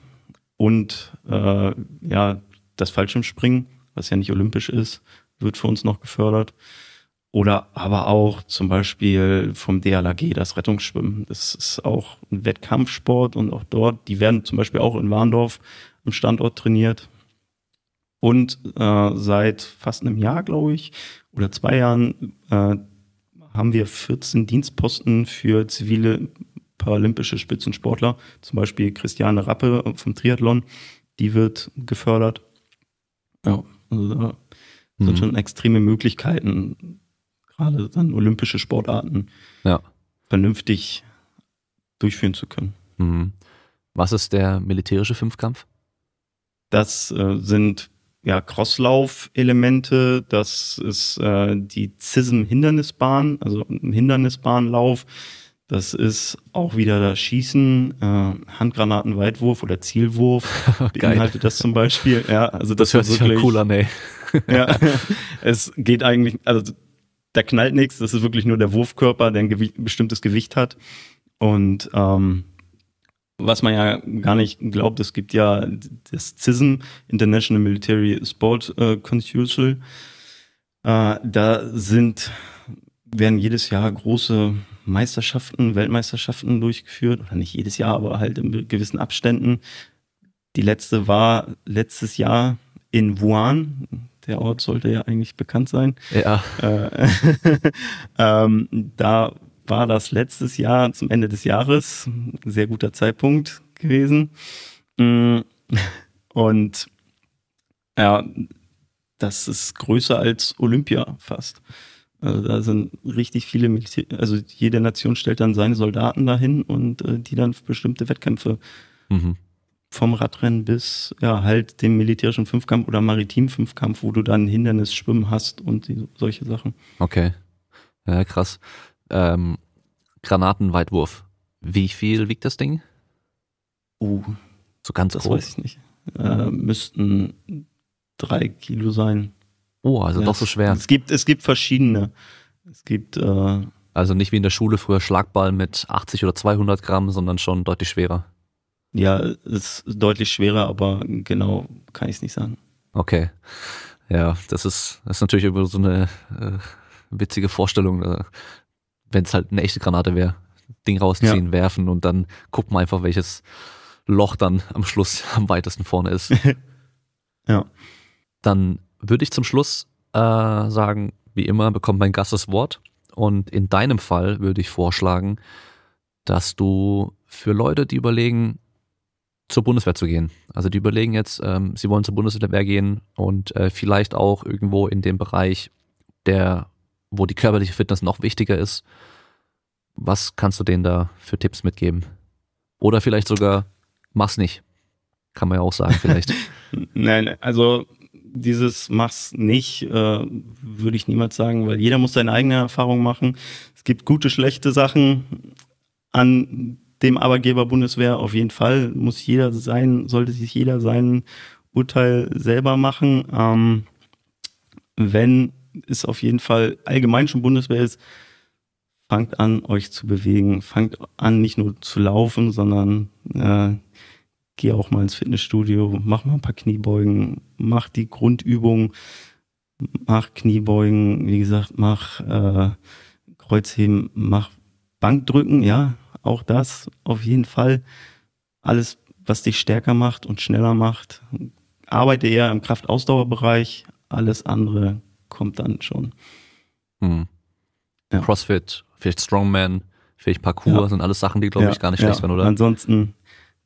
und äh, ja das Fallschirmspringen, was ja nicht olympisch ist, wird für uns noch gefördert. Oder aber auch zum Beispiel vom DLAG das Rettungsschwimmen. Das ist auch ein Wettkampfsport und auch dort, die werden zum Beispiel auch in Warndorf im Standort trainiert. Und äh, seit fast einem Jahr, glaube ich, oder zwei Jahren äh, haben wir 14 Dienstposten für zivile paralympische Spitzensportler, zum Beispiel Christiane Rappe vom Triathlon, die wird gefördert. Ja, also da mhm. sind schon extreme Möglichkeiten, gerade dann olympische Sportarten ja. vernünftig durchführen zu können. Mhm. Was ist der militärische Fünfkampf? Das äh, sind ja Crosslauf-Elemente, das ist äh, die CISM-Hindernisbahn, also ein Hindernisbahnlauf. Das ist auch wieder das Schießen, äh, Handgranatenweitwurf oder Zielwurf beinhaltet das zum Beispiel. Ja, also das, das hört sich wirklich, cool an, ey. ja, es geht eigentlich, also da knallt nichts, das ist wirklich nur der Wurfkörper, der ein Gewicht, bestimmtes Gewicht hat. Und ähm, was man ja gar nicht glaubt, es gibt ja das CISM, International Military Sport äh, Council. Äh, da sind, werden jedes Jahr große Meisterschaften, Weltmeisterschaften durchgeführt, oder nicht jedes Jahr, aber halt in gewissen Abständen. Die letzte war letztes Jahr in Wuhan, der Ort sollte ja eigentlich bekannt sein. Ja. Äh, ähm, da war das letztes Jahr zum Ende des Jahres. Sehr guter Zeitpunkt gewesen. Mm, und ja, das ist größer als Olympia fast. Also da sind richtig viele Militär, also jede Nation stellt dann seine Soldaten dahin und äh, die dann bestimmte Wettkämpfe mhm vom Radrennen bis ja halt dem militärischen Fünfkampf oder maritimen Fünfkampf, wo du dann Hindernis schwimmen hast und die, solche Sachen. Okay. Ja, krass. Ähm, Granatenweitwurf. Wie viel wiegt das Ding? Uh, so ganz das grob. weiß ich nicht. Äh, müssten drei Kilo sein. Oh, also ja, doch so schwer. Es gibt, es gibt verschiedene. Es gibt äh, also nicht wie in der Schule früher Schlagball mit 80 oder 200 Gramm, sondern schon deutlich schwerer. Ja, ist deutlich schwerer, aber genau kann ich es nicht sagen. Okay. Ja, das ist, das ist natürlich immer so eine äh, witzige Vorstellung, äh, wenn es halt eine echte Granate wäre. Ding rausziehen, ja. werfen und dann guckt man einfach, welches Loch dann am Schluss am weitesten vorne ist. ja. Dann würde ich zum Schluss äh, sagen, wie immer bekommt mein Gast das Wort. Und in deinem Fall würde ich vorschlagen, dass du für Leute, die überlegen, zur Bundeswehr zu gehen. Also die überlegen jetzt, ähm, sie wollen zur Bundeswehr gehen und äh, vielleicht auch irgendwo in dem Bereich, der, wo die körperliche Fitness noch wichtiger ist. Was kannst du denen da für Tipps mitgeben? Oder vielleicht sogar, mach's nicht. Kann man ja auch sagen, vielleicht. Nein, also dieses mach's nicht, äh, würde ich niemals sagen, weil jeder muss seine eigene Erfahrung machen. Es gibt gute, schlechte Sachen an dem Arbeitgeber Bundeswehr auf jeden Fall muss jeder sein, sollte sich jeder sein Urteil selber machen. Ähm, wenn es auf jeden Fall allgemein schon Bundeswehr ist, fangt an, euch zu bewegen. Fangt an, nicht nur zu laufen, sondern äh, geh auch mal ins Fitnessstudio, mach mal ein paar Kniebeugen, mach die Grundübung, mach Kniebeugen, wie gesagt, mach äh, Kreuzheben, mach Bankdrücken, ja, auch das auf jeden Fall. Alles, was dich stärker macht und schneller macht. Arbeite eher im Kraftausdauerbereich, alles andere kommt dann schon. Hm. Ja. CrossFit, vielleicht Strongman, vielleicht Parkour, ja. sind alles Sachen, die, glaube ja. ich, gar nicht schlecht werden, oder? Ansonsten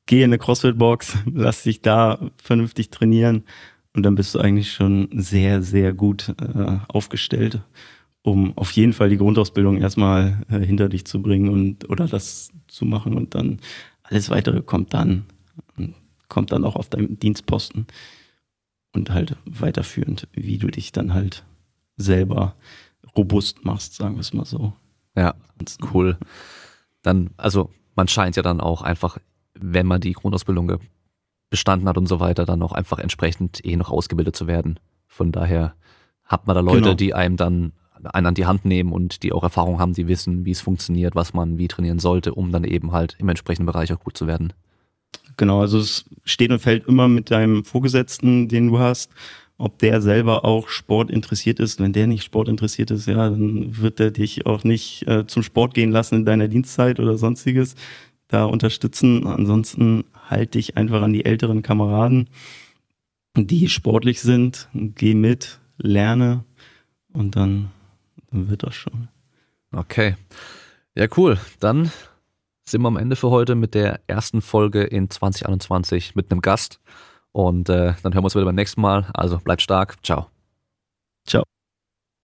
geh in eine CrossFit-Box, lass dich da vernünftig trainieren und dann bist du eigentlich schon sehr, sehr gut äh, aufgestellt, um auf jeden Fall die Grundausbildung erstmal äh, hinter dich zu bringen und oder das zu machen und dann alles weitere kommt dann kommt dann auch auf deinem Dienstposten und halt weiterführend, wie du dich dann halt selber robust machst, sagen wir es mal so. Ja, cool. Dann, also man scheint ja dann auch einfach, wenn man die Grundausbildung bestanden hat und so weiter, dann auch einfach entsprechend eh noch ausgebildet zu werden. Von daher hat man da Leute, genau. die einem dann einen an die Hand nehmen und die auch Erfahrung haben, die wissen, wie es funktioniert, was man wie trainieren sollte, um dann eben halt im entsprechenden Bereich auch gut zu werden. Genau, also es steht und fällt immer mit deinem Vorgesetzten, den du hast ob der selber auch Sport interessiert ist. Wenn der nicht Sport interessiert ist, ja, dann wird er dich auch nicht äh, zum Sport gehen lassen in deiner Dienstzeit oder sonstiges. Da unterstützen. Ansonsten halt dich einfach an die älteren Kameraden, die sportlich sind. Geh mit, lerne und dann, dann wird das schon. Okay. Ja, cool. Dann sind wir am Ende für heute mit der ersten Folge in 2021 mit einem Gast. Und äh, dann hören wir uns wieder beim nächsten Mal. Also bleibt stark. Ciao. Ciao.